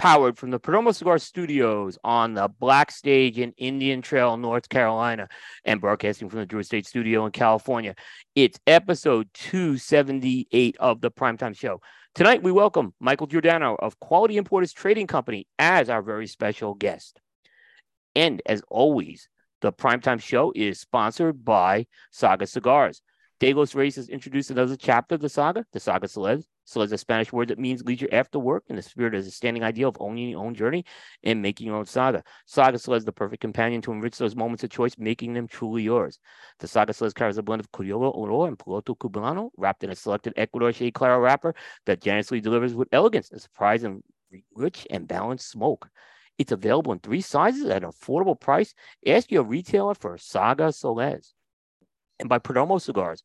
powered from the Perdomo Cigar Studios on the Black Stage in Indian Trail, North Carolina, and broadcasting from the Drew Estate Studio in California. It's episode 278 of the Primetime Show. Tonight, we welcome Michael Giordano of Quality Importers Trading Company as our very special guest. And as always, the Primetime Show is sponsored by Saga Cigars. Dagos Race has introduced another chapter of the saga, the Saga Celeste. So is a Spanish word that means leisure after work, and the spirit is a standing ideal of owning your own journey and making your own saga. Saga Celeste is the perfect companion to enrich those moments of choice, making them truly yours. The Saga Celeste carries a blend of Criollo Oro and Piloto Cubano, wrapped in a selected Ecuador Shade Claro wrapper that generously delivers with elegance a surprise and rich and balanced smoke. It's available in three sizes at an affordable price. Ask your retailer for Saga Celeste. And by Perdomo Cigars,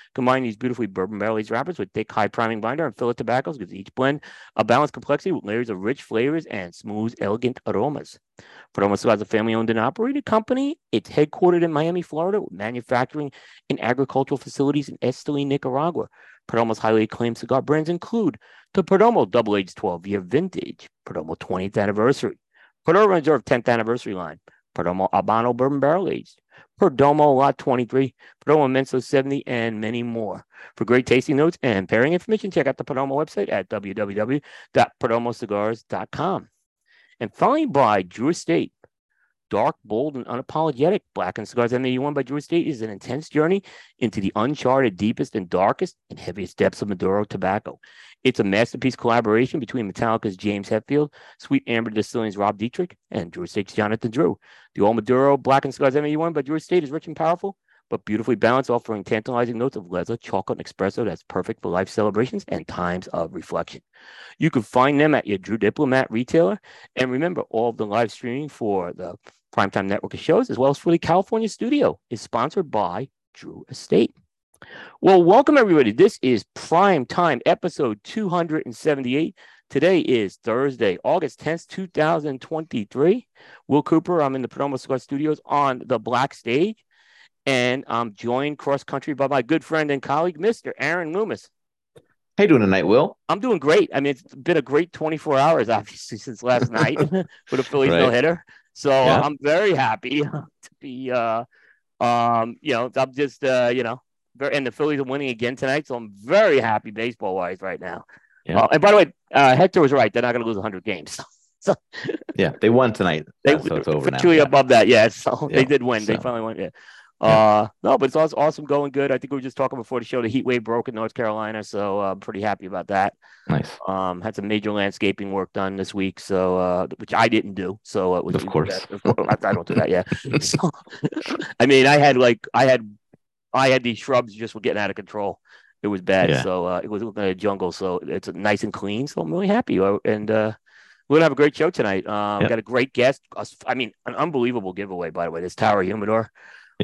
Combine these beautifully bourbon barrel aged wrappers with thick, high priming binder and fillet tobaccos gives each blend a balanced complexity with layers of rich flavors and smooth, elegant aromas. Perdomo Cigars is a family owned and operated company. It's headquartered in Miami, Florida, with manufacturing and agricultural facilities in Esteli, Nicaragua. Perdomo's highly acclaimed cigar brands include the Perdomo Double Aged 12 Year Vintage, Perdomo 20th Anniversary, Perdomo Reserve 10th Anniversary line, Perdomo Habano Bourbon Barrel Aged, Perdomo Lot 23, Perdomo Menso 70, and many more. For great tasting notes and pairing information, check out the Perdomo website at www.perdomocigars.com. And finally, by Drew Estate, dark, bold, and unapologetic. Blackened Cigars M81 by Drew Estate is an intense journey into the uncharted, deepest, and darkest and heaviest depths of Maduro tobacco. It's a masterpiece collaboration between Metallica's James Hetfield, Sweet Amber Distilling's Rob Dietrich, and Drew Estate's Jonathan Drew. The Old Maduro Blackened Cigars M81 by Drew Estate is rich and powerful, but beautifully balanced, offering tantalizing notes of leather, chocolate, and espresso that's perfect for life celebrations and times of reflection. You can find them at your Drew Diplomat retailer. And remember, all of the live streaming for the Primetime Network of shows, as well as for the California studio, is sponsored by Drew Estate. Well, welcome everybody. This is Prime Time, episode 278. Today is Thursday, August 10th, 2023. Will Cooper, I'm in the Perdomo Cigar Studios on the Black Stage, and I'm joined cross country by my good friend and colleague, Mr. Aaron Loomis. How you doing tonight, Will? I'm doing great. I mean, it's been a great 24 hours, obviously, since last night with a Phillies right. no hitter. So yeah. I'm very happy to be, uh, um, you know, I'm just, uh, you know, very, and the Phillies are winning again tonight. So I'm very happy baseball wise right now. Yeah. Uh, and by the way, uh, Hector was right. They're not going to lose 100 games. so yeah, they won tonight. They, so it's over now. Above that. Yeah. So yeah. they did win. So. They finally won. Yeah. Uh, no, but it's awesome going good. I think we were just talking before the show. The heat wave broke in North Carolina, so uh, I'm pretty happy about that. Nice. Um, had some major landscaping work done this week, so uh, which I didn't do. So it was of course, of course I don't do that. Yeah. so, I mean, I had like I had I had these shrubs just were getting out of control. It was bad. Yeah. So uh, it was looking like a jungle. So it's nice and clean. So I'm really happy. Uh, and uh, we're gonna have a great show tonight. Um, yep. got a great guest. I mean, an unbelievable giveaway, by the way. This Tower Humidor.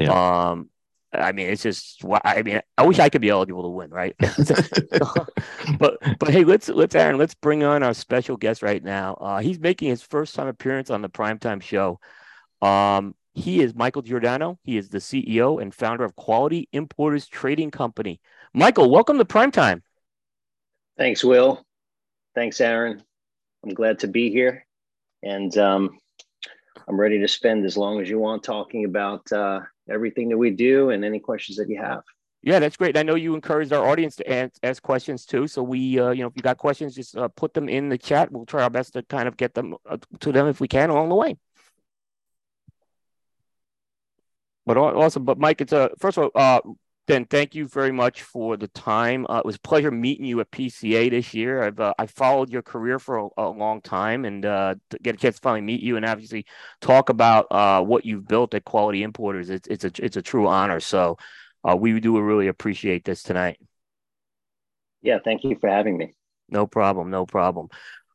Yeah. Um, I mean, it's just. I mean, I wish I could be eligible to win, right? but but hey, let's let's Aaron, let's bring on our special guest right now. Uh, he's making his first time appearance on the primetime show. Um, he is Michael Giordano. He is the CEO and founder of Quality Importers Trading Company. Michael, welcome to primetime. Thanks, Will. Thanks, Aaron. I'm glad to be here, and um, I'm ready to spend as long as you want talking about uh, everything that we do and any questions that you have. Yeah, that's great. I know you encouraged our audience to ask, questions too. So we, uh, you know, if you got questions, just uh, put them in the chat. We'll try our best to kind of get them uh, to them if we can along the way. But awesome. But Mike, it's a first of all, then thank you very much for the time. Uh, it was a pleasure meeting you at PCA this year. I've uh, I followed your career for a, a long time, and uh, to get a chance to finally meet you and obviously talk about uh, what you've built at Quality Importers, it's it's a it's a true honor. So uh, we do really appreciate this tonight. Yeah, thank you for having me. No problem, no problem.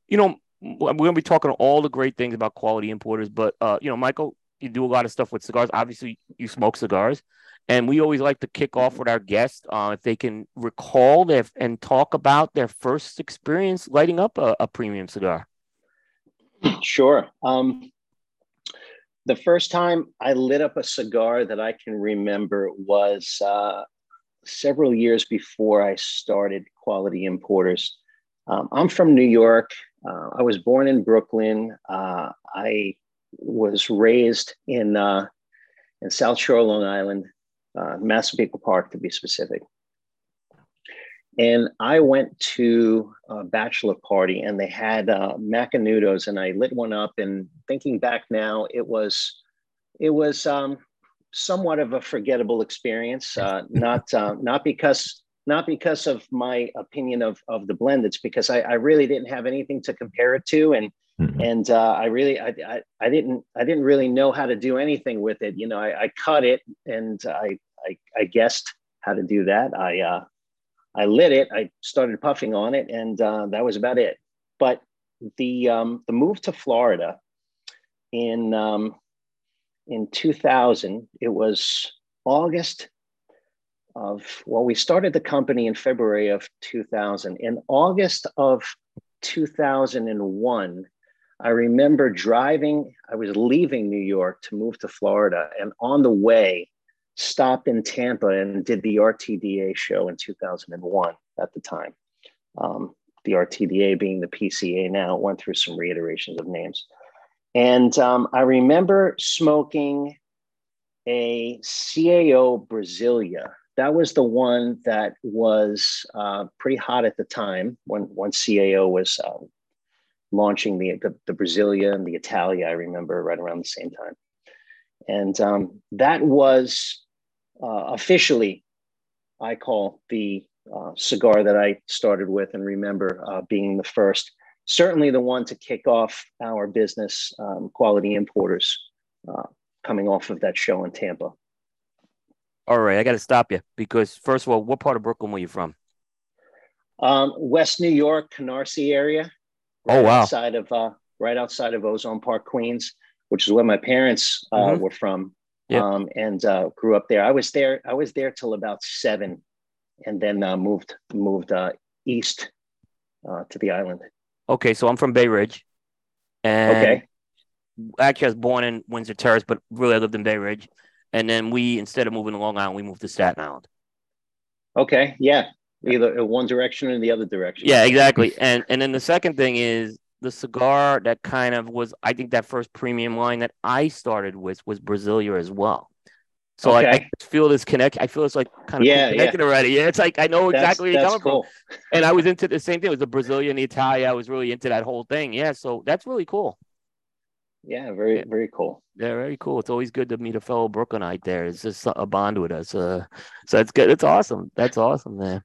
You know, we're going to be talking all the great things about Quality Importers, but uh, you know, Michael, you do a lot of stuff with cigars. Obviously, you smoke cigars, and we always like to kick off with our guests uh, if they can recall their and talk about their first experience lighting up a, a premium cigar. Sure. Um, the first time I lit up a cigar that I can remember was uh, several years before I started Quality Importers. Um, I'm from New York. Uh, I was born in Brooklyn. Uh, I was raised in uh, in South Shore, Long Island, uh, Massapequa Park to be specific. And I went to a bachelor party and they had uh, Macanudos and I lit one up. And thinking back now, it was it was um, somewhat of a forgettable experience. Uh, not uh, not because not because of my opinion of of the blend. It's because I, I really didn't have anything to compare it to, and mm-hmm. and uh, I really I, I, I didn't I didn't really know how to do anything with it. You know, I, I cut it and I, I I guessed how to do that. I uh, I lit it. I started puffing on it, and uh, that was about it. But the um, the move to Florida in um, in 2000, it was August of well, we started the company in February of 2000. In August of 2001, I remember driving. I was leaving New York to move to Florida, and on the way, stopped in Tampa and did the RTDA show in 2001 at the time. Um, the RTDA being the PCA now, went through some reiterations of names. And um, I remember smoking a CAO Brasilia. That was the one that was uh, pretty hot at the time when, when CAO was uh, launching the, the, the Brasilia and the Italia, I remember right around the same time. And um, that was uh, officially, I call the uh, cigar that I started with and remember uh, being the first, certainly the one to kick off our business, um, Quality Importers, uh, coming off of that show in Tampa. All right, I got to stop you because, first of all, what part of Brooklyn were you from? Um, West New York, Canarsie area. Oh, right oh wow! Outside of uh, right outside of Ozone Park, Queens, which is where my parents uh, mm-hmm. were from yep. um, and uh, grew up there. I was there. I was there till about seven, and then uh, moved moved uh, east uh, to the island. Okay, so I'm from Bay Ridge, and okay. actually I was born in Windsor Terrace, but really I lived in Bay Ridge, and then we instead of moving to Long Island, we moved to Staten Island. Okay, yeah, either in one direction or in the other direction. Yeah, exactly. And and then the second thing is the cigar that kind of was, I think that first premium line that I started with was Brasilia as well. So okay. I, I, feel this connect. I feel it's like kind of yeah, connected yeah. already. Yeah, it's like I know exactly that's, where you're coming cool. from. And I was into the same thing. It was the Brasilia, the Italia. I was really into that whole thing. Yeah, so that's really cool. Yeah, very yeah. very cool. Yeah, very cool. It's always good to meet a fellow Brooklynite there. It's just a bond with us. Uh, so that's good. It's awesome. That's awesome, man.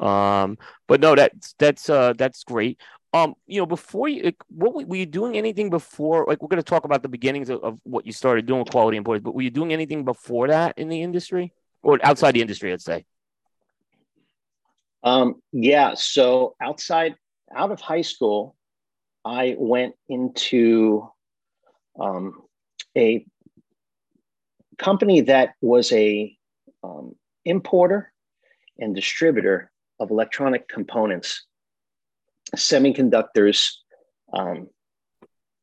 Um, but no, that's that's uh that's great um, you know, before you, what were you doing anything before? Like, we're going to talk about the beginnings of, of, what you started doing with quality importers, but were you doing anything before that in the industry or outside the industry, I'd say? Um, yeah. So outside, out of high school, I went into um, a company that was a um, importer and distributor of electronic components semiconductors, um,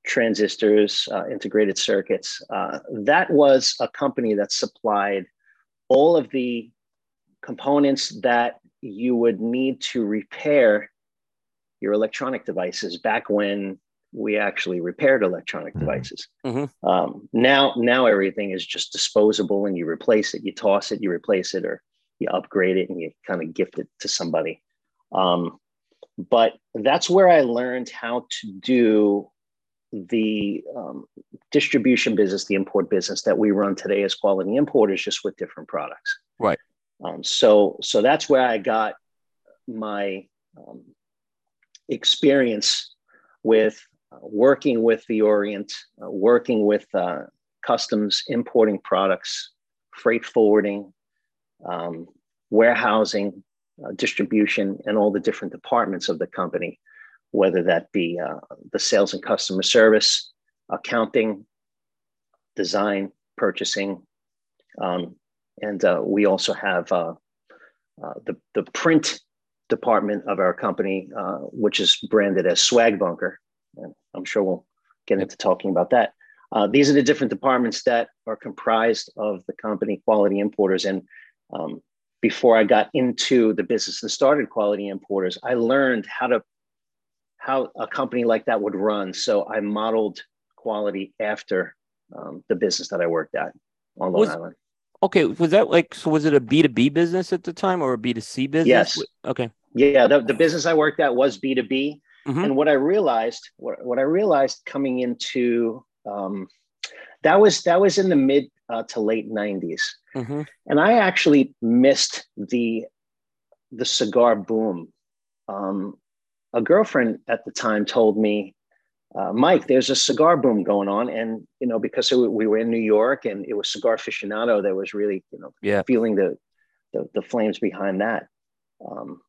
transistors, uh, integrated circuits. Uh, that was a company that supplied all of the components that you would need to repair your electronic devices back when we actually repaired electronic mm-hmm. devices. Mm-hmm. Um, now, now everything is just disposable, and you replace it, you toss it, you replace it, or you upgrade it, and you kind of gift it to somebody. Um, but that's where I learned how to do the um, distribution business, the import business that we run today as quality importers, just with different products. Right. Um, so, so that's where I got my um, experience with uh, working with the Orient, uh, working with uh, customs, importing products, freight forwarding, um, warehousing, uh, distribution and all the different departments of the company, whether that be uh, the sales and customer service, accounting, design, purchasing, um, and uh, we also have uh, uh, the the print department of our company, uh, which is branded as Swag Bunker. And I'm sure we'll get into talking about that. Uh, these are the different departments that are comprised of the company Quality Importers. And um, before I got into the business and started Quality Importers, I learned how to how a company like that would run. So I modeled quality after um, the business that I worked at on Long Was- Island. Okay, was that like so? Was it a B two B business at the time or a B two C business? Yes. Okay. Yeah, the, the business I worked at was B2B. Mhm. And what I realized, what, what I realized coming into um, that was that was in the mid uh, to late 90s. hmm And I actually missed the the cigar boom. Um, a girlfriend at the time told me, uh, Mike, there's a cigar boom going on, and you know because it- we were in New York and it was Cigar Aficionado that was really you know Yeah. feeling the the, the flames behind that. Um,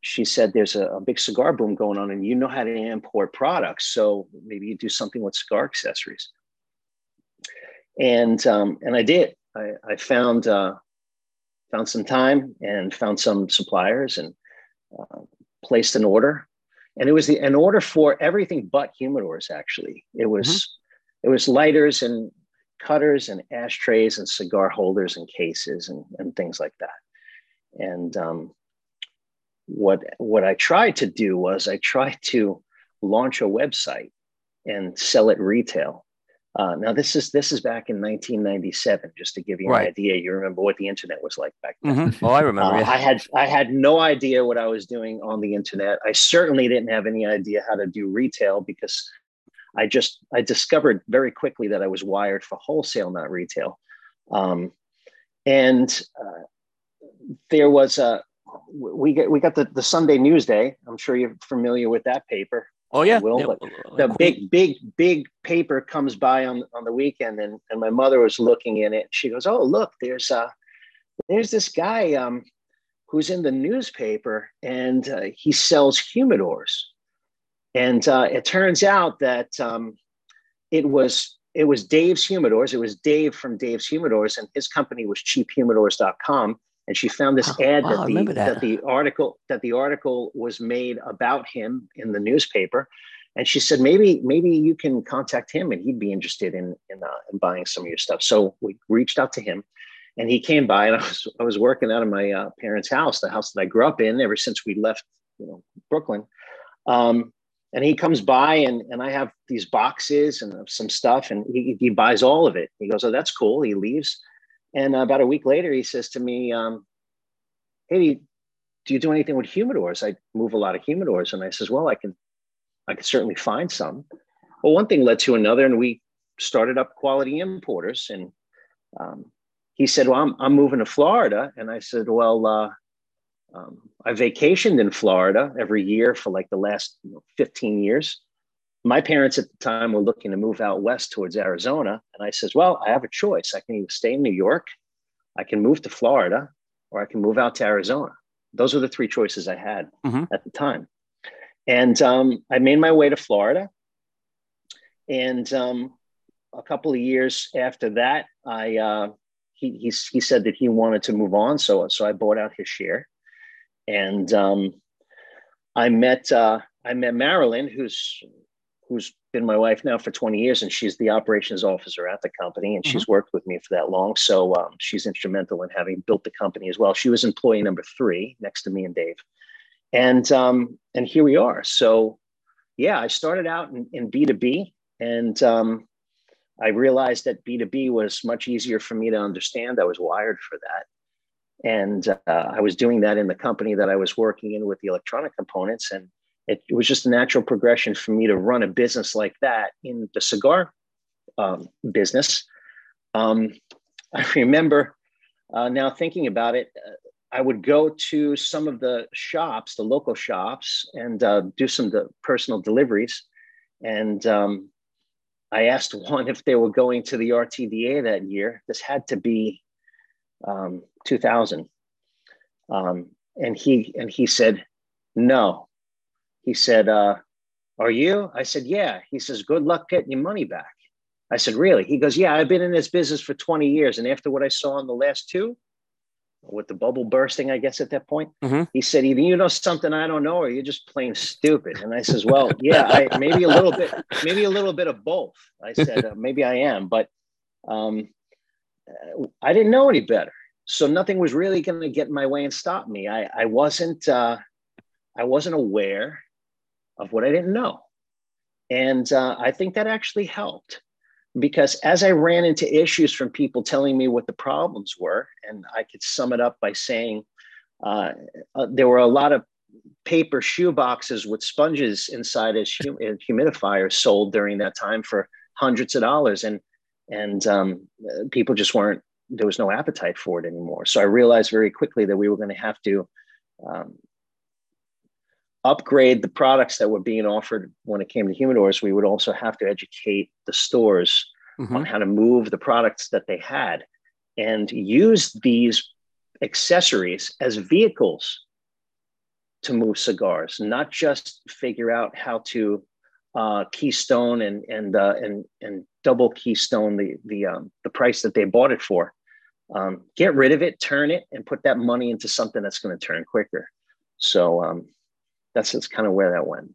she said there's a, a big cigar boom going on, and you know how to import products, so maybe you do something with cigar accessories. And um, and I did. I, I found uh, found some time and found some suppliers and uh, placed an order. And it was the, an order for everything but humidors. Actually, it was it was lighters and cutters and ashtrays and cigar holders and cases and, and things like that. And um, what what I tried to do was I tried to launch a website and sell it retail. Uh, now this is this is back in 1997, just to give you an idea. You remember what the internet was like back then. hmm Oh, I remember. Uh, yeah. I had I had no idea what I was doing on the internet. I certainly didn't have any idea how to do retail because I just I discovered very quickly that I was wired for wholesale, not retail. Um, and uh, there was a we get we got the the Sunday Newsday. I'm sure you're familiar with that paper. Oh yeah. Will, yeah. but The big big big paper comes by on on the weekend, and and my mother was looking in it. She goes, "Oh look, there's uh there's this guy um who's in the newspaper, and uh, he sells humidors." And uh, it turns out that um, it was it was Dave's Humidors. It was Dave from Dave's Humidors, and his company was cheaphumidors.com. And she found this Oh, ad wow, that the that. that the article that the article was made about him in the newspaper. And she said, maybe maybe you can contact him, and he'd be interested in in, uh, in buying some of your stuff. So we reached out to him, and he came by, and I was I was working out of my uh, parents' house, the house that I grew up in, ever since we left, you know, Brooklyn. Um, and he comes by and, and I have these boxes and some stuff and he, he buys all of it. He goes, oh, that's cool. He leaves. And about a week later, he says to me, um, hey, do you, do anything with humidors? I move a lot of humidors. And I says, well, I can, I can certainly find some. Well, one thing led to another and we started up quality importers. And um, he said, well, I'm, I'm moving to Florida. And I said, well, uh, um, I vacationed in Florida every year for like the last you know, 15 years. My parents at the time were looking to move out west towards Arizona. And I says, well, I have a choice. I can either stay in New York, I can move to Florida, or I can move out to Arizona. Those are the three choices I had Mhm. at the time. And um, I made my way to Florida. And um, a couple of years after that, I uh, he, he, he said that he wanted to move on. So, so I bought out his share and um, I met uh, I met Marilyn, who's who's been my wife now for 20 years, and she's the operations officer at the company, and she's worked with me for that long. So um, she's instrumental in having built the company as well. She was employee number three next to me and Dave, and um, and here we are. So yeah, I started out in, in B2B, and um, I realized that B2B was much easier for me to understand. I was wired for that and uh, I was doing that in the company that I was working in with the electronic components, and it, it was just a natural progression for me to run a business like that in the cigar um, business. Um, I remember uh, now thinking about it. Uh, I would go to some of the shops, the local shops, and uh, do some de- personal deliveries. And um, I asked one if they were going to the RTDA that year. This had to be um, 2000 um, and he and he said no he said uh, are you i said yeah he says good luck getting your money back I said, Really? He goes, Yeah, I've been in this business for 20 years. And after what I saw in the last two, with the bubble bursting, I guess at that point, Mhm. he said, Either you know something I don't know, or you're just plain stupid. And I says, Well, yeah, I maybe a little bit, maybe a little bit of both. I said, uh, Maybe I am, but um, uh, I didn't know any better. So nothing was really going to get in my way and stop me. I, I wasn't, uh, I wasn't aware of what I didn't know. And uh, I think that actually helped because as I ran into issues from people telling me what the problems were, and I could sum it up by saying uh, uh, there were a lot of paper shoe boxes with sponges inside as hum- humidifiers sold during that time for hundreds of dollars, and and um, people just weren't. There was no appetite for it anymore. So I realized very quickly that we were going to have to um, upgrade the products that were being offered when it came to humidors, we would also have to educate the stores Mhm. on how to move the products that they had and use these accessories as vehicles to move cigars, not just figure out how to uh, keystone and and uh, and and double keystone the the um, the price that they bought it for. Um, get rid of it, turn it, and put that money into something that's going to turn quicker. So um, that's that's kind of where that went.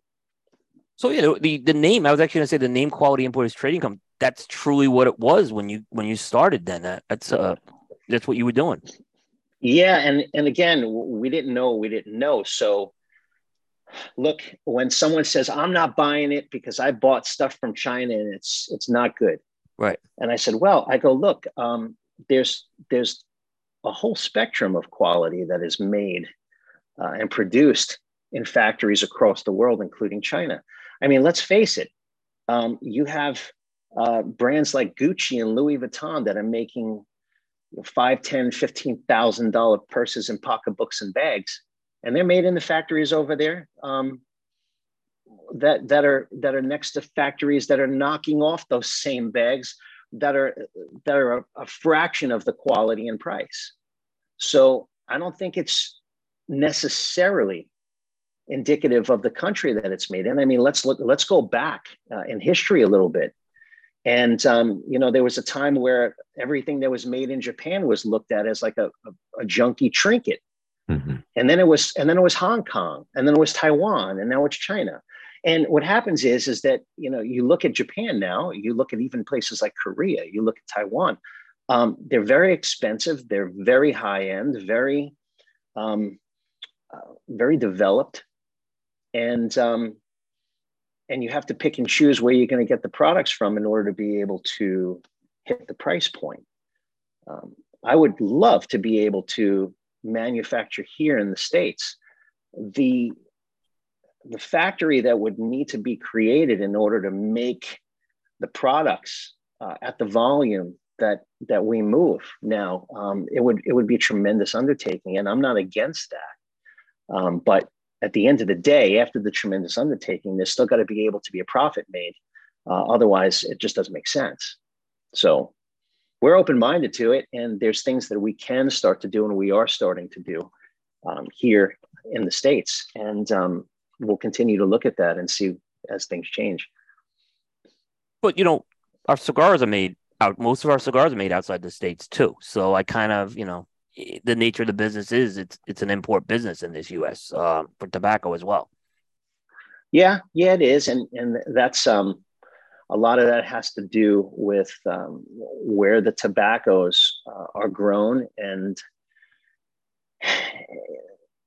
So yeah, the the name I was actually going to say the name Quality Importers Trading Company. That's truly what it was when you when you started. Then that, that's uh that's what you were doing. Yeah, and and again, we didn't know we didn't know. So look, when someone says I'm not buying it because I bought stuff from China and it's it's not good. Right. And I said, well, I go, look, um, there's there's a whole spectrum of quality that is made uh, and produced in factories across the world, including China. I mean, let's face it. Um, you have uh, brands like Gucci and Louis Vuitton that are making five, ten, fifteen thousand dollar purses and pocketbooks and bags, and they're made in the factories over there. Um, that that are that are next to factories that are knocking off those same bags that are that are a, a fraction of the quality and price. So I don't think it's necessarily indicative of the country that it's made in. I mean, let's look. Let's go back uh, in history a little bit. And um, you know, there was a time where everything that was made in Japan was looked at as like a, a, a junky trinket. Mhm. And then it was, and then it was Hong Kong, and then it was Taiwan, and now it's China. And what happens is, is that you know, you look at Japan now, you look at even places like Korea, you look at Taiwan. Um, they're very expensive. They're very high end, very, um, uh, very developed, and um, and you have to pick and choose where you're going to get the products from in order to be able to hit the price point. Um, I would love to be able to manufacture here in the states. The the factory that would need to be created in order to make the products uh, at the volume that that we move now um, it would it would be a tremendous undertaking and i'm not against that um, but at the end of the day after the tremendous undertaking there's still got to be able to be a profit made uh, otherwise it just doesn't make sense so we're open-minded to it and there's things that we can start to do and we are starting to do um, here in the states and um, we'll continue to look at that and see as things change But you know, our cigars are made out. Most of our cigars are made outside the states too. So I kind of, you know, the nature of the business is it's it's an import business in this U.S. Uh, for tobacco as well. Yeah, yeah, it is, and and that's um, a lot of that has to do with um, where the tobaccos uh, are grown, and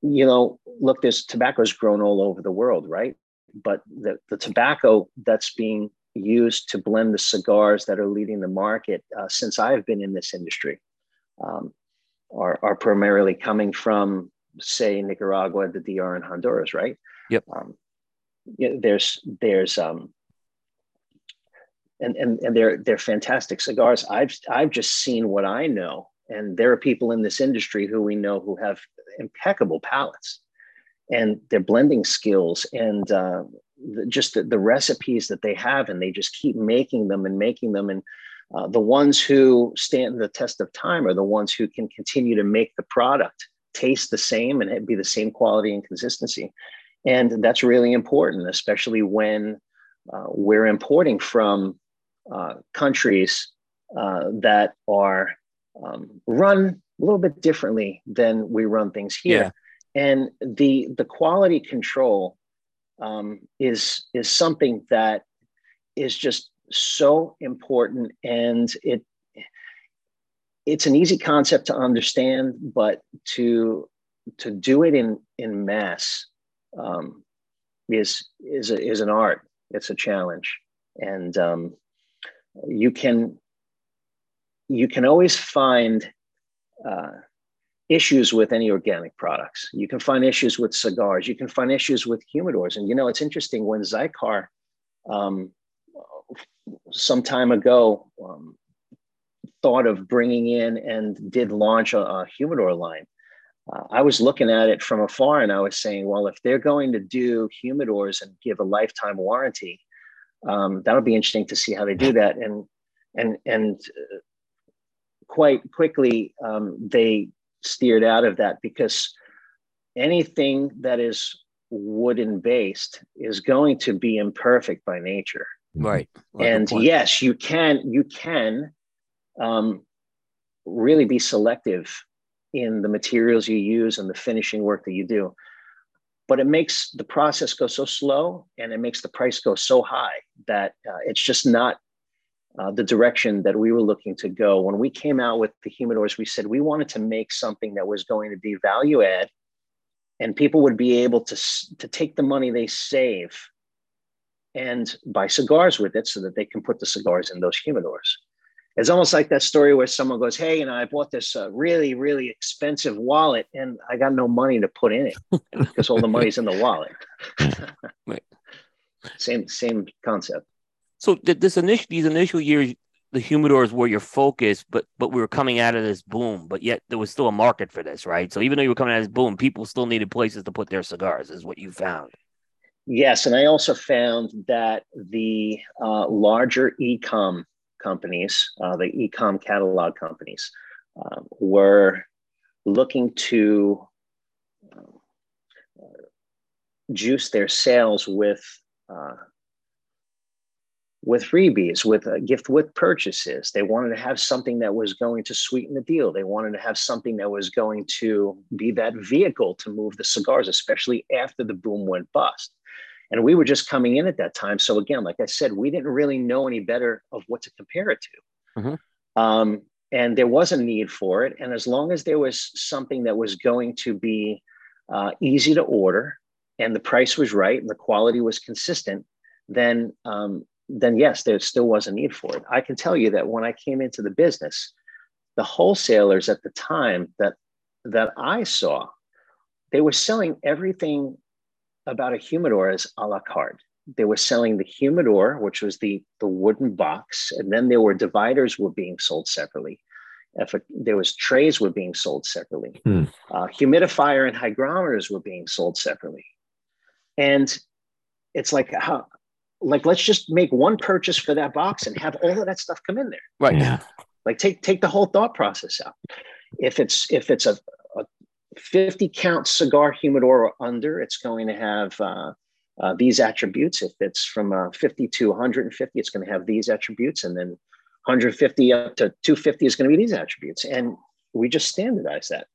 you know, look, there's tobacco's grown all over the world, right? But the the tobacco that's being used to blend the cigars that are leading the market uh, since I've been in this industry um, are are primarily coming from, say, Nicaragua, the DR, and Honduras, right? Yep. Um, know, there's there's um and, and and they're they're fantastic cigars. I've I've just seen what I know, and there are people in this industry who we know who have impeccable palates, and their blending skills and uh, the, just the, the recipes that they have, and they just keep making them and making them. And uh, the ones who stand the test of time are the ones who can continue to make the product taste the same and be the same quality and consistency. And that's really important, especially when uh, we're importing from uh, countries uh, that are um, run a little bit differently than we run things here. Yeah. And the the quality control um, is is something that is just so important, and it it's an easy concept to understand, but to to do it in in mass um, is is a, is an art. It's a challenge, and um, you can you can always find uh, issues with any organic products. You can find issues with cigars. You can find issues with humidors. And you know, it's interesting when Xikar, um, some time ago, um, thought of bringing in and did launch a, a humidor line. Uh, I was looking at it from afar and I was saying, well, if they're going to do humidors and give a lifetime warranty, um, that'll be interesting to see how they do that. And and and uh, quite quickly um, they steered out of that because anything that is wooden based is going to be imperfect by nature right. And yes you can you can um, really be selective in the materials you use and the finishing work that you do. But it makes the process go so slow and it makes the price go so high that uh, it's just not uh, the direction that we were looking to go. When we came out with the humidors, we said we wanted to make something that was going to be value add and people would be able to, to take the money they save and buy cigars with it so that they can put the cigars in those humidors. It's almost like that story where someone goes, Hey, you know, I bought this uh, really, really expensive wallet and I got no money to put in it because all the money's in the wallet. right. Same, same concept. So this initial these initial years, the humidors were your focus, but but we were coming out of this boom, but yet there was still a market for this, right? So even though you were coming out of this boom, people still needed places to put their cigars, is what you found. Yes, and I also found that the uh, larger e-com companies, uh, the e-com catalog companies, uh, were looking to uh, juice their sales with uh, with freebies, with a gift with purchases. They wanted to have something that was going to sweeten the deal. They wanted to have something that was going to be that vehicle to move the cigars, especially after the boom went bust. And we were just coming in at that time. So again, like I said, we didn't really know any better of what to compare it to. Mm-hmm. Um, and there was a need for it. And as long as there was something that was going to be uh, easy to order and the price was right and the quality was consistent, then um, then yes, there still was a need for it. I can tell you that when I came into the business, the wholesalers at the time that that I saw, they were selling everything about a humidor as a la carte. They were selling the humidor, which was the, the wooden box, and then there were dividers were being sold separately. If there was trays were being sold separately. Hmm. Uh, humidifier and hygrometers were being sold separately. And it's like how like let's just make one purchase for that box and have all of that stuff come in there right yeah like take take the whole thought process out if it's if it's a, a 50 count cigar humidor or under it's going to have uh, uh, these attributes. If it's from uh, 50 to 150 it's going to have these attributes and then 150 up to 250 is going to be these attributes. And we just standardize that.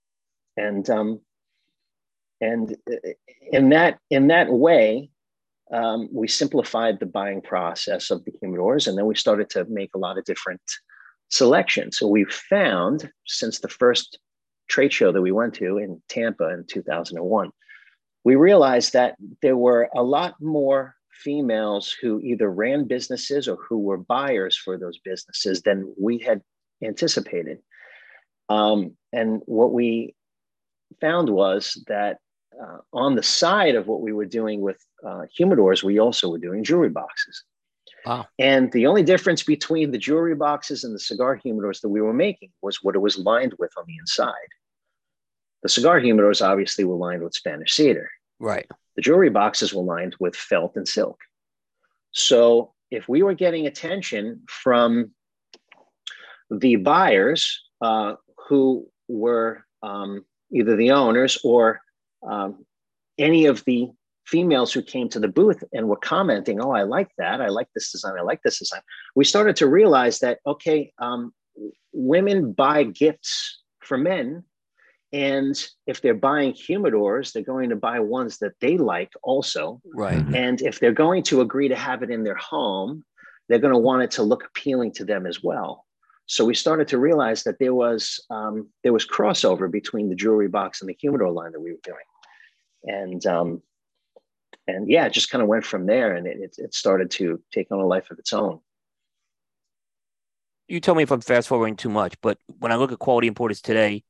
And um and uh, in that in that way um, we simplified the buying process of the humidors, and then we started to make a lot of different selections. So we found since the first trade show that we went to in Tampa in 2001, we realized that there were a lot more females who either ran businesses or who were buyers for those businesses than we had anticipated. Um, and what we found was that uh, on the side of what we were doing with uh, humidors, we also were doing jewelry boxes. Wow. And the only difference between the jewelry boxes and the cigar humidors that we were making was what it was lined with on the inside. The cigar humidors obviously were lined with Spanish cedar. Right. The jewelry boxes were lined with felt and silk. So if we were getting attention from the buyers uh, who were um, either the owners or um, any of the females who came to the booth and were commenting, "Oh, I like that. I like this design. I like this design." We started to realize that okay, um, women buy gifts for men, and if they're buying humidors, they're going to buy ones that they like also. Right. And if they're going to agree to have it in their home, they're going to want it to look appealing to them as well. So we started to realize that there was um, there was crossover between the jewelry box and the humidor line that we were doing, and um, and yeah, it just kind of went from there, and it, it started to take on a life of its own. You tell me if I'm fast forwarding too much, but when I look at quality importers today,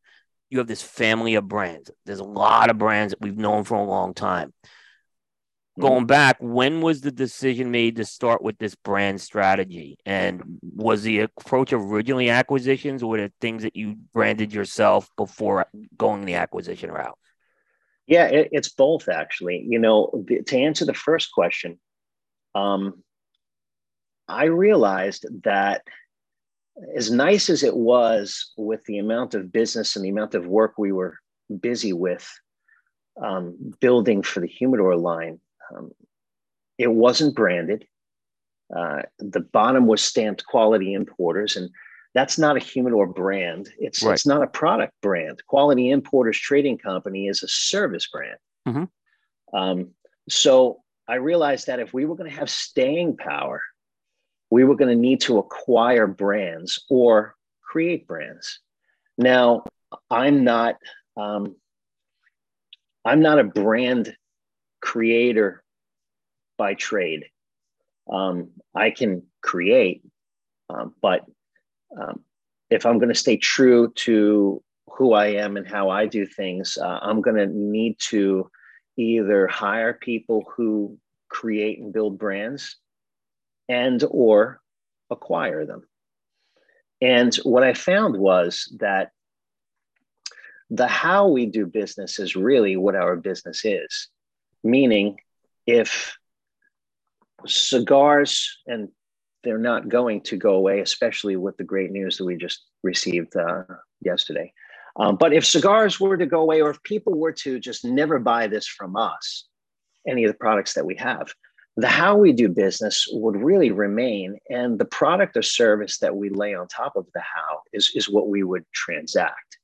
you have this family of brands. There's a lot of brands that we've known for a long time. Mm-hmm. Going back, when was the decision made to start with this brand strategy? And was the approach originally acquisitions or were there things that you branded yourself before going the acquisition route? Yeah, it, it's both actually. You know, to answer the first question, um, I realized that as nice as it was with the amount of business and the amount of work we were busy with um, building for the humidor line, um, it wasn't branded. Uh, the bottom was stamped quality importers, and that's not a humidor brand. It's right. it's not a product brand. Quality Importers Trading Company is a service brand. Mm-hmm. Um, so I realized that if we were going to have staying power, we were going to need to acquire brands or create brands. Now, I'm not um, I'm not a brand creator by trade. Um, I can create, um, but um, if I'm going to stay true to who I am and how I do things, uh, I'm going to need to either hire people who create and build brands and or acquire them. And what I found was that the how we do business is really what our business is. Meaning, if cigars and they're not going to go away, especially with the great news that we just received uh, yesterday. Um, but if cigars were to go away, or if people were to just never buy this from us, any of the products that we have, the how we do business would really remain. And the product or service that we lay on top of the how is, is what we would transact.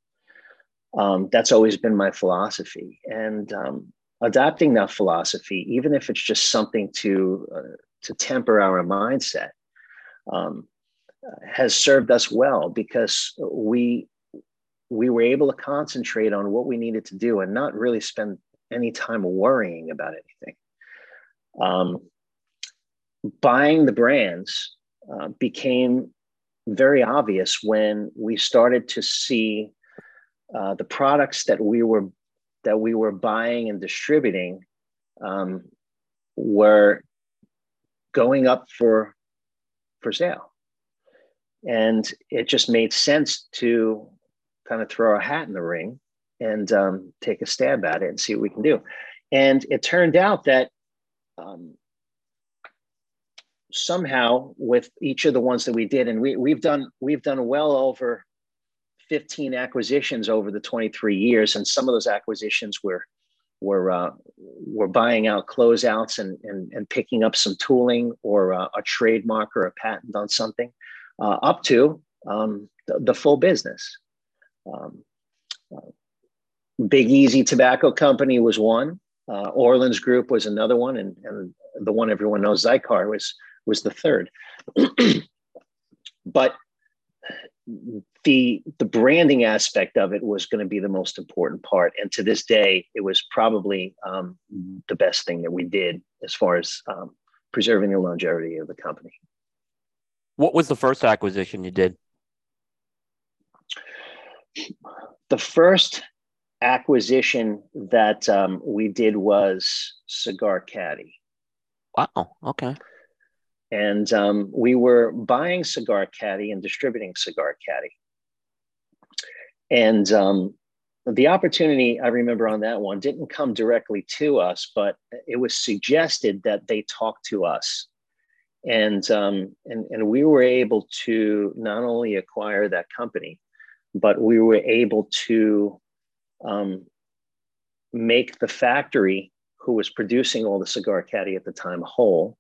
Um, that's always been my philosophy. And um, adopting that philosophy, even if it's just something to, uh, to temper our mindset, um, has served us well because we we were able to concentrate on what we needed to do and not really spend any time worrying about anything. Um, buying the brands uh, became very obvious when we started to see uh, the products that we were that we were buying and distributing um, were going up for for sale. And it just made sense to kind of throw a hat in the ring and um, take a stab at it and see what we can do. And it turned out that um, somehow with each of the ones that we did, and we, we've done we've done well over 15 acquisitions over the 23 years, and some of those acquisitions were we're uh, we're buying out closeouts and, and and picking up some tooling or uh, a trademark or a patent on something, uh, up to um, the, the, full business. Um, uh, Big Easy Tobacco Company was one. Uh, Orleans Group was another one, and, and the one everyone knows, Xikar, was was the third. but the the branding aspect of it was going to be the most important part. And to this day it was probably um, the best thing that we did as far as um, preserving the longevity of the company. What was the first acquisition you did? The first acquisition that um, we did was cigar caddy. Wow okay. And um, we were buying Cigar Caddy and distributing Cigar Caddy. And um, the opportunity I remember on that one didn't come directly to us, but it was suggested that they talk to us. And, um, and, and we were able to not only acquire that company, but we were able to um, make the factory who was producing all the cigar caddy at the time, Whole,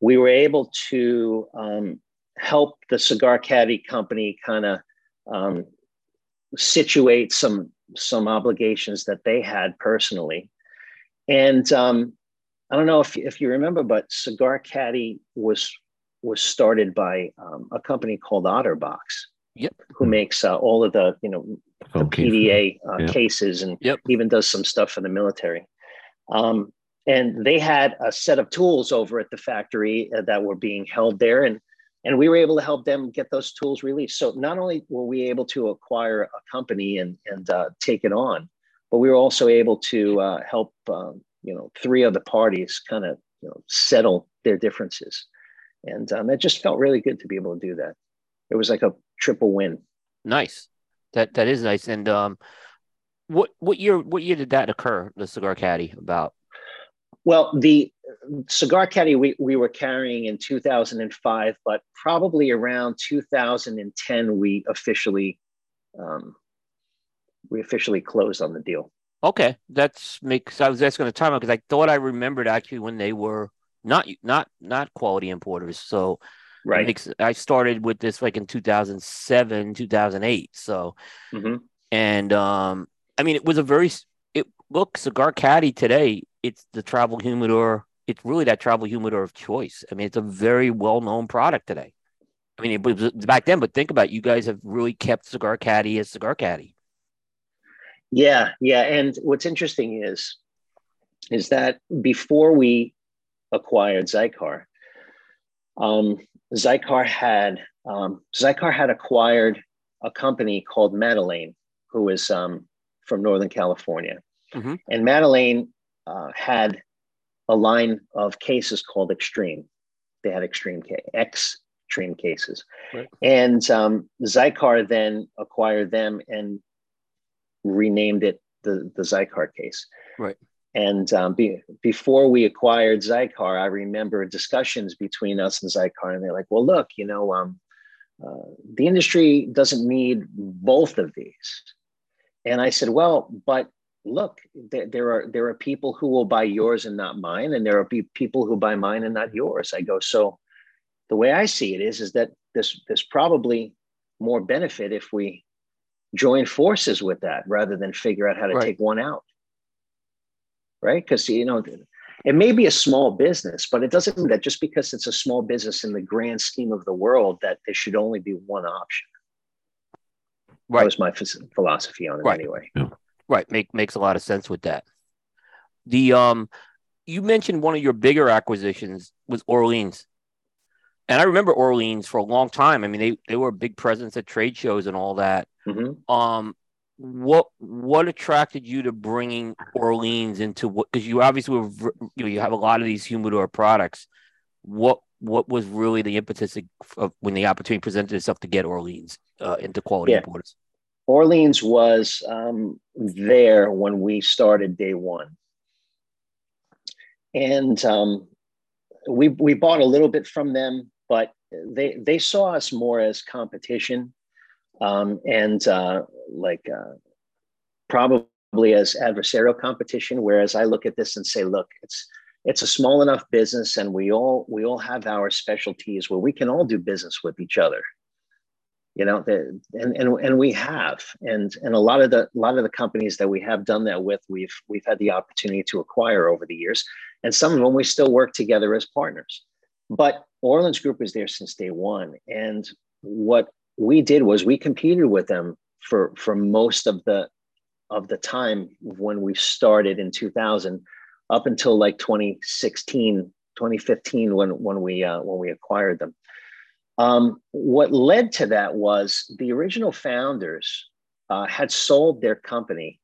we were able to um, help the cigar caddy company kind of um, situate some some obligations that they had personally. And um, I don't know if, if you remember, but Cigar Caddy was was started by um, a company called OtterBox. Yep. Who makes uh, all of the you know the Okay. PDA uh, Yeah. cases and Yep. even does some stuff for the military. Um, and they had a set of tools over at the factory uh, that were being held there, and and we were able to help them get those tools released. So not only were we able to acquire a company and and uh, take it on, but we were also able to uh, help um, you know three other parties kind of you know settle their differences, and um, it just felt really good to be able to do that. It was like a triple win. Nice. That that is nice. And um, what what year what year did that occur? The cigar caddy about? Well, the cigar caddy we, we were carrying in 2005, but probably around 2010 we officially um, we officially closed on the deal. Okay, that's makes. I was asking the time because I thought I remembered actually when they were not not not quality importers. So Right. makes I started with this like in 2007, 2008. So hmm and um, I mean it was a very it look cigar caddy today. It's the travel humidor. It's really that travel humidor of choice. I mean it's a very well known product today. I mean it was back then, but think about it, you guys have really kept cigar caddy as cigar caddy. Yeah, yeah. And what's interesting is is that before we acquired Xikar, um, Xikar had um, Xikar had acquired a company called Madeleine, who is um, from Northern California, Mhm. and Madeleine uh, had a line of cases called Extreme. They had Extreme ca- X Extreme cases, Right. and um, Xikar then acquired them and renamed it the the Xikar case. Right. And um, be, before we acquired Xikar, I remember discussions between us and Xikar, and they're like, "Well, look, you know, um, uh, the industry doesn't need both of these." And I said, "Well, but look, there, there are there are people who will buy yours and not mine, and there are pe- people who buy mine and not yours." I go, "So, the way I see it is, is that this there's probably more benefit if we join forces with that rather than figure out how to Right. take one out." right? Because you know, it may be a small business, but it doesn't mean that just because it's a small business in the grand scheme of the world that there should only be one option. right. That was my philosophy on it Right. anyway. Right, make makes a lot of sense with that. The um, you mentioned one of your bigger acquisitions was Orleans, and I remember Orleans for a long time. I mean, they they were a big presence at trade shows and all that. Mhm. Um, what what attracted you to bringing Orleans into what? Because you obviously were you know you have a lot of these humidor products. What what was really the impetus of, of when the opportunity presented itself to get Orleans uh, into quality Yeah. importers? Orleans was um, there when we started day one, and um, we we bought a little bit from them, but they they saw us more as competition, um, and uh, like uh, probably as adversarial competition. Whereas I look at this and say, look, it's it's a small enough business, and we all we all have our specialties where we can all do business with each other you know the, and, and and we have and and a lot of the a lot of the companies that we have done that with we've we've had the opportunity to acquire over the years and some of them we still work together as partners. But orleans group is there since day one and what we did was we competed with them for for most of the of the time when we started in 2000 up until like 2016 2015 when when we uh, when we acquired them um, what led to that was the original founders uh, had sold their company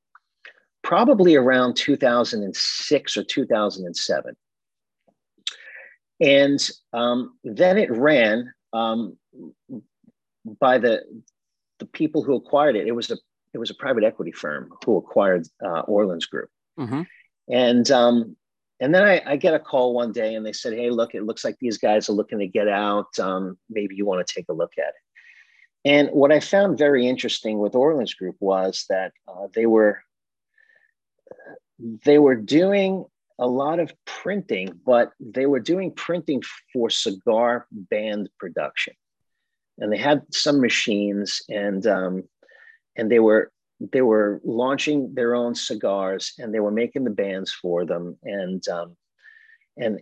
probably around 2006 or 2007. And um, then it ran um, by the, the people who acquired it. It was a, it was a private equity firm who acquired uh, Orleans Group. Mm-hmm. And um, and then I, I, get a call one day and they said, Hey, look, it looks like these guys are looking to get out. Um, maybe you want to take a look at it. And what I found very interesting with Orleans Group was that uh, they were they were doing a lot of printing, but they were doing printing for cigar band production, and they had some machines, and um, and they were they were launching their own cigars, and they were making the bands for them, and um, and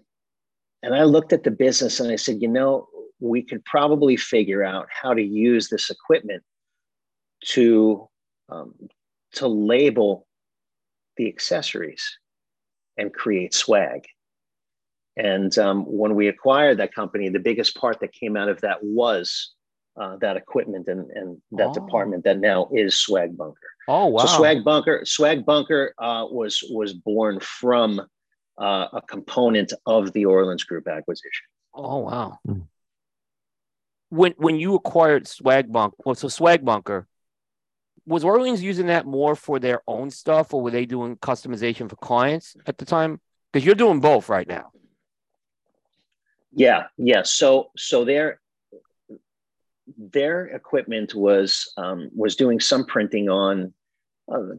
and I looked at the business and I said, you know, we could probably figure out how to use this equipment to um, to label the accessories and create swag. And um, when we acquired that company, the biggest part that came out of that was uh, that equipment and, and that oh. department that now is Swag Bunker. Oh wow! So Swag Bunker, Swag Bunker uh, was was born from uh, a component of the Orleans Group acquisition. Oh wow! Mm. When when you acquired Swag Bunker, well, so Swag Bunker, was Orleans using that more for their own stuff, or were they doing customization for clients at the time? Because you're doing both right now. Yeah, yeah. So so their their equipment was um, was doing some printing on uh,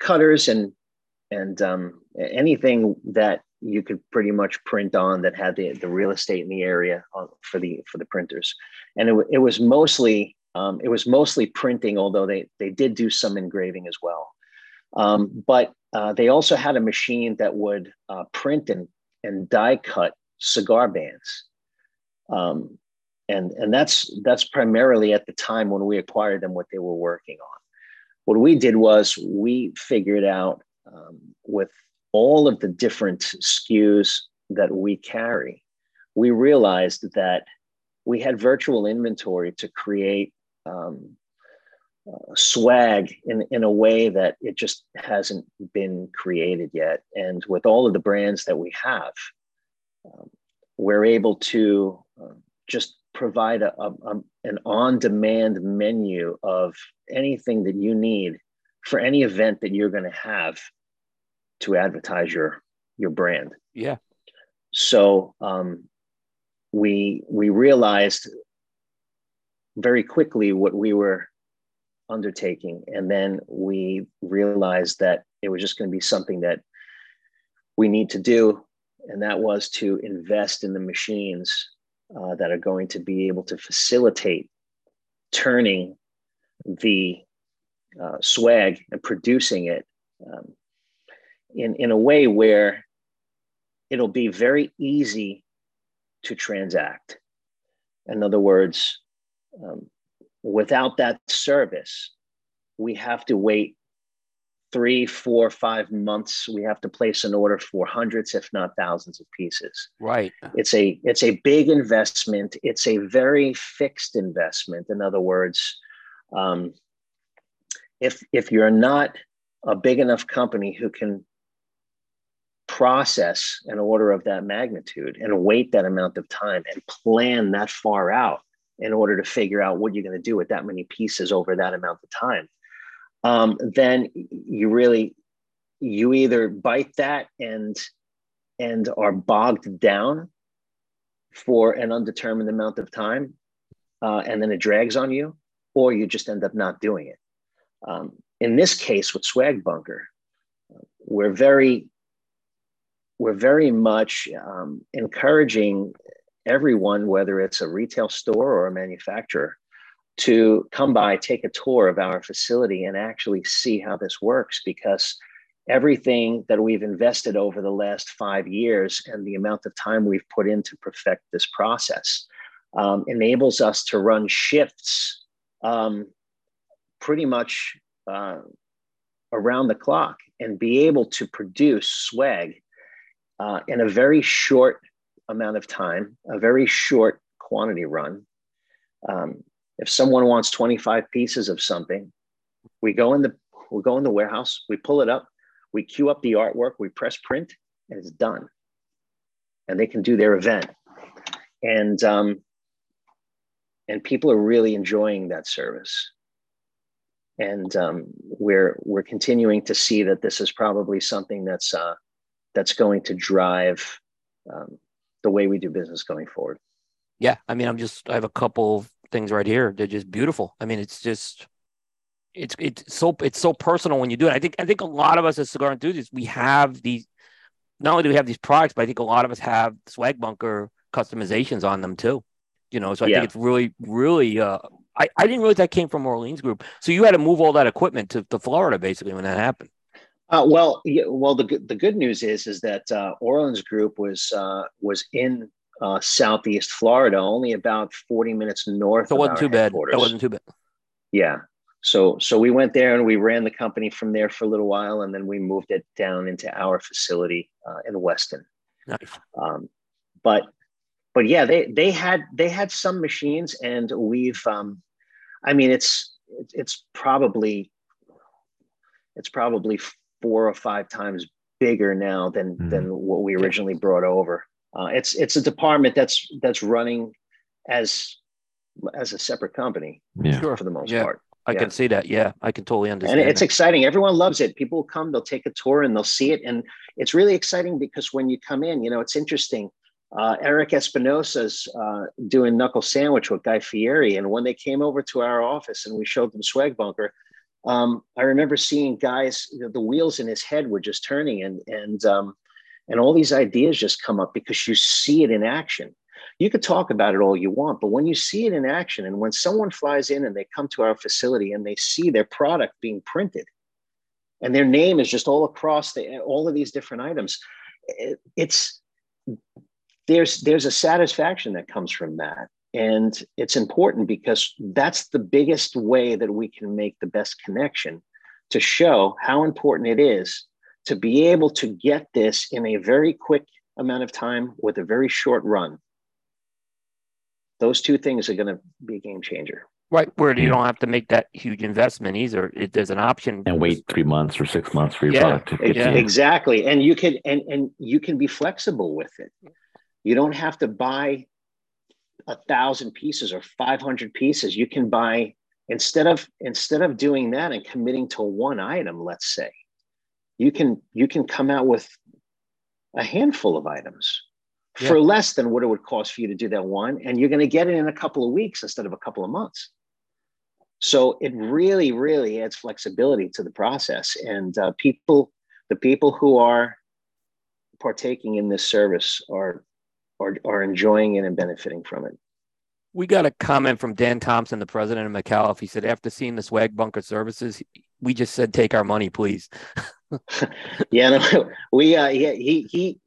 cutters and and um, anything that you could pretty much print on that had the, the real estate in the area uh, for the for the printers and it, it was mostly um, it was mostly printing, although they, they did do some engraving as well. Um, but uh, they also had a machine that would uh, print and, and die cut cigar bands. Um, and, and that's, that's primarily at the time when we acquired them what they were working on. What we did was we figured out um, with all of the different SKUs that we carry, we realized that we had virtual inventory to create um, uh, swag in, in a way that it just hasn't been created yet. And with all of the brands that we have, um, we're able to uh, just provide a, a, a an on demand menu of anything that you need for any event that you're going to have to advertise your your brand. Yeah. So um, we we realized very quickly what we were undertaking. And then we realized that it was just going to be something that we need to do. And that was to invest in the machines uh, that are going to be able to facilitate turning the uh, swag and producing it um, in, in a way where it'll be very easy to transact. In other words, um, without that service, we have to wait three, four, five months. We have to place an order for hundreds, if not thousands, of pieces. Right. It's a it's a big investment. It's a very fixed investment. In other words, um, if if you're not a big enough company who can process an order of that magnitude and wait that amount of time and plan that far out in order to figure out what you're going to do with that many pieces over that amount of time um, then you really you either bite that and and are bogged down for an undetermined amount of time uh, and then it drags on you or you just end up not doing it. Um, in this case with swag bunker we're very we're very much um, encouraging everyone, whether it's a retail store or a manufacturer, to come by, take a tour of our facility, and actually see how this works because everything that we've invested over the last five years and the amount of time we've put in to perfect this process um, enables us to run shifts um, pretty much uh, around the clock and be able to produce swag uh, in a very short amount of time, a very short quantity run. Um, if someone wants 25 pieces of something, we go in the we go in the warehouse, we pull it up, we queue up the artwork, we press print, and it's done. And they can do their event. And um, and people are really enjoying that service. And um, we're we're continuing to see that this is probably something that's uh, that's going to drive um, the way we do business going forward. Yeah, I mean, I'm just I have a couple things right here. They're just beautiful. I mean, it's just it's it's so it's so personal when you do it. I think I think a lot of us as cigar enthusiasts we have these not only do we have these products, but I think a lot of us have swag bunker customizations on them too. You know, so I Yeah. think it's really, really. Uh, I I didn't realize that came from Orleans Group. So you had to move all that equipment to, to Florida basically when that happened. Uh, well, yeah, well, the good the good news is is that uh, Orleans Group was uh, was in uh, southeast Florida, only about forty minutes north. It wasn't too bad. That wasn't too bad. Yeah. So so we went there and we ran the company from there for a little while, and then we moved it down into our facility uh, in Weston. Nice. Um, but but yeah, they they had they had some machines, and we've um, I mean it's it's probably it's probably four or five times bigger now than Mhm. than what we originally brought over. Uh, it's it's a department that's that's running as as a separate company Yeah. Sure. for the most Yeah. part. I Yeah. can see that. Yeah, I can totally understand. And it's that. exciting. Everyone loves it. People will come, they'll take a tour and they'll see it. And it's really exciting because when you come in, you know, it's interesting. Uh, Eric Espinosa's uh, doing knuckle sandwich with Guy Fieri. And when they came over to our office and we showed them Swag Bunker, um, I remember seeing guys, you know, the wheels in his head were just turning and, and, um, and all these ideas just come up because you see it in action. You could talk about it all you want, but when you see it in action and when someone flies in and they come to our facility and they see their product being printed and their name is just all across the all of these different items, it, it's there's there's a satisfaction that comes from that. And it's important because that's the biggest way that we can make the best connection to show how important it is to be able to get this in a very quick amount of time with a very short run. Those two things are going to be a game changer. right where you don't have to make that huge investment either. It, there's an option And wait three months or six months for your Yeah. product to get Yeah. Exactly. And you can and and you can be flexible with it. You don't have to buy a thousand pieces or 500 pieces. You can buy instead of instead of doing that and committing to one item, let's say, you can you can come out with a handful of items for less than what it would cost for you to do that one. And you're going to get it in a couple of weeks instead of a couple of months. So it really, really adds flexibility to the process. And uh, people, the people who are partaking in this service are, are, are enjoying it and benefiting from it. We got a comment from Dan Thompson, the president of McAuliffe. He said, after seeing the swag bunker services, we just said, take our money, please. Yeah, no, we, uh, yeah, he, he,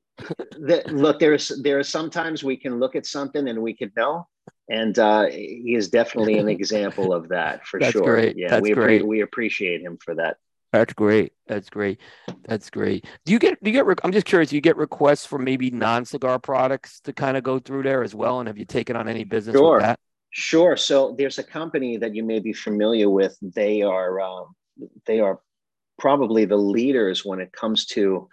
the, look, there's, there are sometimes we can look at something and we can know. And uh, he is definitely an example of that for That's sure. great. Yeah, That's we, appre- we appreciate him for that. That's great. That's great. That's great. Do you get, do you get, re- I'm just curious, do you get requests for maybe non cigar products to kind of go through there as well? And have you taken on any business Sure. with that? Sure. So there's a company that you may be familiar with. They are um, they are probably the leaders when it comes to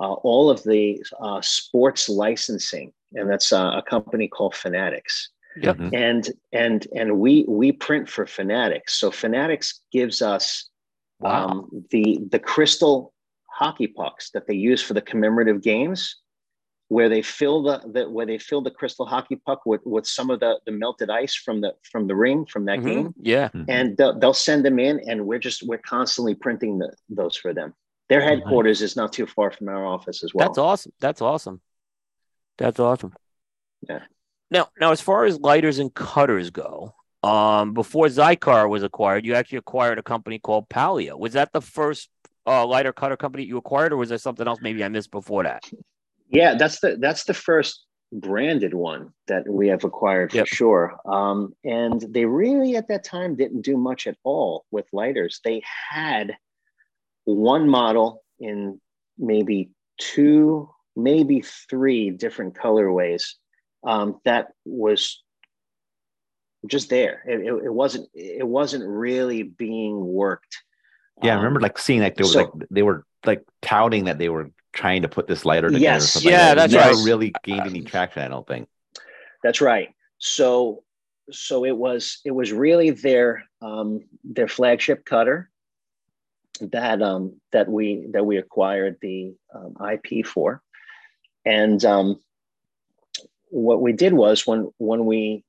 uh, all of the uh, sports licensing, and that's uh, a company called Fanatics. Yep. Mhm. And and and we we print for Fanatics. So Fanatics gives us Wow. um, the the crystal hockey pucks that they use for the commemorative games where they fill the, the where they fill the crystal hockey puck with with some of the the melted ice from the from the ring from that Mhm. game Yeah. Mhm. and they'll, they'll send them in and we're just we're constantly printing the, those for them their nice. headquarters is not too far from our office as well That's awesome. That's awesome. That's awesome. Yeah. Now, now, as far as lighters and cutters go, um, before Xikar was acquired, you actually acquired a company called Palio. Was that the first uh, lighter cutter company you acquired, or was there something else maybe I missed before that? Yeah, that's the that's the first branded one that we have acquired for Yep. sure. Um, and they really at that time didn't do much at all with lighters. They had one model in maybe two, maybe three different colorways um, that was just there. It, it, it wasn't it wasn't really being worked. Yeah, I remember Um, like seeing like they were so- like they were like touting that they were trying to put this lighter together. Yes. Yeah, like that. that's never right. really gained any traction. I don't think. That's right. So so it was it was really their um, their flagship cutter that um, that we that we acquired the um, IP for, and um, what we did was when when we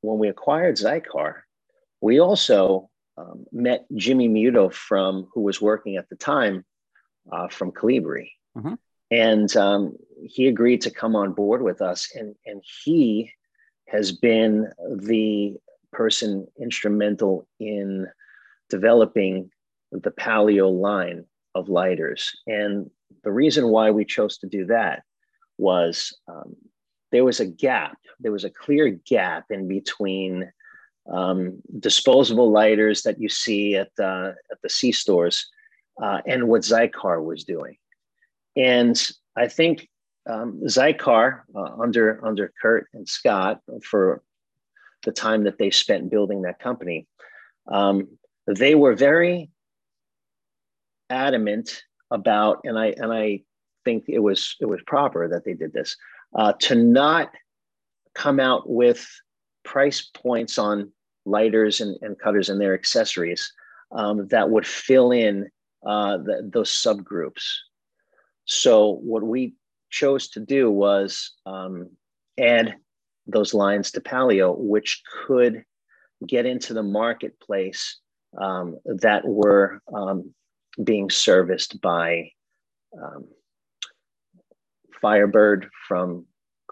when we acquired Xikar, we also um, met Jimmy Muto from who was working at the time uh, from Colibri, Mhm. and um, he agreed to come on board with us. And and he has been the person instrumental in developing the Palio line of lighters. And the reason why we chose to do that was um, there was a gap, there was a clear gap in between um, disposable lighters that you see at the, at the C stores uh, and what Xikar was doing. And I think um, Xikar, uh, under, under Kurt and Scott, for the time that they spent building that company, um, they were very adamant about, and I and I think it was it was proper that they did this uh, to not come out with price points on lighters and, and cutters and their accessories um, that would fill in uh, the, those subgroups. So what we chose to do was um, add those lines to Palio, which could get into the marketplace um, that were um, being serviced by um, Firebird from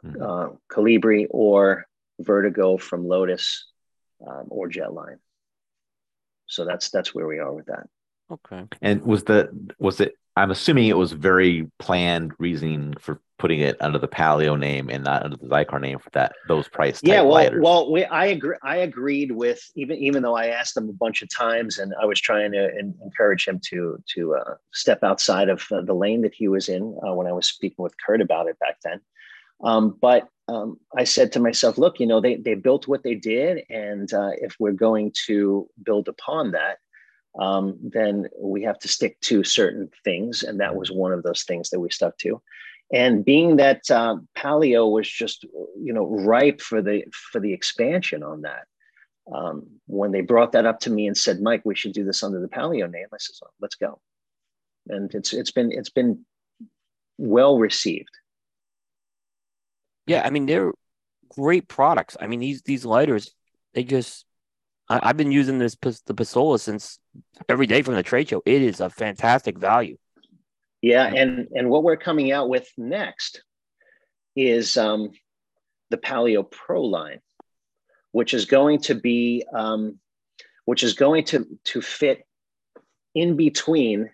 mm-hmm. uh, Colibri or Vertigo from Lotus um, or Jetline. So that's that's where we are with that. Okay. And was the was it? I'm assuming it was very planned reasoning for putting it under the Palio name and not under the Xikar name for that those price. Yeah, well, lighters. well, we, I agree. I agreed with even even though I asked him a bunch of times, and I was trying to in, encourage him to to uh, step outside of uh, the lane that he was in uh, when I was speaking with Kurt about it back then. Um, but um, I said to myself, look, you know, they they built what they did, and uh, if we're going to build upon that. Um, then we have to stick to certain things, and that was one of those things that we stuck to. And being that uh, Palio was just you know ripe for the for the expansion on that um, when they brought that up to me and said mike we should do this under the Palio name i said oh, let's go. And it's it's been it's been well received. Yeah i mean they're great products. I mean these these lighters they just I, have been using this the Pistola since every day from the trade show. It is a fantastic value. Yeah, and and what we're coming out with next is um, the Palio Pro line, which is going to be um, which is going to to fit in between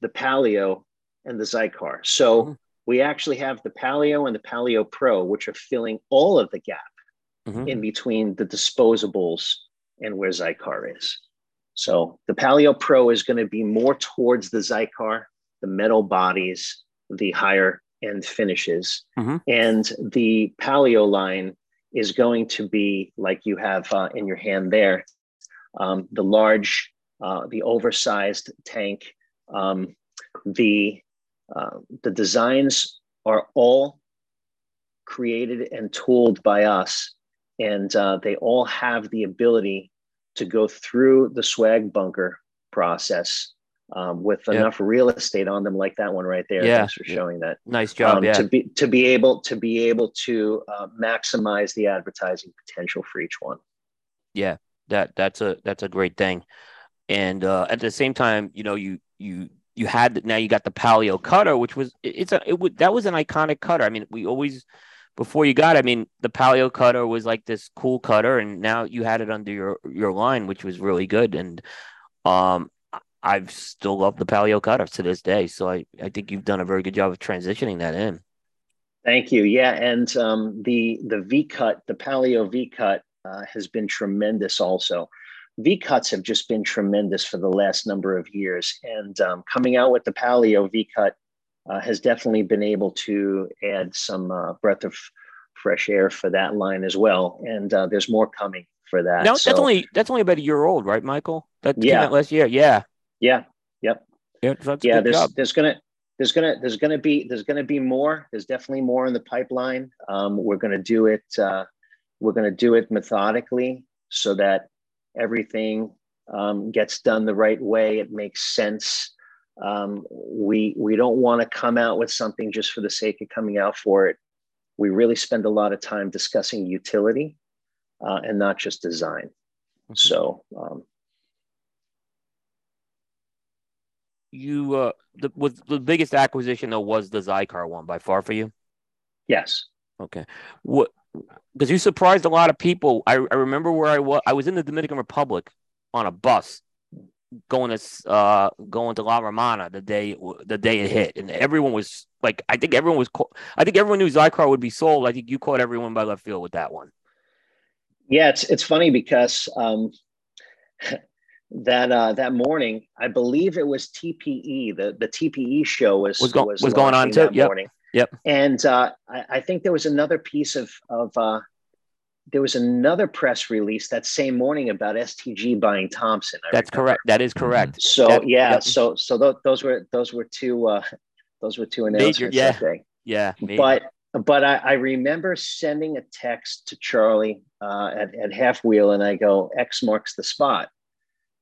the Palio and the Xikar. So mm-hmm. we actually have the Palio and the Palio Pro, which are filling all of the gap mm-hmm. in between the disposables and where Xikar is. So the Palio Pro is going to be more towards the Xikar, the metal bodies, the higher end finishes. Mm-hmm. And the Palio line is going to be like you have uh, in your hand there um, the large, uh, the oversized tank. Um, the, uh, the designs are all created and tooled by us, and uh, they all have the ability to go through the swag bunker process um, with yep. enough real estate on them, like that one right there. Yeah. Thanks for showing that. Nice job. Um, yeah. To be to be able to be able to uh, maximize the advertising potential for each one. Yeah, that that's a that's a great thing. And uh, at the same time, you know, you you you had now you got the Palio cutter, which was it's a it would that was an iconic cutter. I mean, we always before you got, I mean, the Palio cutter was like this cool cutter, and now you had it under your your line, which was really good. And um, I've still loved the Palio cutter to this day. So I, I think you've done a very good job of transitioning that in. Thank you. Yeah, and um, the the V cut, the Palio V cut, uh, has been tremendous. Also, V cuts have just been tremendous for the last number of years, and um, coming out with the Palio V cut uh, has definitely been able to add some uh, breath of fresh air for that line as well. And uh, there's more coming for that. No, so, that's only that's only about a year old, right, Michael? That yeah. came out last year. Yeah. Yeah. Yep. Yeah. yeah. There's job. there's gonna there's gonna there's gonna be there's gonna be more. There's definitely more in the pipeline. Um, we're gonna do it. Uh, we're gonna do it methodically so that everything um, gets done the right way. It makes sense. Um, we we don't want to come out with something just for the sake of coming out for it. We really spend a lot of time discussing utility uh, and not just design. Mm-hmm. So um, you uh the was the biggest acquisition though was the Xikar one by far for you. Yes. Okay. What? Because you surprised a lot of people. I, I remember where I was. I was in the Dominican Republic on a bus going to uh going to La Romana the day the day it hit, and everyone was like, I think everyone was. I think everyone knew Xikar would be sold. I think you caught everyone by left field with that one. Yeah, it's it's funny because um, that uh, that morning, I believe it was TPE. The the TPE show was was, go- was, was going on too. Yep. Morning. Yep. And uh, I, I, think there was another piece of of uh, there was another press release that same morning about STG buying Thompson. I That's remember. correct. That is correct. So that, yeah, so so th- those were those were two uh, those were two announcements Major, yeah. Yeah, but but I, I, remember sending a text to Charlie uh, at, at Half Wheel, and I go, X marks the spot.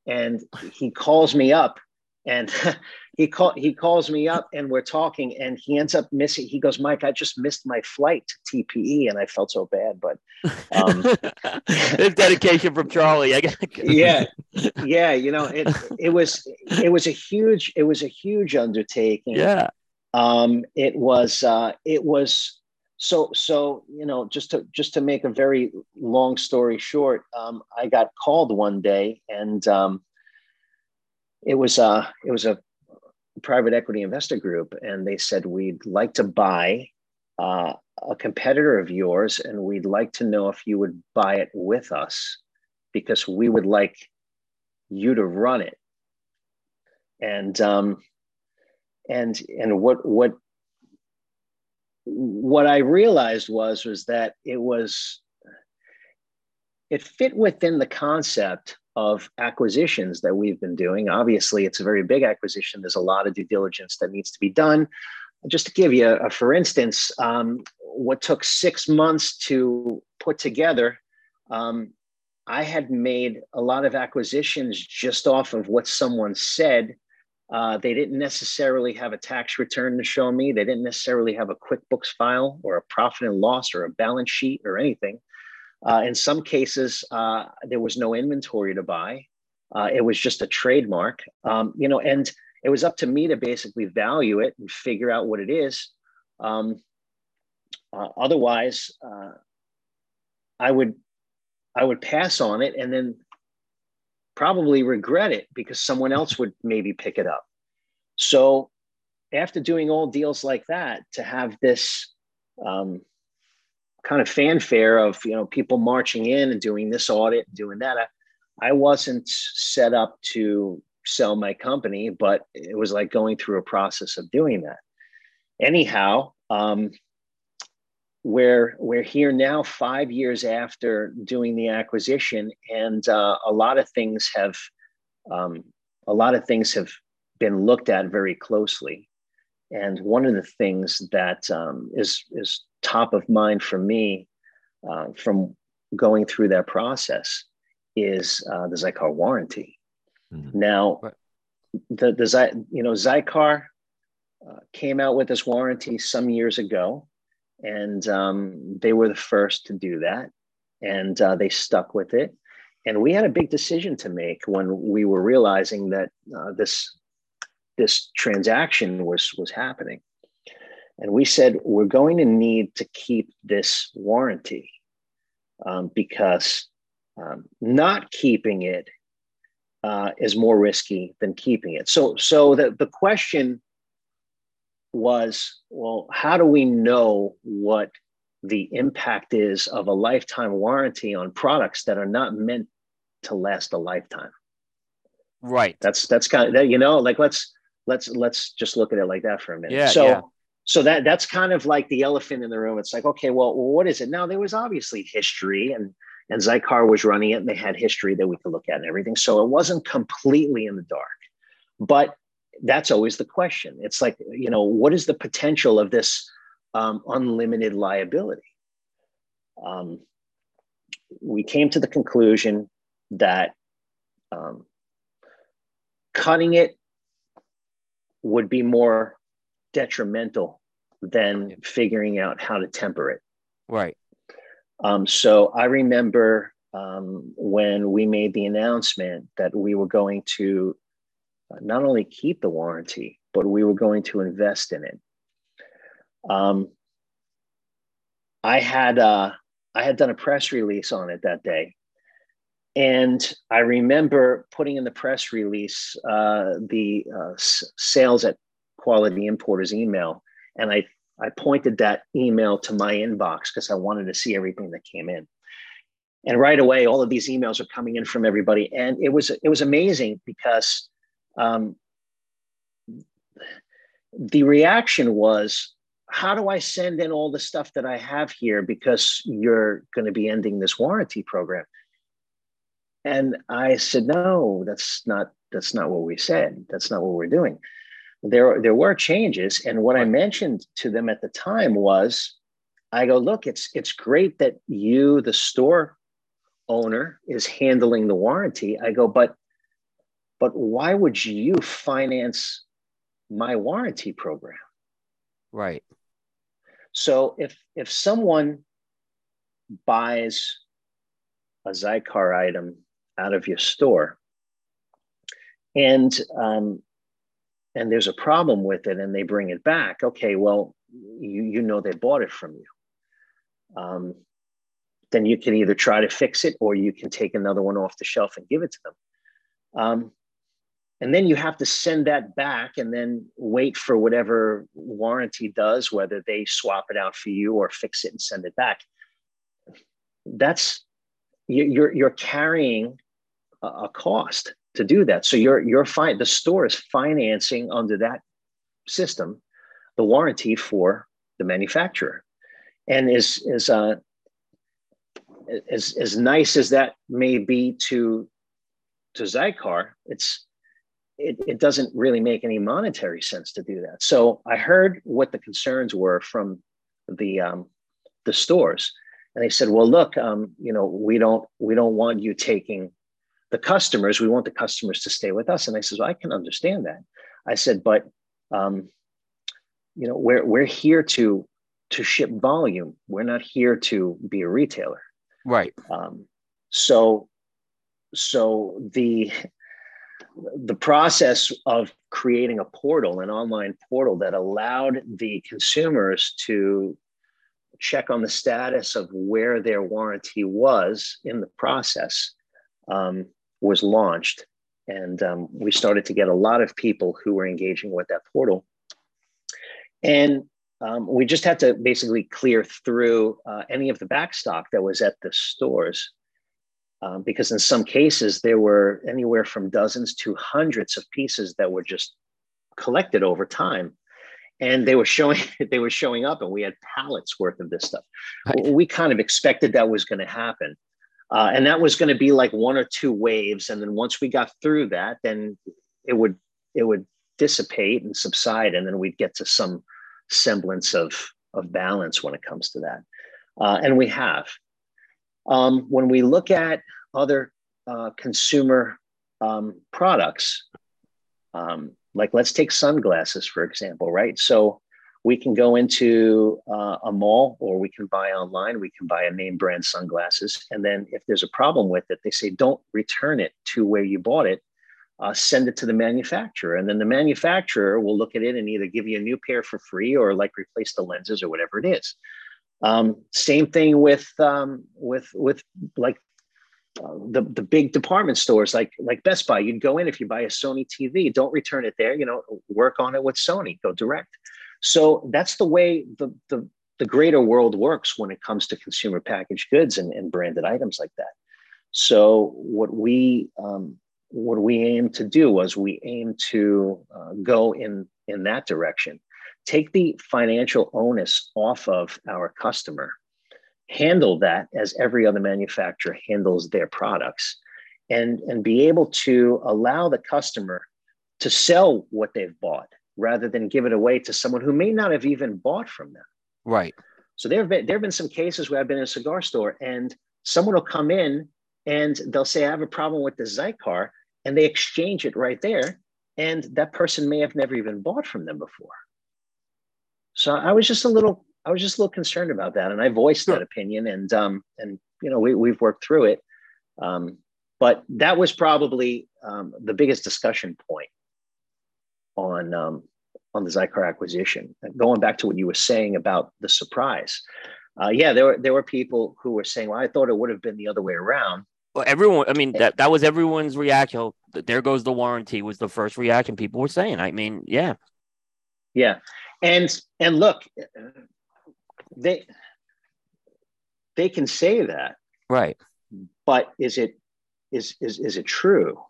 And he calls me up and he call, he calls me up and we're talking and he ends up missing he goes mike i just missed my flight to tpe and i felt so bad but um it's dedication from charlie yeah. Yeah you know it it was it was a huge it was a huge undertaking. Yeah. Um it was uh it was so so you know just to just to make a very long story short um i got called one day and um it was uh it was a private equity investor group and they said we'd like to buy uh, a competitor of yours and we'd like to know if you would buy it with us because we would like you to run it. And um and and what what what i realized was was that it was it fit within the concept of acquisitions that we've been doing. Obviously, it's a very big acquisition. There's a lot of due diligence that needs to be done. Just to give you a, a for instance, um, what took six months to put together, um, I had made a lot of acquisitions just off of what someone said. Uh, they didn't necessarily have a tax return to show me. They didn't necessarily have a QuickBooks file or a profit and loss or a balance sheet or anything. Uh, in some cases, uh, there was no inventory to buy. Uh, it was just a trademark, um, you know, and it was up to me to basically value it and figure out what it is. Um, uh, otherwise, uh, I would I would pass on it and then probably regret it because someone else would maybe pick it up. So after doing all deals like that, to have this um, kind of fanfare of you know people marching in and doing this audit and doing that. I, I wasn't set up to sell my company, but it was like going through a process of doing that. Anyhow, um, we're we're here now, five years after doing the acquisition, and uh, a lot of things have um, a lot of things have been looked at very closely. And one of the things that um, is is top of mind for me uh, from going through that process is uh, the Xikar warranty. Mm-hmm. Now, right. the the you know Xikar uh, came out with this warranty some years ago, and um, they were the first to do that, and uh, they stuck with it. And we had a big decision to make when we were realizing that uh, this this transaction was was happening. And we said, we're going to need to keep this warranty um, because um, not keeping it uh, is more risky than keeping it. So, so the, the question was, well, how do we know what the impact is of a lifetime warranty on products that are not meant to last a lifetime? Right. That's that's kind of you know like let's let's let's just look at it like that for a minute. Yeah. So yeah so that that's kind of like the elephant in the room. It's like, okay, well, what is it? Now there was obviously history and and Xikar was running it and they had history that we could look at and everything. So it wasn't completely in the dark. But that's always the question. It's like, you know, what is the potential of this um, unlimited liability? Um, we came to the conclusion that um, cutting it would be more detrimental than figuring out how to temper it. Right. Um, so I remember um, when we made the announcement that we were going to not only keep the warranty, but we were going to invest in it. Um, I had uh, I had done a press release on it that day, and I remember putting in the press release uh, the uh, s- sales at Quality Importers email, and I I pointed that email to my inbox because I wanted to see everything that came in. And right away, all of these emails are coming in from everybody, and it was it was amazing because um, the reaction was, "How do I send in all the stuff that I have here because you're going to be ending this warranty program?" And I said, "No, that's not that's not what we said. That's not what we're doing." There there were changes, and what I mentioned to them at the time was, I go, "Look, it's it's great that you, the store owner is handling the warranty. I go, but but why would you finance my warranty program? Right. So if if someone buys a Xikar item out of your store and um, and there's a problem with it and they bring it back, okay, well, you you know they bought it from you. Um, then you can either try to fix it or you can take another one off the shelf and give it to them. Um, and then you have to send that back and then wait for whatever warranty does, whether they swap it out for you or fix it and send it back. That's you're you're carrying a cost to do that. So you're you're fine. The store is financing under that system the warranty for the manufacturer, and is is uh, as as nice as that may be to to Xikar, it's it, it doesn't really make any monetary sense to do that. So I heard what the concerns were from the um, the stores, and they said, "Well, look, um, you know, we don't we don't want you taking the customers. We want the customers to stay with us." And I said, well, "I can understand that." I said, "But um, you know, we're we're here to to ship volume. We're not here to be a retailer." Right. Um, so, so the the process of creating a portal, an online portal that allowed the consumers to check on the status of where their warranty was in the process, um, was launched, and um, we started to get a lot of people who were engaging with that portal. And um, we just had to basically clear through uh, any of the backstock that was at the stores um, because in some cases there were anywhere from dozens to hundreds of pieces that were just collected over time and they were showing they were showing up and we had pallets worth of this stuff right. we kind of expected that was going to happen uh, and that was going to be like one or two waves and then once we got through that then it would it would dissipate and subside and then we'd get to some semblance of, of balance when it comes to that. Uh, and we have. Um, when we look at other uh, consumer um, products, um, like let's take sunglasses, for example, right? So we can go into uh, a mall or we can buy online, we can buy a name brand sunglasses. And then if there's a problem with it, they say, don't return it to where you bought it uh, send it to the manufacturer. And then the manufacturer will look at it and either give you a new pair for free or like replace the lenses or whatever it is. Um, same thing with um, with with like uh, the the big department stores like like Best Buy. You'd go in if you buy a Sony TV, don't return it there. You know, work on it with Sony. Go direct. So that's the way the the the greater world works when it comes to consumer packaged goods and, and branded items like that. So what we um, what we aim to do was we aim to uh, go in in that direction. Take the financial onus off of our customer. Handle that as every other manufacturer handles their products and and be able to allow the customer to sell what they've bought rather than give it away to someone who may not have even bought from them right so there have been there have been some cases where i've been in a cigar store and someone will come in and they'll say i have a problem with the Xikar and they exchange it right there. And that person may have never even bought from them before. So I was just a little, I was just a little concerned about that, and I voiced sure. that opinion, and um, and you know we we've worked through it, um, but that was probably um, the biggest discussion point on um, on the Xikar acquisition. Going back to what you were saying about the surprise, uh, yeah, there were there were people who were saying, "Well, I thought it would have been the other way around." Well, everyone, I mean, that that was everyone's reaction. There goes the warranty was the first reaction people were saying. I mean, yeah, yeah, and and look, they they can say that, right? But is it is is is it true?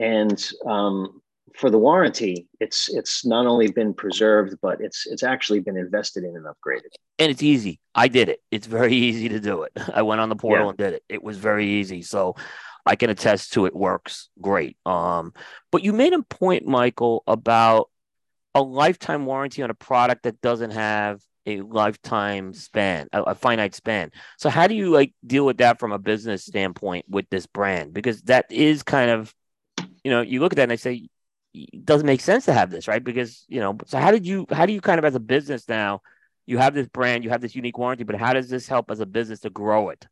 And um, for the warranty, it's it's not only been preserved, but it's it's actually been invested in and upgraded. And it's easy. I did it. It's very easy to do it. I went on the portal yeah. and did it. It was very easy. So I can attest to it works great. Um, but you made a point, Michael, about a lifetime warranty on a product that doesn't have a lifetime span, a, a, finite span. So how do you like deal with that from a business standpoint with this brand? Because that is kind of, you know, you look at that and I say it doesn't make sense to have this, right? Because you know, so how did you how do you kind of as a business now, you have this brand, you have this unique warranty, but how does this help as a business to grow it?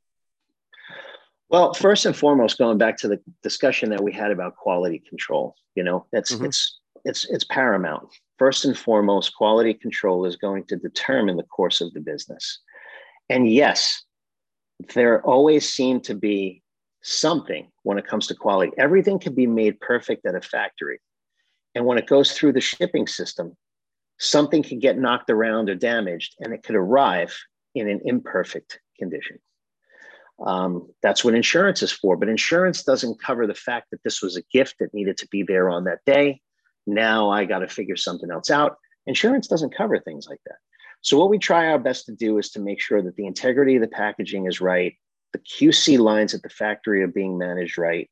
Well, first and foremost, going back to the discussion that we had about quality control, you know, that's mm-hmm. it's it's it's paramount. First and foremost, quality control is going to determine the course of the business. And yes, there always seem to be something when it comes to quality. Everything can be made perfect at a factory. And when it goes through the shipping system, something can get knocked around or damaged, and it could arrive in an imperfect condition. Um, that's what insurance is for. But insurance doesn't cover the fact that this was a gift that needed to be there on that day. Now I got to figure something else out. Insurance doesn't cover things like that. So, what we try our best to do is to make sure that the integrity of the packaging is right, the QC lines at the factory are being managed right,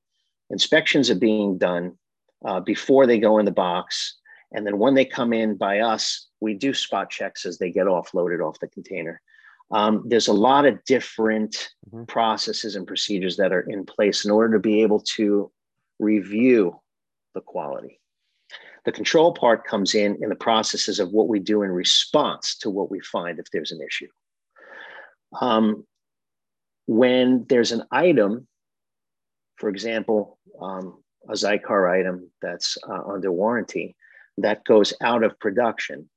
inspections are being done uh, before they go in the box. And then when they come in by us, we do spot checks as they get offloaded off the container. Um, there's a lot of different mm-hmm. processes and procedures that are in place in order to be able to review the quality. The control part comes in in the processes of what we do in response to what we find if there's an issue. Um, when there's an item, for example, um, a Xikar item that's uh, under warranty that goes out of production,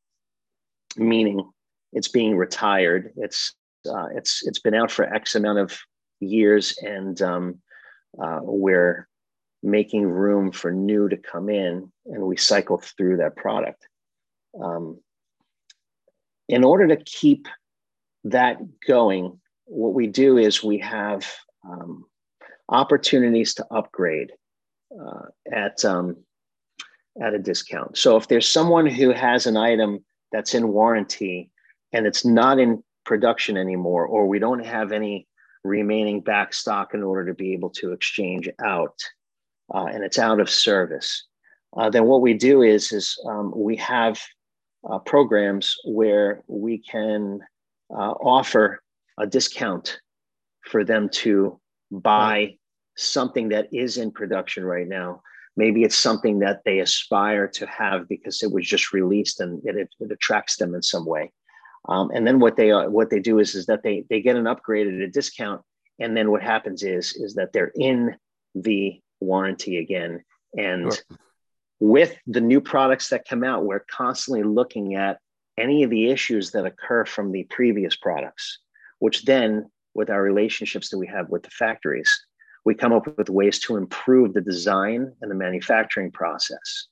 meaning it's being retired. It's uh, it's it's been out for X amount of years, and um, uh, we're making room for new to come in, and we cycle through that product. Um, in order to keep that going, what we do is we have um, opportunities to upgrade uh, at um, at a discount. So if there's someone who has an item that's in warranty and it's not in production anymore, or we don't have any remaining back stock in order to be able to exchange out, uh, and it's out of service, uh, then what we do is is um, we have uh, programs where we can uh, offer a discount for them to buy something that is in production right now. Maybe it's something that they aspire to have because it was just released and it, it, attracts them in some way. Um, and then what they uh, what they do is is that they they get an upgrade at a discount, and then what happens is is that they're in the warranty again. And sure. with the new products that come out, we're constantly looking at any of the issues that occur from the previous products, which then, with our relationships that we have with the factories, we come up with ways to improve the design and the manufacturing process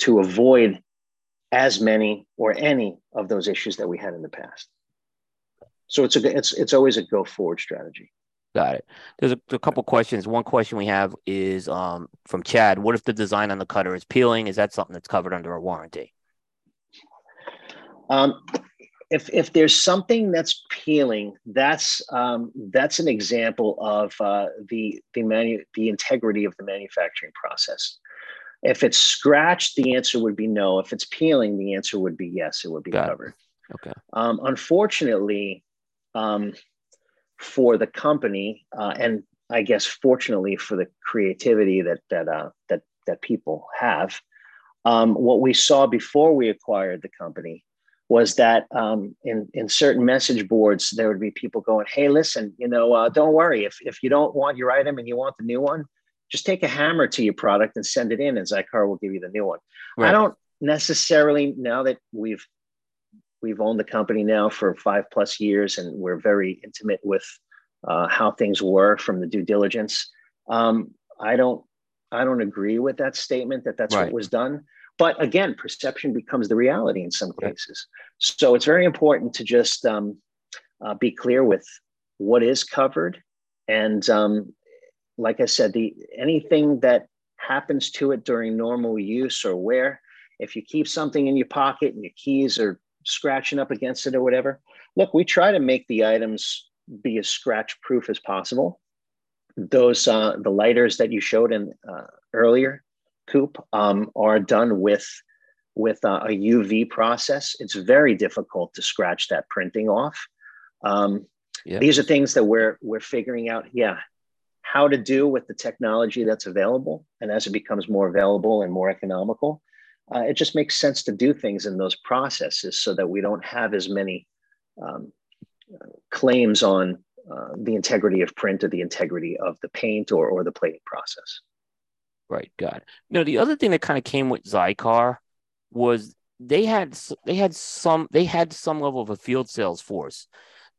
to avoid as many or any of those issues that we had in the past. So it's a it's it's always a go forward strategy. Got it. There's a, a, couple questions. One question we have is um, from Chad. What if the design on the cutter is peeling? Is that something that's covered under a warranty? Um, if if there's something that's peeling, that's um, that's an example of uh, the the manu- the integrity of the manufacturing process. If it's scratched, the answer would be no. If it's peeling, the answer would be yes. It would be Got covered. It. Okay. Um, unfortunately, um, for the company, uh, and I guess fortunately for the creativity that that uh, that that people have, um, what we saw before we acquired the company was that um, in in certain message boards there would be people going, "Hey, listen, you know, uh, don't worry if if you don't want your item and you want the new one, just take a hammer to your product and send it in, and Xikar will give you the new one. Right. I don't necessarily now that we've we've owned the company now for five plus years, and we're very intimate with uh, how things were from the due diligence. Um, I don't I don't agree with that statement that that's right. what was done. But again, perception becomes the reality in some cases. So it's very important to just um, uh, be clear with what is covered, and um, like I said, the anything that happens to it during normal use or wear, if you keep something in your pocket and your keys are scratching up against it or whatever, look, we try to make the items be as scratch proof as possible. Those uh, the lighters that you showed in uh, earlier, Coop, um, are done with with uh, a UV process. It's very difficult to scratch that printing off. Um, yeah. These are things that we're we're figuring out. Yeah, how to do with the technology that's available, and as it becomes more available and more economical, uh, it just makes sense to do things in those processes so that we don't have as many um, claims on uh, the integrity of print or the integrity of the paint or, or the plating process. Right, got it. No, the other thing that kind of came with Xikar was they had they had some they had some level of a field sales force.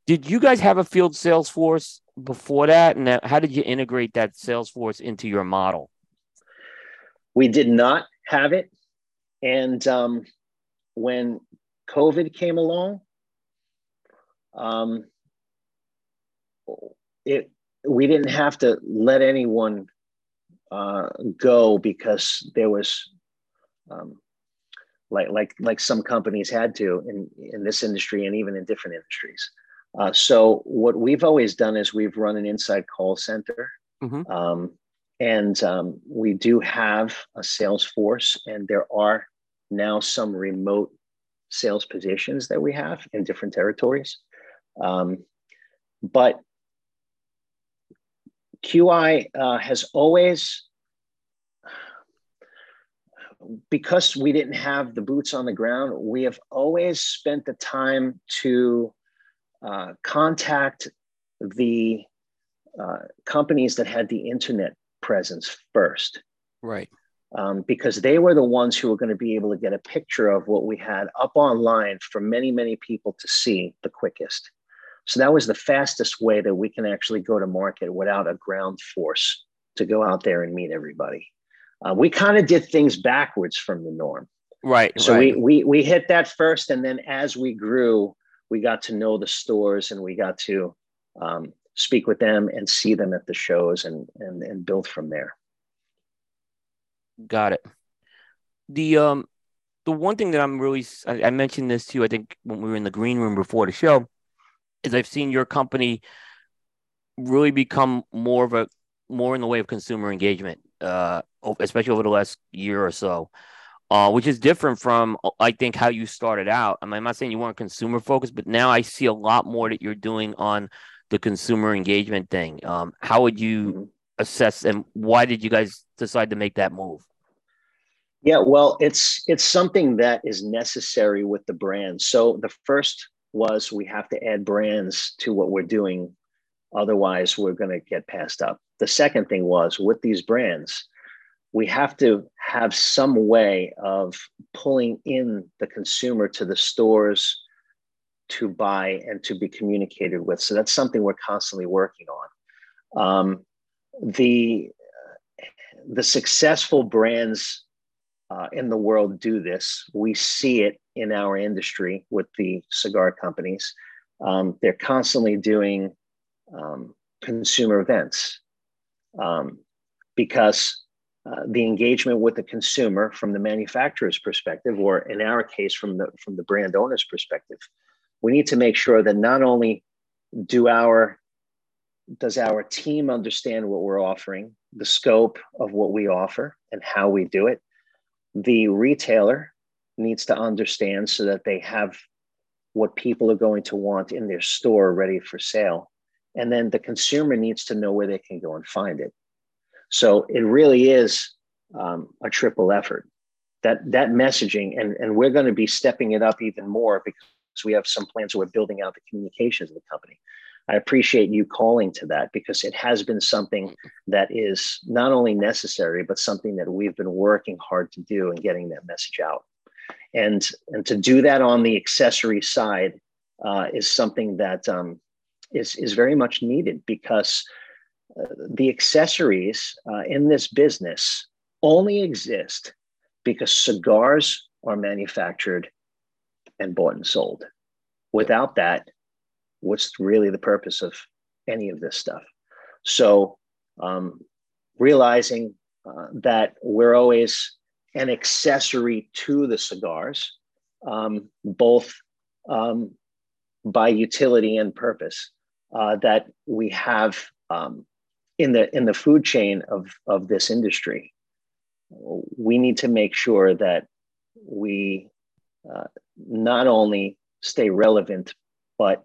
Did you guys have a field sales force before that, and how did you integrate that sales force into your model? We did not have it, and um, when COVID came along, um, it we didn't have to let anyone uh, go because there was um, like like like some companies had to in in this industry and even in different industries. Uh, so what we've always done is we've run an inside call center, mm-hmm. um, and um, we do have a sales force, and there are now some remote sales positions that we have in different territories. Um, but QI uh, has always, because we didn't have the boots on the ground, we have always spent the time to uh, contact the uh, companies that had the internet presence first. Right. Um, because they were the ones who were going to be able to get a picture of what we had up online for many, many people to see the quickest. So that was the fastest way that we can actually go to market without a ground force to go out there and meet everybody. Uh, we kind of did things backwards from the norm. Right. So right. We, we we hit that first, and then as we grew, we got to know the stores and we got to um, speak with them and see them at the shows and and and build from there. Got it. The um the one thing that I'm really I, I mentioned this too. I think when we were in the green room before the show is I've seen your company really become more of a more in the way of consumer engagement, uh, especially over the last year or so, uh, which is different from I think how you started out. I mean, I'm not saying you weren't consumer focused, but now I see a lot more that you're doing on the consumer engagement thing. Um, how would you mm-hmm. assess and why did you guys decide to make that move? Yeah, well, it's it's something that is necessary with the brand. So the first was we have to add brands to what we're doing. Otherwise, we're going to get passed up. The second thing was with these brands, we have to have some way of pulling in the consumer to the stores to buy and to be communicated with. So that's something we're constantly working on. Um, the the successful brands uh, in the world do this. We see it in our industry with the cigar companies. Um, they're constantly doing um, consumer events um, because uh, the engagement with the consumer from the manufacturer's perspective, or in our case, from the from the brand owner's perspective, we need to make sure that not only do our does our team understand what we're offering, the scope of what we offer, and how we do it, the retailer needs to understand so that they have what people are going to want in their store ready for sale. And then the consumer needs to know where they can go and find it. So it really is um, a triple effort. That that messaging, and, and we're going to be stepping it up even more because we have some plans. where We're building out the communications of the company. I appreciate you calling to that because it has been something that is not only necessary, but something that we've been working hard to do and getting that message out. And, and to do that on the accessory side uh, is something that um, is is very much needed because uh, the accessories uh, in this business only exist because cigars are manufactured and bought and sold. Without that, what's really the purpose of any of this stuff? So, um, realizing uh, that we're always an accessory to the cigars, um, both um, by utility and purpose, uh, that we have um, in the in the food chain of of this industry. We need to make sure that we uh, not only stay relevant, but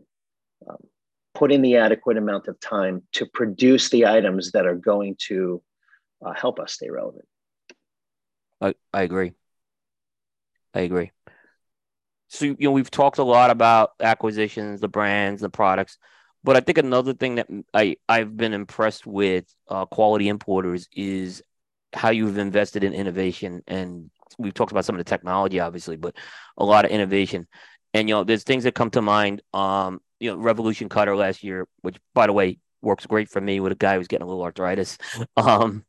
um, put in the adequate amount of time to produce the items that are going to uh, help us stay relevant. I, I agree. I agree. So you know we've talked a lot about acquisitions, the brands, the products, but I think another thing that I I've been impressed with uh, quality importers is how you've invested in innovation and we've talked about some of the technology obviously but a lot of innovation and you know there's things that come to mind um you know revolution cutter last year which by the way works great for me with a guy who's getting a little arthritis um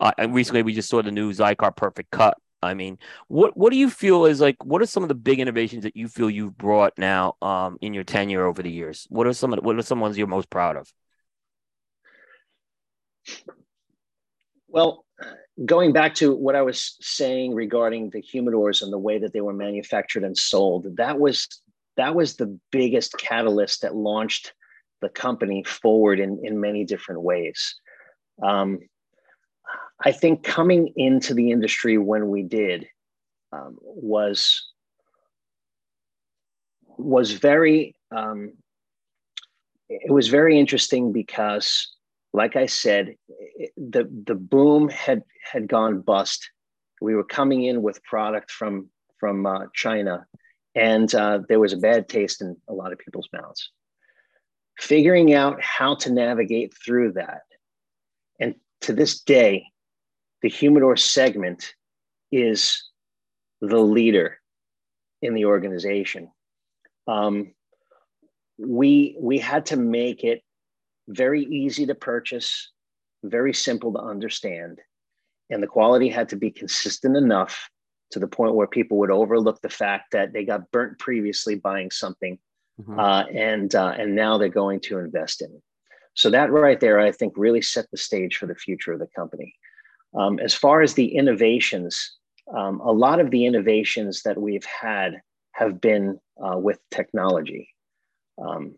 uh, and recently we just saw the new Xikar Perfect Cut. I mean, what what do you feel is like? What are some of the big innovations that you feel you've brought now um, in your tenure over the years? What are some of what are some ones you're most proud of? Well, going back to what I was saying regarding the humidors and the way that they were manufactured and sold, that was that was the biggest catalyst that launched the company forward in in many different ways. Um, I think coming into the industry when we did um, was was very um, it was very interesting because, like I said, it, the the boom had had gone bust. We were coming in with product from from uh, China, and uh, there was a bad taste in a lot of people's mouths. Figuring out how to navigate through that, to this day, the humidor segment is the leader in the organization. Um, we we had to make it very easy to purchase, very simple to understand, and the quality had to be consistent enough to the point where people would overlook the fact that they got burnt previously buying something, mm-hmm. uh, and uh, and now they're going to invest in it. So that right there, I think, really set the stage for the future of the company. Um, as far as the innovations, um, a lot of the innovations that we've had have been uh, with technology. Um,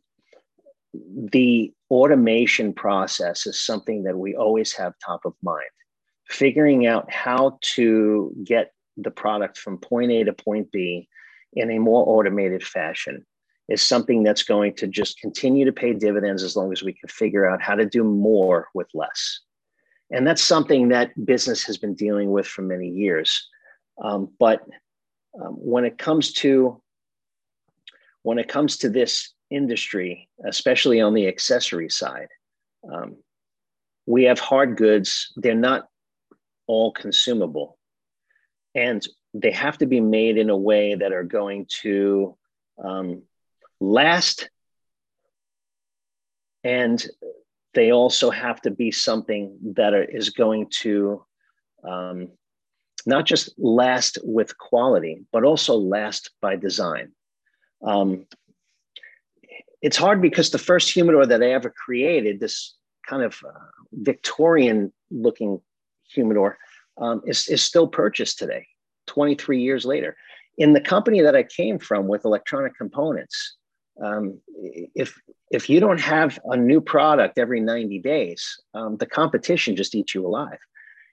the automation process is something that we always have top of mind. Figuring out how to get the product from point A to point B in a more automated fashion is something that's going to just continue to pay dividends as long as we can figure out how to do more with less. And that's something that business has been dealing with for many years. Um, but um, when it comes to when it comes to this industry, especially on the accessory side, um, we have hard goods. They're not all consumable, and they have to be made in a way that are going to um, last and they also have to be something that are, is going to um, not just last with quality, but also last by design. Um, it's hard because the first humidor that I ever created, this kind of uh, Victorian looking humidor, um, is, is still purchased today, 23 years later. In the company that I came from with electronic components, um, if if you don't have a new product every 90 days, um, the competition just eats you alive.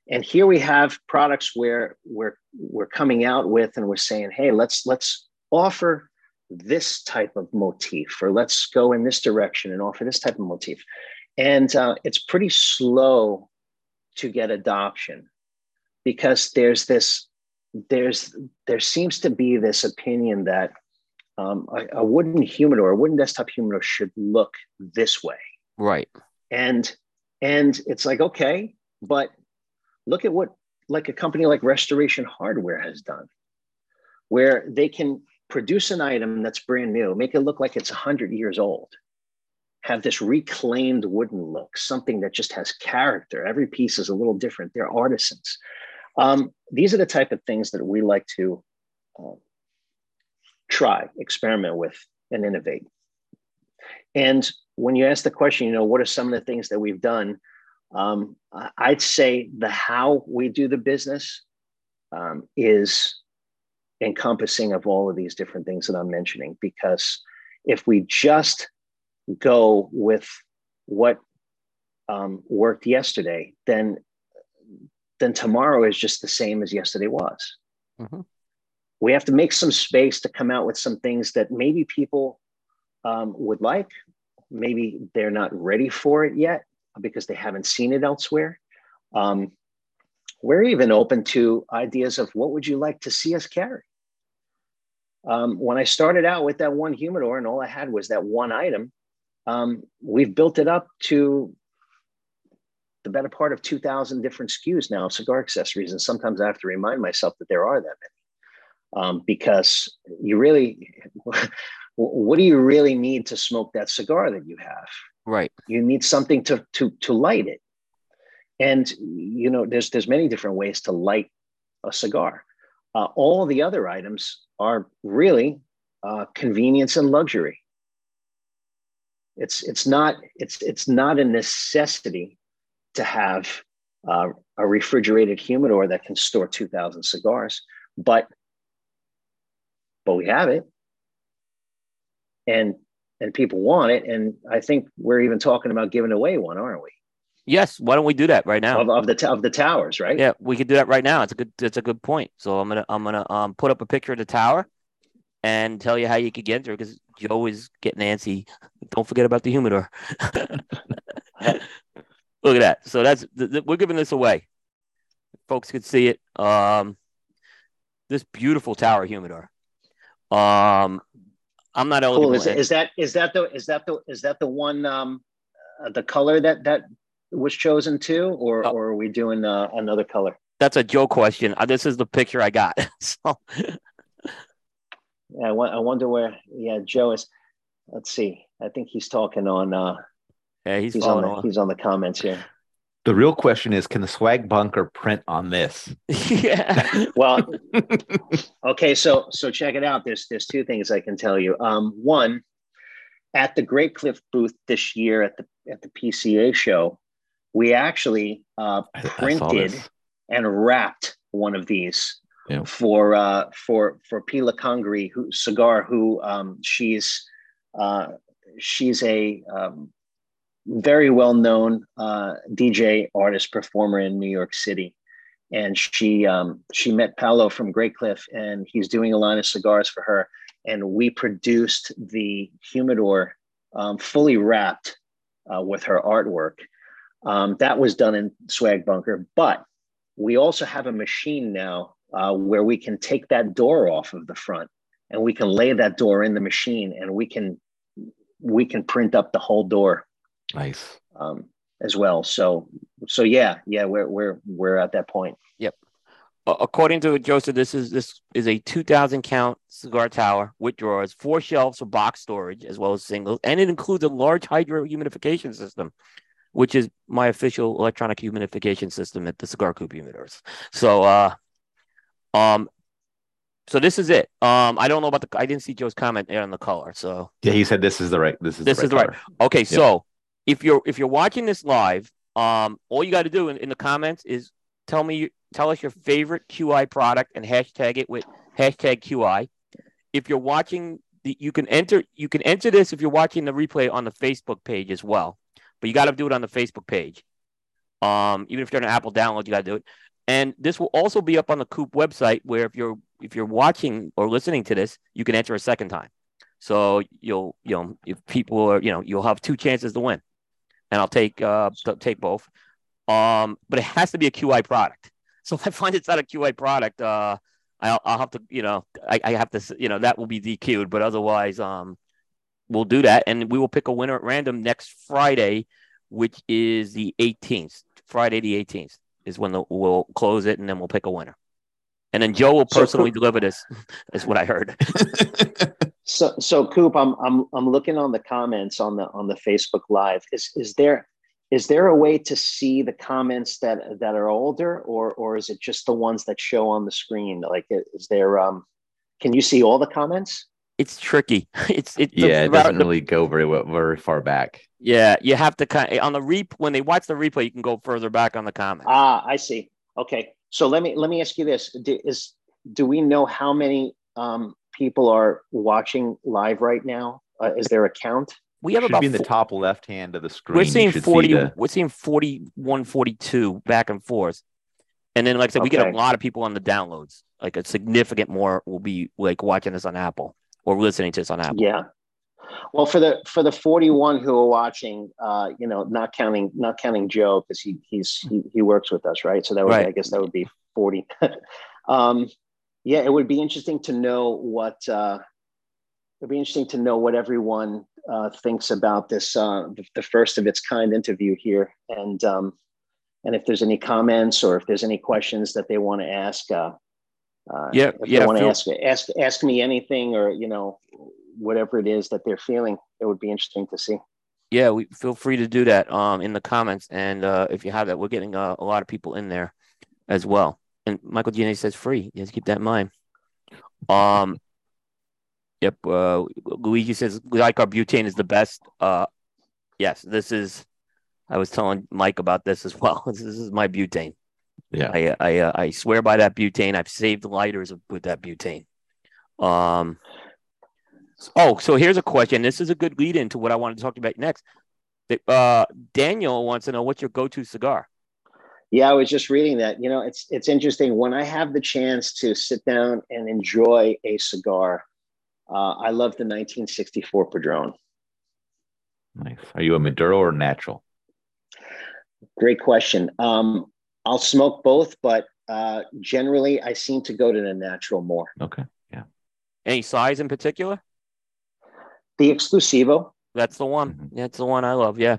And here we have products where we're we're coming out with and we're saying, hey, let's let's offer this type of motif, or let's go in this direction and offer this type of motif. And uh, it's pretty slow to get adoption because there's this there's there seems to be this opinion that um, a, a wooden humidor, a wooden desktop humidor should look this way. Right. And and it's like, okay, but look at what like a company like Restoration Hardware has done, where they can produce an item that's brand new, make it look like it's 100 years old, have this reclaimed wooden look, something that just has character. Every piece is a little different. They're artisans. Um, these are the type of things that we like to uh, try, experiment with, and innovate. And when you ask the question, you know, what are some of the things that we've done? Um, I'd say the how we do the business um, is encompassing of all of these different things that I'm mentioning. Because if we just go with what um, worked yesterday, then then tomorrow is just the same as yesterday was. Mm-hmm. We have to make some space to come out with some things that maybe people um, would like. Maybe they're not ready for it yet because they haven't seen it elsewhere. Um, we're even open to ideas of what would you like to see us carry. Um, when I started out with that one humidor and all I had was that one item, um, we've built it up to the better part of 2,000 different SKUs now of cigar accessories. And sometimes I have to remind myself that there are that many um, because you really, what do you really need to smoke that cigar that you have? Right. You need something to, to, to light it. And, you know, there's, there's many different ways to light a cigar. Uh, all the other items are really uh, convenience and luxury. It's, it's not it's, it's not a necessity to have uh, a refrigerated humidor that can store 2000 cigars but but we have it. And and people want it. And i think we're even talking about giving away one aren't we? Yes. Why don't we do that right now? Of, of the of the towers right? Yeah we could do that right now. It's a good it's a good point. So i'm gonna i'm gonna um put up a picture of the tower and tell you how you could get there because joe is getting antsy don't forget about the humidor. Look at that. So that's th- th- we're giving this away. Folks could see it. Um, this beautiful tower humidor. Um, I'm not eligible. Cool. Is, is, that is that the is that the is that the one um, uh, the color that that was chosen too, or uh, or are we doing uh, another color? That's a Joe question. Uh, this is the picture I got. so. Yeah, I, I wonder where. Yeah, Joe is. Let's see. I think he's talking on. uh yeah, he's, he's on the, he's on the comments here. The real question is, can the swag bunker print on this? yeah. well, okay. So so check it out. There's there's two things I can tell you. Um, one, at the Great Cliff booth this year at the at the PCA show, we actually uh, printed and wrapped one of these yeah. for uh, for for Pila Congri, who cigar, who um, she's uh, she's a um, very well known uh, DJ, artist, performer in New York City. And she um, she met Paolo from Great Cliff, and he's doing a line of cigars for her. And we produced the humidor um, fully wrapped uh, with her artwork. Um, that was done in Swag Bunker, but we also have a machine now uh, where we can take that door off of the front, and we can lay that door in the machine, and we can we can print up the whole door Nice. Um, as well. So so yeah, yeah, we're we're we're at that point. Yep. According to Joseph, this is this is a 2,000 count cigar tower with drawers, four shelves for box storage as well as singles, and it includes a large hydro humidification system, which is my official electronic humidification system at the Cigar Coop humidors. So, uh, um, so this is it. Um, I don't know about the. I didn't see Joe's comment there on the color. So yeah, he said this is the right. This is this the right is the right. Okay, yep. so if you're if you're watching this live, um, all you got to do in, in the comments is tell me tell us your favorite QI product and hashtag it with hashtag QI. If you're watching the, you can enter you can enter this if you're watching the replay on the Facebook page as well, but you got to do it on the Facebook page. Um, even if you're on an Apple download, you got to do it. And this will also be up on the Coop website, where if you're if you're watching or listening to this, you can enter a second time. So you'll you know if people are you know you'll have two chances to win and I'll take uh take both. Um, but it has to be a QI product. So if I find it's not a QI product, uh, I'll, I'll have to, you know, I, I have to, you know, that will be DQ'd, but otherwise, um, we'll do that, and we will pick a winner at random next Friday, which is the 18th. Friday the 18th is when the, we'll close it, and then we'll pick a winner. And then Joe will personally deliver this. Is what I heard. So, so Coop, I'm I'm I'm looking on the comments on the on the Facebook Live. Is is there is there a way to see the comments that that are older, or or is it just the ones that show on the screen? Like, is there um, can you see all the comments? It's tricky. It's it's yeah, it doesn't the- really go very well, very far back. yeah. You have to kind on the rep when they watch the replay, you can go further back on the comments. Ah, I see. Okay, so let me let me ask you this: do, is do we know how many um, people are watching live right now? Uh, is there a count? we have Should about be in the top left hand of the screen. we're seeing should see 40 the- we're seeing 41 42 back and forth and then like i said we get a lot of people on the downloads like a significant more will be like watching this on apple or listening to this on apple Yeah. Well, for the for the forty one who are watching, uh, you know, not counting not counting Joe because he he's he, he works with us, right? So that would Right. I guess that would be forty. um, yeah, it would be interesting to know what uh, it'd be interesting to know what everyone uh, thinks about this uh, the, first of its kind interview here, and um, and if there's any comments or if there's any questions that they want to ask. Uh, uh, Yeah, if yeah, they want to ask ask ask me anything or you know whatever it is that they're feeling, it would be interesting to see. yeah we feel free to do that um in the comments and uh if you have that we're getting uh, a lot of people in there as well and michael Gianni says free just keep that in mind um yep uh luigi says Xikar butane is the best uh yes this is i was telling mike about this as well this is my butane Yeah. I I uh, I swear by that butane. I've saved lighters with that butane. Um. Oh, so here's a question. This is a good lead into what I wanted to talk about next. Uh, Daniel wants to know what's your go-to cigar. Yeah, I was just reading that. You know, it's it's interesting when I have the chance to sit down and enjoy a cigar. Uh, I love the 1964 Padron. Nice. Are you a Maduro or natural? Great question. Um, I'll smoke both, but uh, generally I seem to go to the natural more. Okay. Yeah. Any size in particular? The Exclusivo. That's the one. Mhm. That's the one I love. Yeah.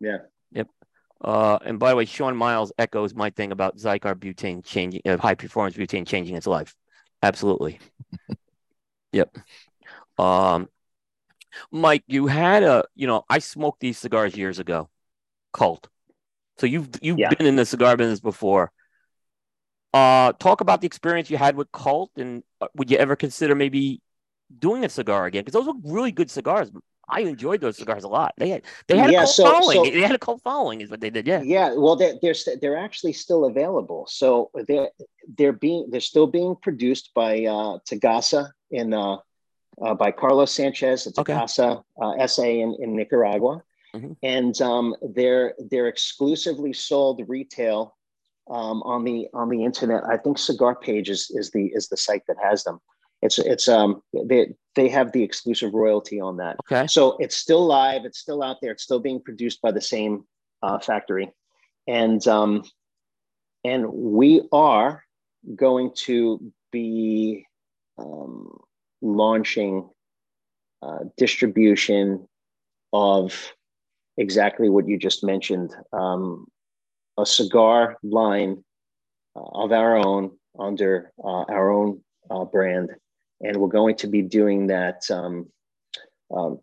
Yeah. Uh, and by the way, Sean Miles echoes my thing about Xikar butane changing, uh, high performance butane changing its life. Absolutely. yep. Um, Mike, you had a, you know, I smoked these cigars years ago, Cult. So you've you've Yeah. been in the cigar business before. Uh, talk about the experience you had with Cult, and uh, would you ever consider maybe doing a cigar again? Because those were really good cigars. I enjoyed those cigars a lot. They had they had Yeah, a cult so- following. so- they had a cult following, is what they did. Yeah. Yeah, well, they're they're st- they're actually still available. So they're they're being they're still being produced by uh, Tagasa in uh, uh, by Carlos Sanchez at Okay. Tagasa uh, SA in, in Nicaragua, Mhm. and um, they're they're exclusively sold retail um, on the on the internet. I think Cigar Page is is the is the site that has them. It's it's um they they have the exclusive royalty on that. Okay. So it's still live. It's still out there. It's still being produced by the same uh, factory, and um, and we are going to be um, launching uh, distribution of exactly what you just mentioned, um, a cigar line uh, of our own under uh, our own uh, brand, and we're going to be doing that um, um,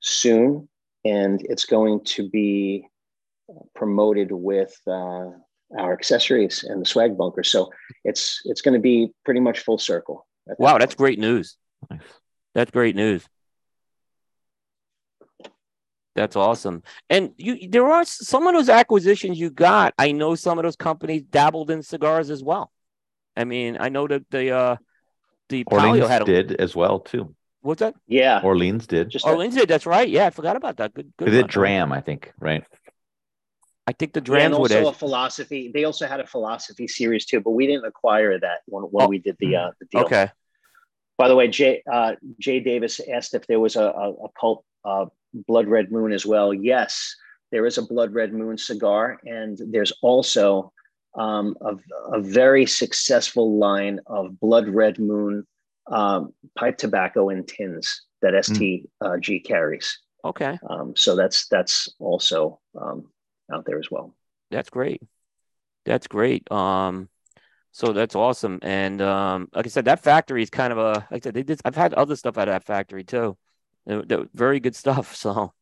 soon, and it's going to be promoted with uh, our accessories and the swag bunker. So it's it's going to be pretty much full circle. that Wow, point. that's great news. That's great news. That's awesome. And you there are some of those acquisitions you got. I know some of those companies dabbled in cigars as well. I mean, I know that the uh the Palio Orleans had a did as well too. what's that? yeah. Orleans did. Just Oh, Lindsay, that's right. Yeah, I forgot about that. Good, good. They did one. Dram, I think, right? I think the Yeah, and Drams would also a philosophy. They also had a philosophy series too, but we didn't acquire that when, when Oh. we did the uh, the deal. Okay. By the way, Jay uh, Jay Davis asked if there was a, a, a cult uh, Blood Red Moon as well. Yes, there is a Blood Red Moon cigar, and there's also um, of a very successful line of Blood Red Moon um, pipe tobacco in tins that STG uh, carries. Okay. Um, so that's that's also um, out there as well. That's great. That's great. Um, so that's awesome. And um, like I said, that factory is kind of a like I said, they did. I've had other stuff out of that factory too. They're, they're very good stuff. So.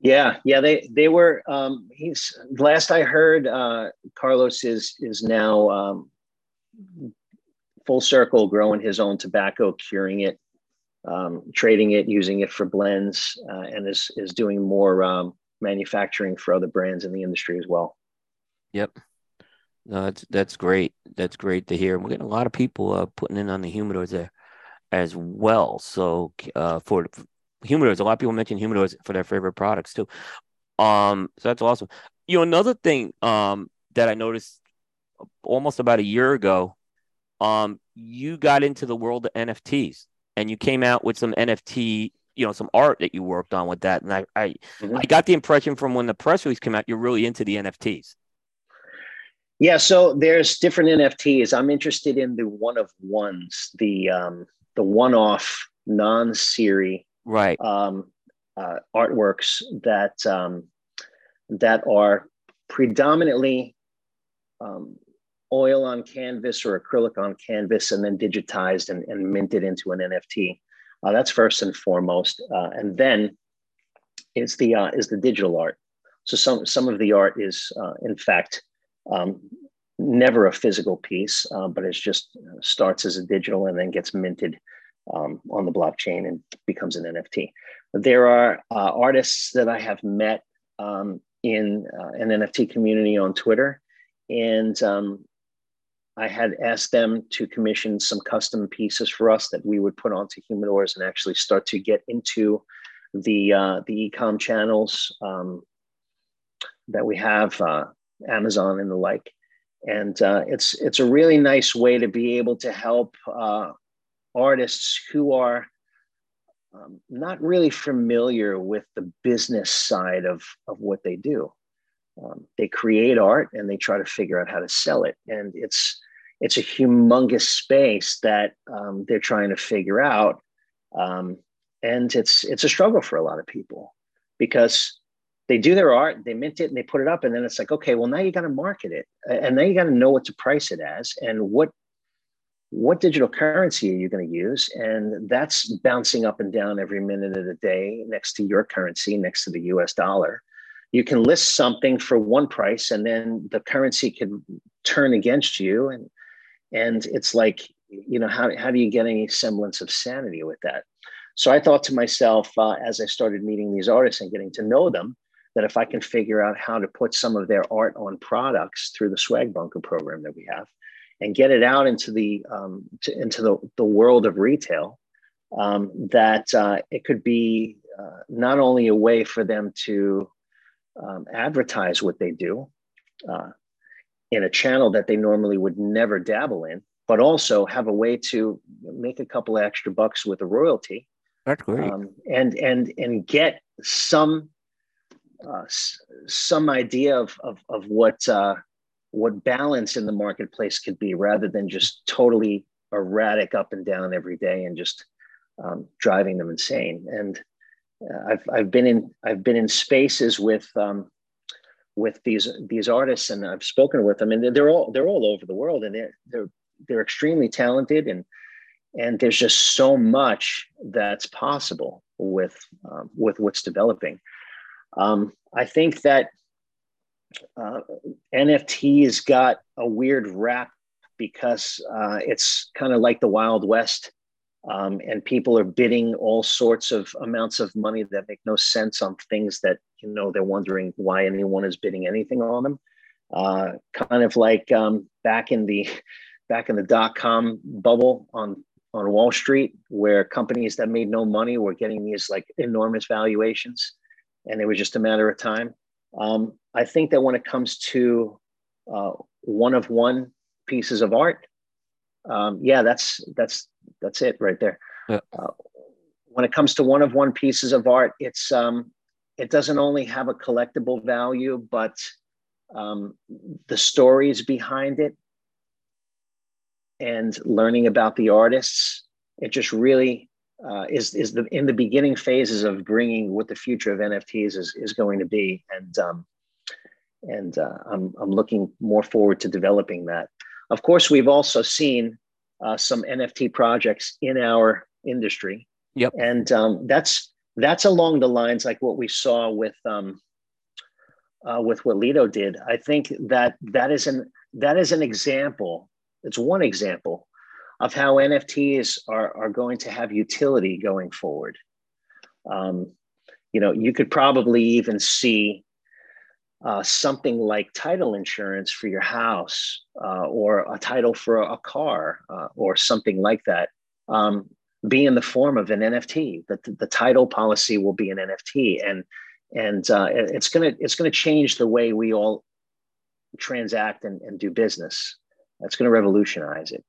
Yeah, yeah, they they were. Um, he's last I heard, uh, Carlos is is now um, full circle, growing his own tobacco, curing it, um, trading it, using it for blends, uh, and is is doing more um, manufacturing for other brands in the industry as well. Yep. No, that's that's great. That's great to hear. We're getting a lot of people uh, putting in on the humidors there as well. So uh, for, for humidors, a lot of people mention humidors for their favorite products too. Um, so that's awesome. You know, another thing um that I noticed almost about a year ago, um, you got into the world of NFTs and you came out with some NFT, you know, some art that you worked on with that. And I I, mm-hmm. I got the impression from when the press release came out, you're really into the NFTs. Yeah, so there's different NFTs. I'm interested in the one of ones, the um, the one-off non-series right um, uh, artworks that um, that are predominantly um, oil on canvas or acrylic on canvas, and then digitized and, and minted into an NFT. Uh, that's first and foremost, uh, and then is the uh, is the digital art. So some some of the art is uh, in fact um, never a physical piece, uh, but it's just starts as a digital and then gets minted um, on the blockchain and becomes an NFT. There are uh, artists that I have met um, in uh, an NFT community on Twitter, and um, I had asked them to commission some custom pieces for us that we would put onto humidors and actually start to get into the uh, the ecom channels um, that we have, uh, Amazon and the like. And uh, it's it's a really nice way to be able to help uh, artists who are um, not really familiar with the business side of, of what they do. Um, they create art and they try to figure out how to sell it. And it's it's a humongous space that um, they're trying to figure out. Um, and it's it's a struggle for a lot of people because they do their art, they mint it and they put it up, and then it's like, okay, well now you got to market it, and now you got to know what to price it as, and what what digital currency are you going to use? And that's bouncing up and down every minute of the day next to your currency, next to the US dollar. You can list something for one price and then the currency could turn against you. And, and it's like, you know, how, how do you get any semblance of sanity with that? So I thought to myself, uh, as I started meeting these artists and getting to know them, that if I can figure out how to put some of their art on products through the Swag Bunker program that we have, and get it out into the um, to, into the, the world of retail um, that uh, it could be uh, not only a way for them to um, advertise what they do uh, in a channel that they normally would never dabble in but also have a way to make a couple of extra bucks with a royalty that's great. um, and and and get some uh, some idea of of, of what uh, what balance in the marketplace could be rather than just totally erratic up and down every day and just um, driving them insane. And uh, I've, I've been in I've been in spaces with um, with these these artists and I've spoken with them and they're all they're all over the world and they're they're they're extremely talented and and there's just so much that's possible with um, with what's developing. Um, I think that uh, NFT's got a weird rap because uh, it's kind of like the Wild West. Um, and people are bidding all sorts of amounts of money that make no sense on things that you know they're wondering why anyone is bidding anything on them. Uh, kind of like um, back in the back in the dot com bubble on on Wall Street, where companies that made no money were getting these like enormous valuations, and it was just a matter of time. Um, I think that when it comes to uh, one of one pieces of art, um, yeah, that's that's that's it right there. Yeah. Uh, when it comes to one of one pieces of art, it's um, it doesn't only have a collectible value, but um, the stories behind it and learning about the artists. It just really uh, is is the in the beginning phases of bringing what the future of NFTs is is going to be, and um, and uh, I'm I'm looking more forward to developing that. Of course, we've also seen uh, some NFT projects in our industry. Yep, and um, that's that's along the lines like what we saw with um, uh, with what Lido did. I think that that is an that is an example. It's one example of how NFTs are, are going to have utility going forward. Um, you know, you could probably even see uh, something like title insurance for your house uh, or a title for a car uh, or something like that um, be in the form of an NFT. The, the, title policy will be an NFT, and and uh, it's gonna it's gonna change the way we all transact and, and do business. That's gonna revolutionize it.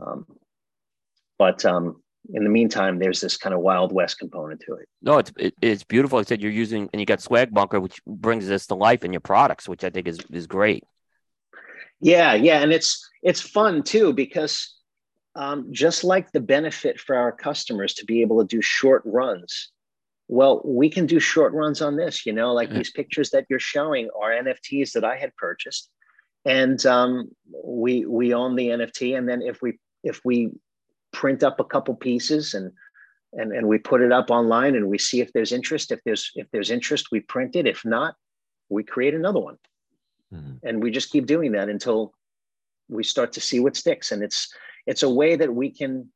Um, but um, in the meantime, there's this kind of wild west component to it. No, it's it, it's beautiful. I said you're using, and you got Swag Bunker, which brings this to life in your products, which I think is is great. Yeah, yeah, and it's it's fun too because um, just like the benefit for our customers to be able to do short runs. Well, we can do short runs on this. You know, like these pictures that you're showing are NFTs that I had purchased, and um, we we own the NFT. And then if we if we print up a couple pieces and and and we put it up online and we see if there's interest if there's if there's interest we print it. If not we create another one. Mm-hmm. and we just keep doing that until we start to see what sticks. And it's it's a way that we can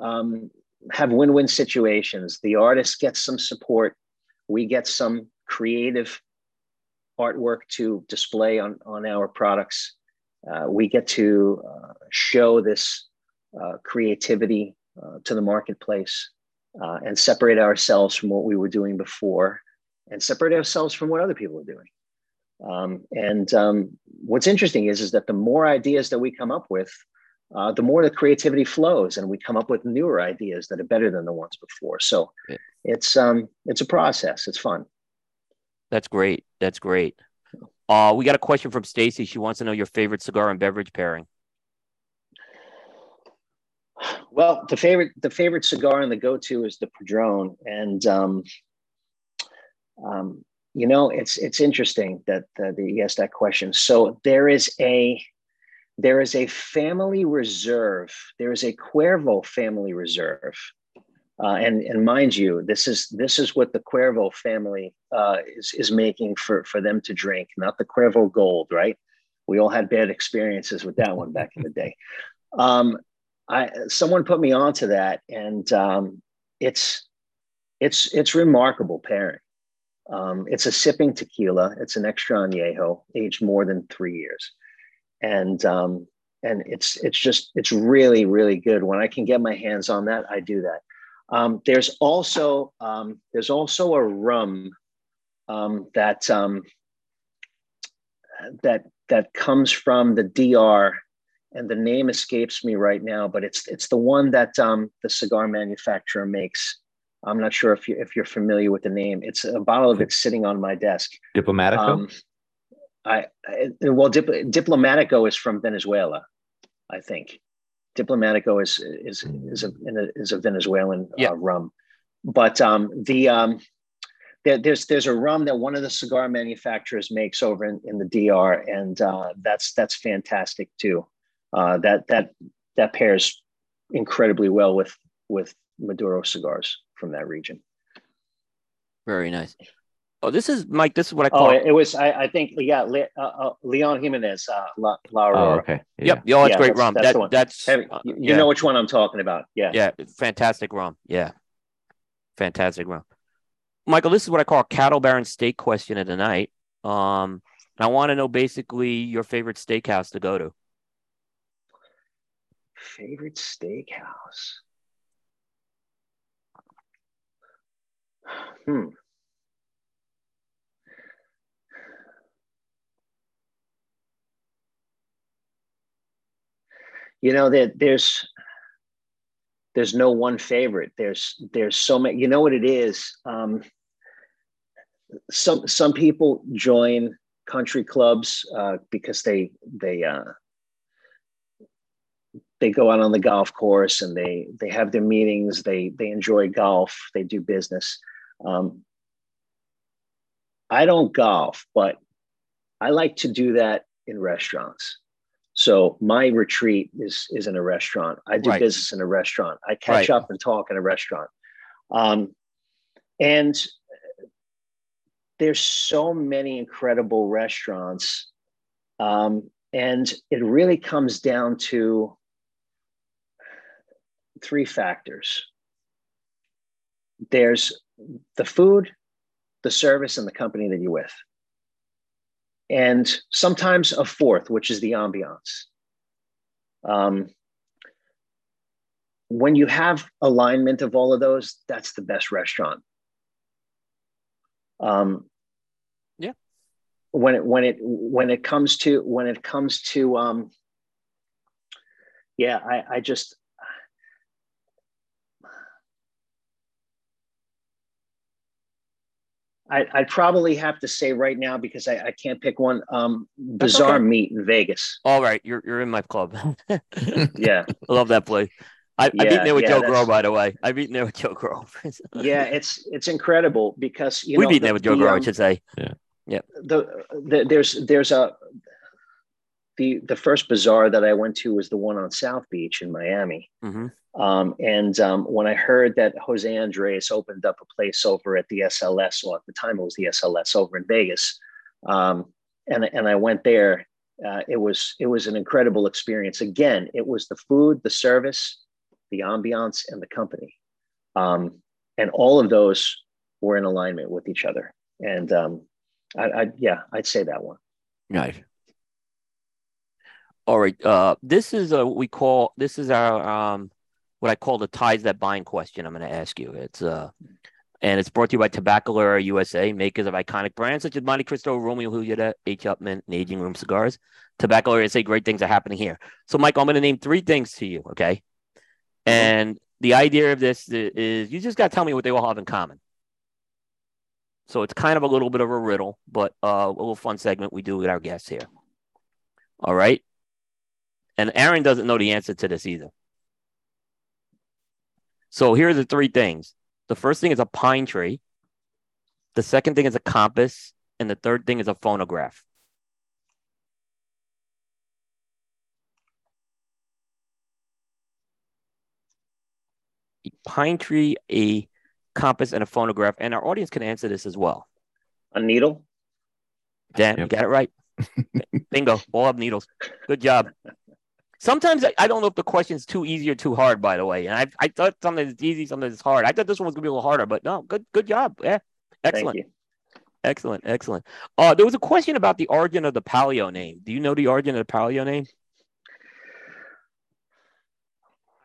um, have win-win situations. The artist gets some support. We get some creative artwork to display on on our products. Uh, we get to uh, show this creativity uh, to the marketplace uh, and separate ourselves from what we were doing before and separate ourselves from what other people are doing. Um, and um, what's interesting is, is that the more ideas that we come up with, uh, the more the creativity flows and we come up with newer ideas that are better than the ones before. So yeah. it's um, it's a process. It's fun. That's great. That's great. Uh, we got a question from Stacy. She wants to know your favorite cigar and beverage pairing. Well, the favorite the favorite cigar and the go to is the Padron, and um, um, you know it's it's interesting that uh, that you asked that question. So there is a there is a family reserve. There is a Cuervo family reserve, uh, and and mind you, this is this is what the Cuervo family uh, is is making for for them to drink, not the Cuervo Gold, right? We all had bad experiences with that one back in the day. Um, I someone put me onto that, and um, it's it's it's remarkable pairing. Um, it's a sipping tequila. It's an extra añejo, aged more than three years, and um, and it's it's just it's really really good. When I can get my hands on that, I do that. Um, there's also um, there's also a rum um, that um, that that comes from the DR and the name escapes me right now, but it's it's the one that um, the cigar manufacturer makes. I'm not sure if you if you're familiar with the name. It's a bottle of it sitting on my desk. Diplomatico. Um, I, I, well, Dip, Diplomatico is from Venezuela, I think. Diplomatico is is is a is a Venezuelan uh, rum, but um, the um, there, there's there's a rum that one of the cigar manufacturers makes over in, in the DR, and uh, that's that's fantastic too uh, that that that pairs incredibly well with with Maduro cigars from that region. Very nice. Oh, this is Mike. This is what I call. Oh, it, was. I, I think. Yeah, Le, uh, uh, Leon Jimenes. Uh, La, La Oh, okay. Yeah. Yep. Oh, that's yeah, great that's, rum. That's, that, that's uh, you yeah. know which one I'm talking about. Yeah. Yeah. Fantastic rum. Yeah. Fantastic rum. Michael, this is what I call a cattle baron steak question of the night. Um, I want to know basically your favorite steakhouse to go to. Favorite steakhouse? Hmm. You know that there's there's no one favorite. There's there's so many. You know what it is. Um, some some people join country clubs uh, because they they uh, they go out on the golf course and they they have their meetings. They they enjoy golf. They do business. Um, I don't golf, but I like to do that in restaurants. So my retreat is is in a restaurant. I do Right. business in a restaurant. I Right. catch up and talk in a restaurant. Um, and there's so many incredible restaurants. Um, and it really comes down to three factors. There's the food, the service, and the company that you're with. And sometimes a fourth, which is the ambiance. Um, when you have alignment of all of those, that's the best restaurant. Um, Yeah. When it when it when it comes to when it comes to um, yeah, I I just I, I'd probably have to say right now because I, I can't pick one. Um, Bazaar okay. Meat in Vegas. All right, you're you're in my club. Yeah, I love that place. I, I've eaten there with yeah, Joe that's- Grow, by the way. I've eaten there with Joe Grow. yeah, it's it's incredible because you know We've know eaten there with Joe the, Grow, I um, should say. the, the there's there's a the the first bazaar that I went to was the one on South Beach in Miami. hmm Um, and um, when I heard that Jose Andres opened up a place over at the SLS, well, at the time it was the SLS over in Vegas, um, and and I went there. Uh, it was it was an incredible experience. Again, it was the food, the service, the ambiance, and the company, um, and all of those were in alignment with each other. And um, I, I yeah, I'd say that one. Right. All right. Uh, this is a what we call this is our um what I call the ties that bind question. I'm going to ask you. It's uh, and it's brought to you by Tabacalera USA, makers of iconic brands such as Montecristo, Romeo Julieta, H. Upmann, and Aging Room Cigars. Tabacalera USA, great things are happening here. So, Michael, I'm going to name three things to you. Okay. And the idea of this is you just got to tell me what they all have in common. So it's kind of a little bit of a riddle, but uh, a little fun segment we do with our guests here. All right. And Aaron doesn't know the answer to this either. So here are the three things. The first thing is a pine tree. The second thing is a compass. And the third thing is a phonograph. A pine tree, a compass, and a phonograph. And our audience can answer this as well. A needle. Dan, you got it right. Bingo. All have needles. Good job. Sometimes I, I don't know if the question's too easy or too hard, by the way. And I I thought something is easy, something is hard. I thought this one was gonna be a little harder, but no, good good job. Yeah. Excellent. Thank you. Excellent. Excellent. Uh there was a question about the origin of the Palio name. Do you know the origin of the Palio name?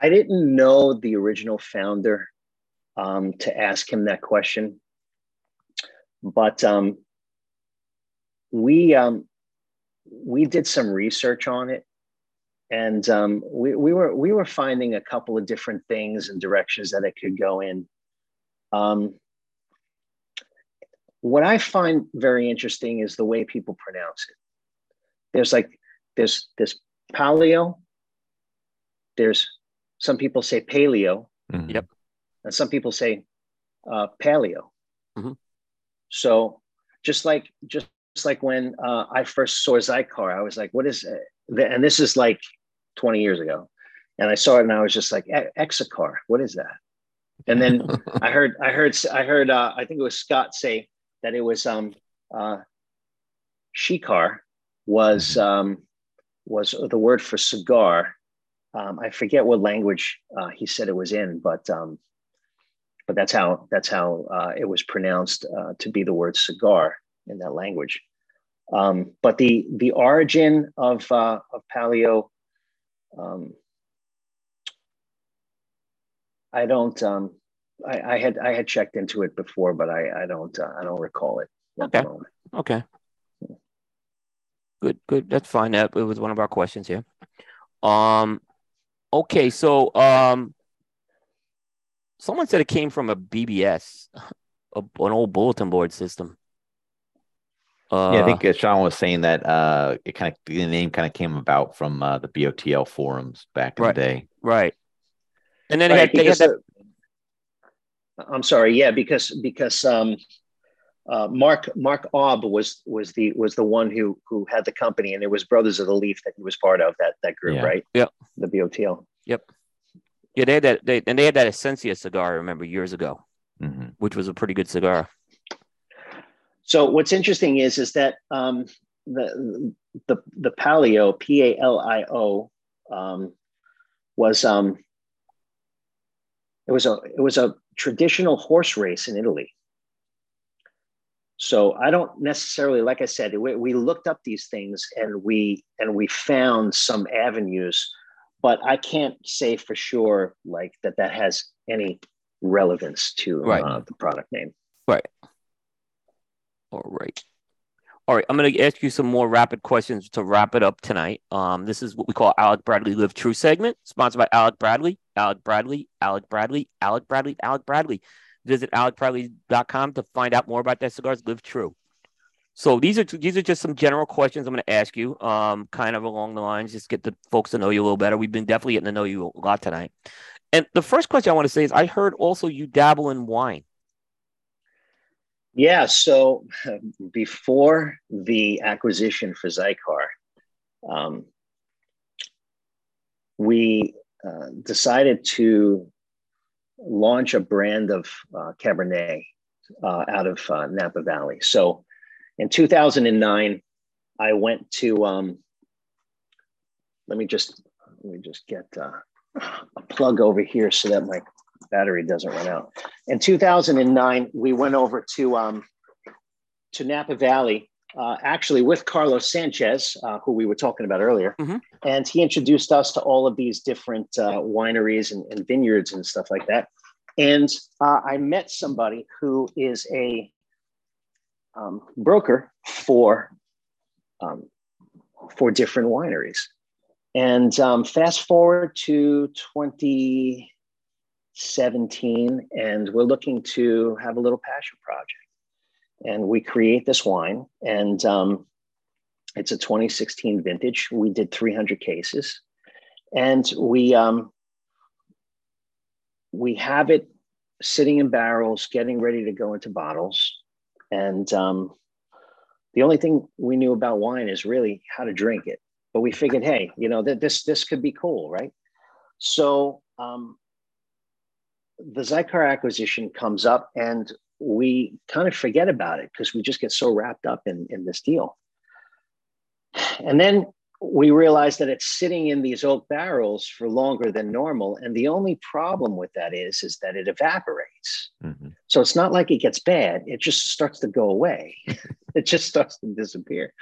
I didn't know the original founder um, to ask him that question, but um, we um, we did some research on it, and um, we we were we were finding a couple of different things and directions that it could go in. Um, what I find very interesting is the way people pronounce it. There's like there's this paleo. There's some people say paleo, Mhm. Yep. and some people say uh, paleo. Mhm. So just like just, just like when uh, I first saw Xikar, I was like, "What is?" It? And this is like 20 years ago, and I saw it, and I was just like, "E- "Exacar, what is that?" And then I heard, I heard, I heard, uh, I think it was Scott say that it was um, uh, shikar was um, was the word for cigar. Um, I forget what language uh, he said it was in, but um, but that's how that's how uh, it was pronounced uh, to be the word cigar in that language. Um, but the the origin of uh, of Palio, um, I don't. Um, I, I had I had checked into it before, but I I don't uh, I don't recall it at Okay. moment. Okay. Good, good. That's fine. That it was one of our questions here. Um okay, so um someone said it came from a BBS, a, an old bulletin board system. Uh, yeah, I think uh, Sean was saying that uh, it kind of the name kind of came about from uh, the BOTL forums back in Right. the day. right. And then they Right, had, they had that, I'm sorry, yeah, because because um, uh, Mark Mark Aub was was the was the one who who had the company, and it was Brothers of the Leaf that he was part of that that group, Yeah. right? Yep. The BOTL. Yep. Yeah, they had that. They, and they had that Essentia cigar. I remember years ago, hmm which was a pretty good cigar. So what's interesting is is that um, the the the Palio P A L I O um, was um, it was a it was a traditional horse race in Italy. So I don't necessarily, like I said, we, we looked up these things and we and we found some avenues, but I can't say for sure like that that has any relevance to Right. uh, the product name. All right. All right. I'm going to ask you some more rapid questions to wrap it up tonight. Um, this is what we call Alec Bradley Live True segment, sponsored by Alec Bradley, Alec Bradley, Alec Bradley, Alec Bradley, Alec Bradley. Visit alecbradley.com to find out more about their cigars. Live True. So these are these are just some general questions I'm going to ask you, um, kind of along the lines, just get the folks to know you a little better. We've been definitely getting to know you a lot tonight. And the first question I want to say is, I heard also you dabble in wine. Yeah. So before the acquisition for Xikar, um, we uh, decided to launch a brand of uh, Cabernet uh, out of uh, Napa Valley. So in 2009, I went to, um, let me just, let me just get uh, a plug over here so that my battery doesn't run out. In 2009, we went over to um, to Napa Valley, uh, actually with Carlos Sanchez, uh, who we were talking about earlier, Mhm. and he introduced us to all of these different uh, wineries and, and vineyards and stuff like that. And uh, I met somebody who is a um, broker for um, for different wineries. And um, fast forward to 2017, and we're looking to have a little passion project. And we create this wine, and um, it's a 2016 vintage. We did 300 cases, and we um, we have it sitting in barrels, getting ready to go into bottles. And um, the only thing we knew about wine is really how to drink it. But we figured, hey, you know, that this this could be cool, right? So um, the Xikar acquisition comes up, and we kind of forget about it because we just get so wrapped up in in this deal. And then we realize that it's sitting in these oak barrels for longer than normal, and the only problem with that is is that it evaporates. hmm So it's not like it gets bad; it just starts to go away. it just starts to disappear.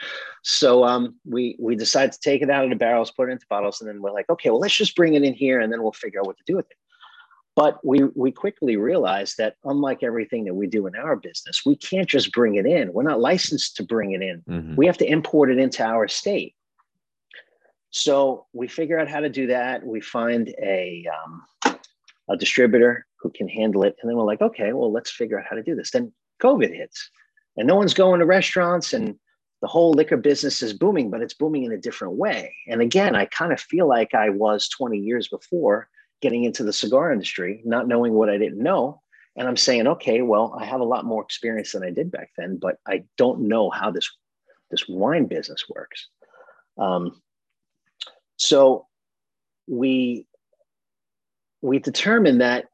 So um, we we decided to take it out of the barrels, put it into bottles, and then we're like, okay, well, let's just bring it in here, and then we'll figure out what to do with it. But we we quickly realized that unlike everything that we do in our business, we can't just bring it in. We're not licensed to bring it in. hmm We have to import it into our state. So we figure out how to do that. We find a um, a distributor who can handle it, and then we're like, okay, well, let's figure out how to do this. Then COVID hits, and no one's going to restaurants, and the whole liquor business is booming, but it's booming in a different way. And again, I kind of feel like I was 20 years before getting into the cigar industry, not knowing what I didn't know. And I'm saying, okay, well, I have a lot more experience than I did back then, but I don't know how this this wine business works. Um, so we we determined that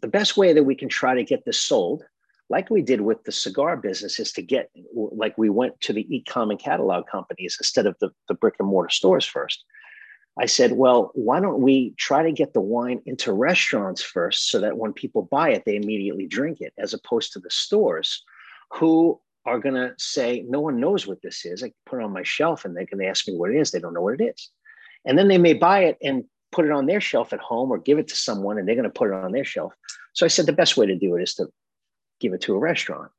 the best way that we can try to get this sold, like we did with the cigar business, is to get like we went to the e-com and catalog companies instead of the, the brick and mortar stores first. I said, well, why don't we try to get the wine into restaurants first so that when people buy it, they immediately drink it, as opposed to the stores who are going to say, no one knows what this is. I put it on my shelf and they can ask me what it is. They don't know what it is. And then they may buy it and put it on their shelf at home or give it to someone and they're going to put it on their shelf. So I said, the best way to do it is to give it to a restaurant.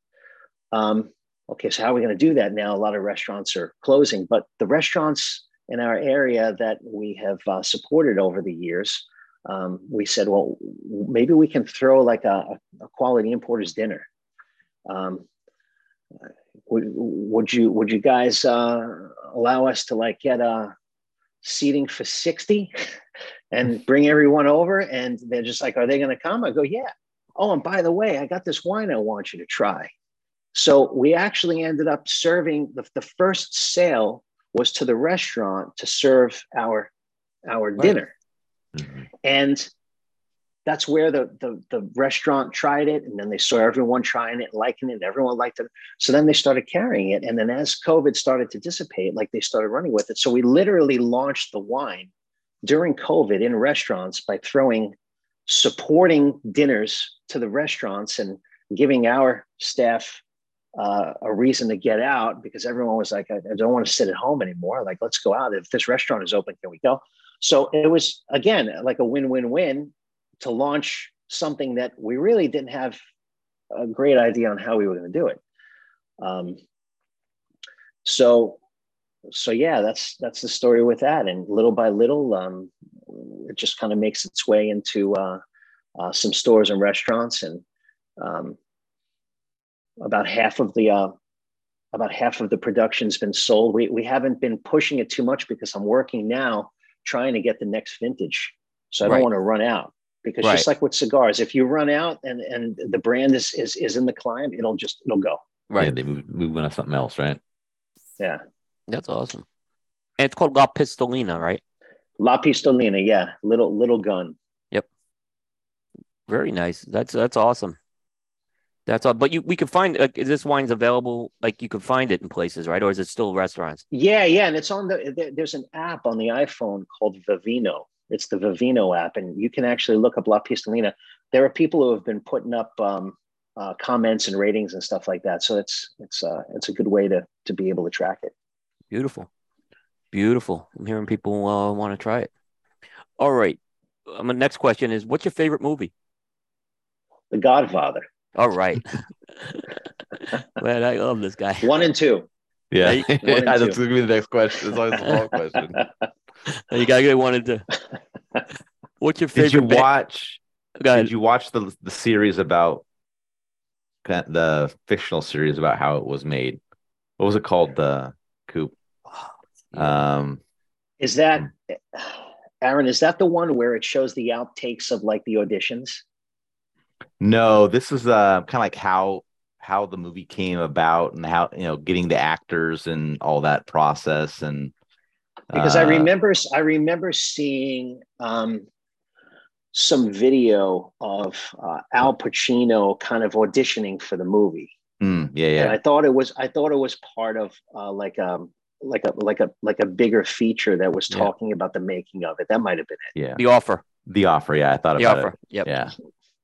Um, okay, so how are we going to do that now? A lot of restaurants are closing, but the restaurants in our area that we have uh, supported over the years, um, we said, well, maybe we can throw like a, a quality importers dinner. Um, would, would you would you guys uh, allow us to like get a seating for 60 and bring everyone over? And they're just like are they going to come? I go yeah. Oh and by the way i got this wine i want you to try. So we actually ended up serving the, the first sale was to the restaurant to serve our our right. dinner mm-hmm. and that's where the, the, the restaurant tried it and then they saw everyone trying it liking it everyone liked it so then they started carrying it and then as covid started to dissipate like they started running with it so we literally launched the wine during covid in restaurants by throwing supporting dinners to the restaurants and giving our staff uh, a reason to get out because everyone was like I, I don't want to sit at home anymore like let's go out if this restaurant is open can we go so it was again like a win-win-win to launch something that we really didn't have a great idea on how we were going to do it. Um, so, so yeah, that's that's the story with that. And little by little, um, it just kind of makes its way into uh, uh, some stores and restaurants, and um, about half of the uh, about half of the production's been sold. We we haven't been pushing it too much because I'm working now trying to get the next vintage, so I don't want to run out because right. just like with cigars, if you run out and and the brand is is is in the climb, it'll just it'll go. Right. Yeah, they move move on to something else, right? Yeah. That's awesome. And it's called La Pistolina, right? La Pistolina, yeah. Little little gun. Yep. Very nice. That's that's awesome. That's all. But you we could find like this wine's available. Like you could find it in places, right? Or is it still restaurants? Yeah, yeah. And it's on the. There's an app on the iPhone called Vivino, it's the Vivino app, and you can actually look up La Pistolina. There are people who have been putting up um, uh, comments and ratings and stuff like that. So it's it's uh, it's a good way to to be able to track it. Beautiful, beautiful. I'm hearing people uh, want to try it. All right. Um, the next question is, what's your favorite movie? The Godfather. All right. Man, I love this guy. One and two. Yeah, yeah that's gonna be the next question. It's always a long question. you gotta get one into. What's your favorite? Did you watch? Did you watch the the series about the fictional series about how it was made? What was it called? The Coop. Um, is that Aaron? Is that the one where it shows the outtakes of like the auditions? No, this is uh kind of like how how the movie came about and how you know getting the actors and all that process and because uh, I remember I remember seeing um, some video of uh, Al Pacino kind of auditioning for the movie. Mm, yeah, yeah. And I thought it was I thought it was part of uh, like a um, like a like a like a bigger feature that was talking yeah. about the making of it. That might have been it. Yeah, the offer. The offer. Yeah, I thought the about offer. it. Yep. Yeah.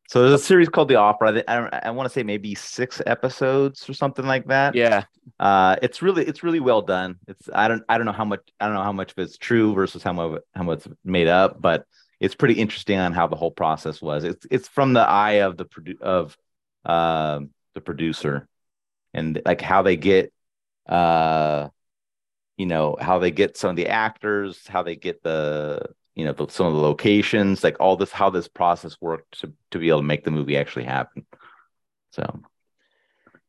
So there's a series called The Offer. I, I, I want to say maybe six episodes or something like that. Yeah. Uh, it's really it's really well done. It's I don't I don't know how much I don't know how much of it's true versus how much how much it's made up, but it's pretty interesting on how the whole process was. It's it's from the eye of the produ- of uh, the producer and like how they get uh you know how they get some of the actors, how they get the you know the, some of the locations like all this how this process worked to, to be able to make the movie actually happen. So.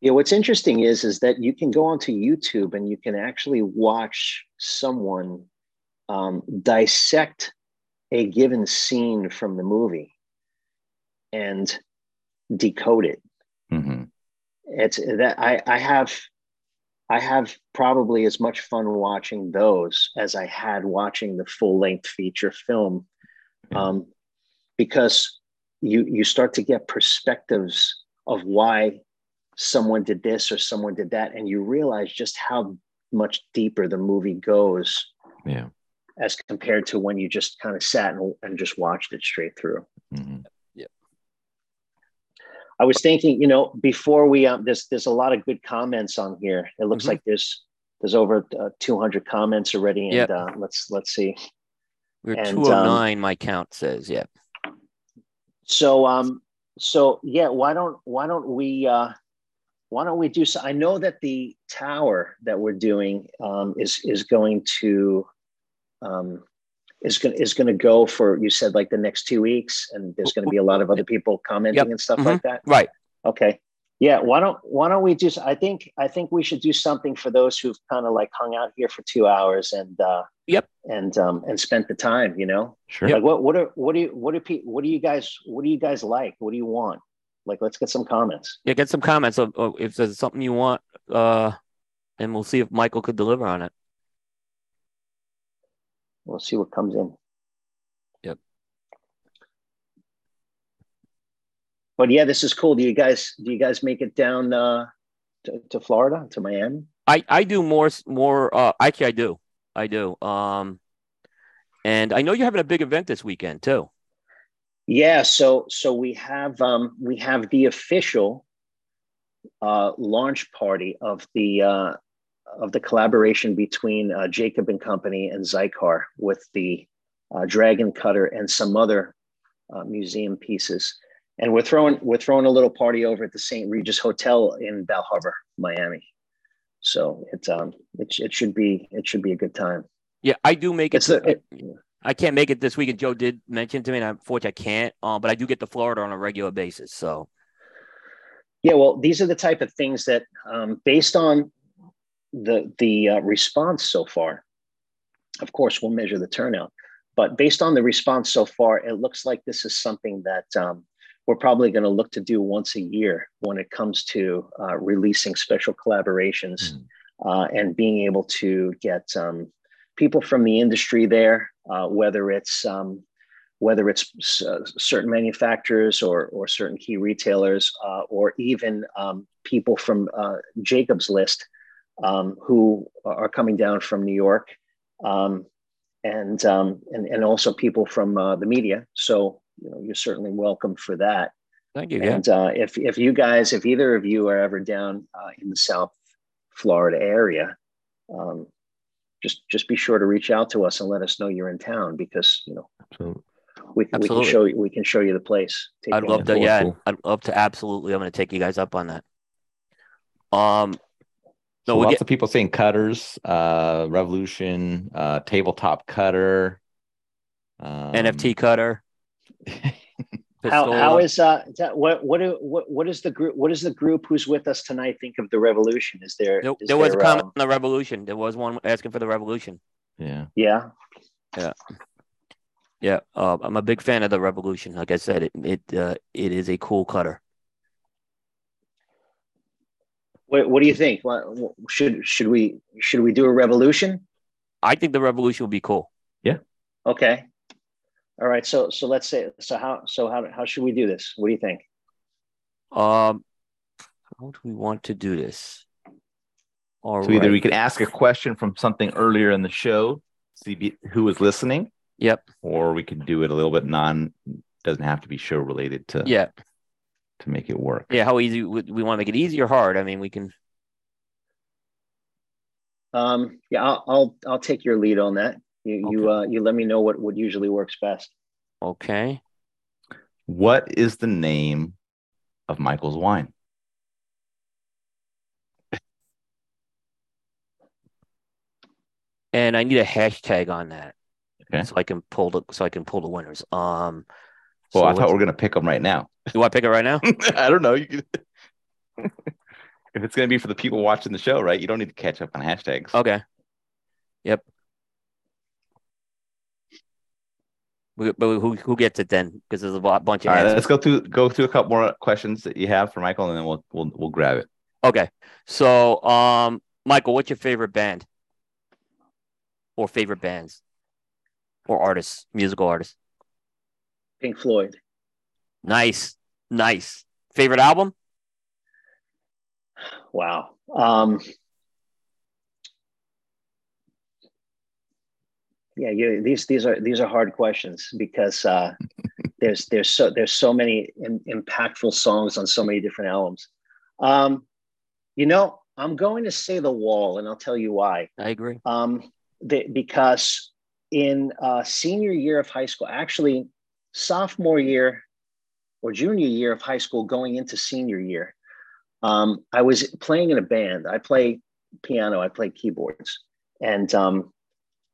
Yeah what's interesting is is that you can go onto youtube and you can actually watch someone um, dissect a given scene from the movie and decode it. Mm-hmm. it's that i i have I have probably as much fun watching those as I had watching the full length feature film, um, because you you start to get perspectives of why someone did this or someone did that, and you realize just how much deeper the movie goes. Yeah. As compared to when you just kind of sat and, and just watched it straight through. Mm-hmm. I was thinking, you know, before we um, there's there's a lot of good comments on here. It looks mm-hmm. like there's there's over uh, 200 comments already, and yep. uh, let's let's see. We're and, 209. Um, my count says, yeah. So um, so yeah, why don't why don't we uh, why don't we do so? I know that the tower that we're doing um, is is going to um, is going is going to go for you said like the next two weeks, and there's going to be a lot of other people commenting yep. and stuff mm-hmm. like that. Right. Okay. Yeah, why don't why don't we just? I think I think we should do something for those who've kind of like hung out here for two hours and uh, Yep. and um and spent the time. You know, Sure. like what what are what do you what do pe- what do you guys what do you guys like? What do you want? Like, let's get some comments. Yeah, get some comments of, of if there's something you want, uh, and we'll see if Michael could deliver on it. We'll see what comes in. Yep. But yeah, this is cool. Do you guys do you guys make it down uh, to, to Florida to Miami? I I do more more. Uh, actually, I do. I do. Um, and I know you're having a big event this weekend too. Yeah, so so we have um, we have the official uh, launch party of the uh, of the collaboration between uh, Jacob and Company and Xikar with the uh, Dragon Cutter and some other uh, museum pieces, and we're throwing we're throwing a little party over at the St. Regis Hotel in Bal Harbour, Miami. So it's um it, it should be it should be a good time. Yeah, I do make it. The, it- I can't make it this week, and Joe did mention to me, and unfortunately, I can't. Um, but I do get to Florida on a regular basis. So Yeah, well, these are the type of things that, um, based on the the uh, response so far, of course, we'll measure the turnout. But based on the response so far, it looks like this is something that um, we're probably going to look to do once a year when it comes to uh, releasing special collaborations Mm. uh, and being able to get um, people from the industry there, uh, whether it's um, whether it's uh, certain manufacturers or, or certain key retailers, uh, or even um, people from uh, Jacob's list um, who are coming down from New York, um, and, um, and and also people from uh, the media. So you know, you're certainly welcome for that. thank you. Yeah, And uh, if if you guys, if either of you are ever down uh, in the South Florida area, um, just just be sure to reach out to us and let us know you're in town because you know Absolutely. we, we can show you we can show you the place. Take I'd love on to. Yeah. I'd love to. Absolutely, I'm going to take you guys up on that. Um, So no, lots get of people saying cutters, uh, revolution, uh, tabletop cutter, um, NFT cutter. How, how Pistola. is uh what what what what is the group what is the group who's with us tonight think of the revolution? Is there There, is there was a there, comment um, on the revolution. There was one asking for the revolution. Yeah yeah. yeah Yeah, uh, I'm a big fan of the revolution. Like I said, it it uh, it is a cool cutter. What, what do you think? What, what- should should we should we do a revolution? I think the revolution would be cool. Yeah. Okay. All right. So so let's say so how so how how should we do this? What do you think? Um, how do we want to do this? All So either we could ask a question from something earlier in the show, see be- who was listening, Yep. or we could do it a little bit non. Doesn't have to be show related to Yeah. To make it work. Yeah. How easy would we want to make it easy or hard? I mean, we can. Um, yeah, I'll, I'll I'll take your lead on that. You you uh you let me know what what usually works best. Okay. What is the name of Michael's wine? And I need a hashtag on that. Okay. So I can pull the so I can pull the winners. Um. Well, so I thought we are gonna pick them right now. do I pick it right now? I don't know. You could... if it's gonna be for the people watching the show, right? You don't need to catch up on hashtags. Okay. Yep. We- But who who gets it then? Because there's a bunch of All right, let's go through go through a couple more questions that you have for Michael, and then we'll we'll we'll grab it. Okay. So, um, Michael, what's your favorite band? Or favorite bands? Or artists, musical artists? Pink Floyd. Nice. Nice. Favorite album? Wow. Um, yeah, you, these these are these are hard questions because uh, there's there's so there's so many Im- impactful songs on so many different albums. Um, you know, I'm going to say The Wall, and I'll tell you why. I agree. Um, the, because in uh, senior year of high school, actually sophomore year or junior year of high school, going into senior year, um, I was playing in a band. I play piano, I play keyboards, and um,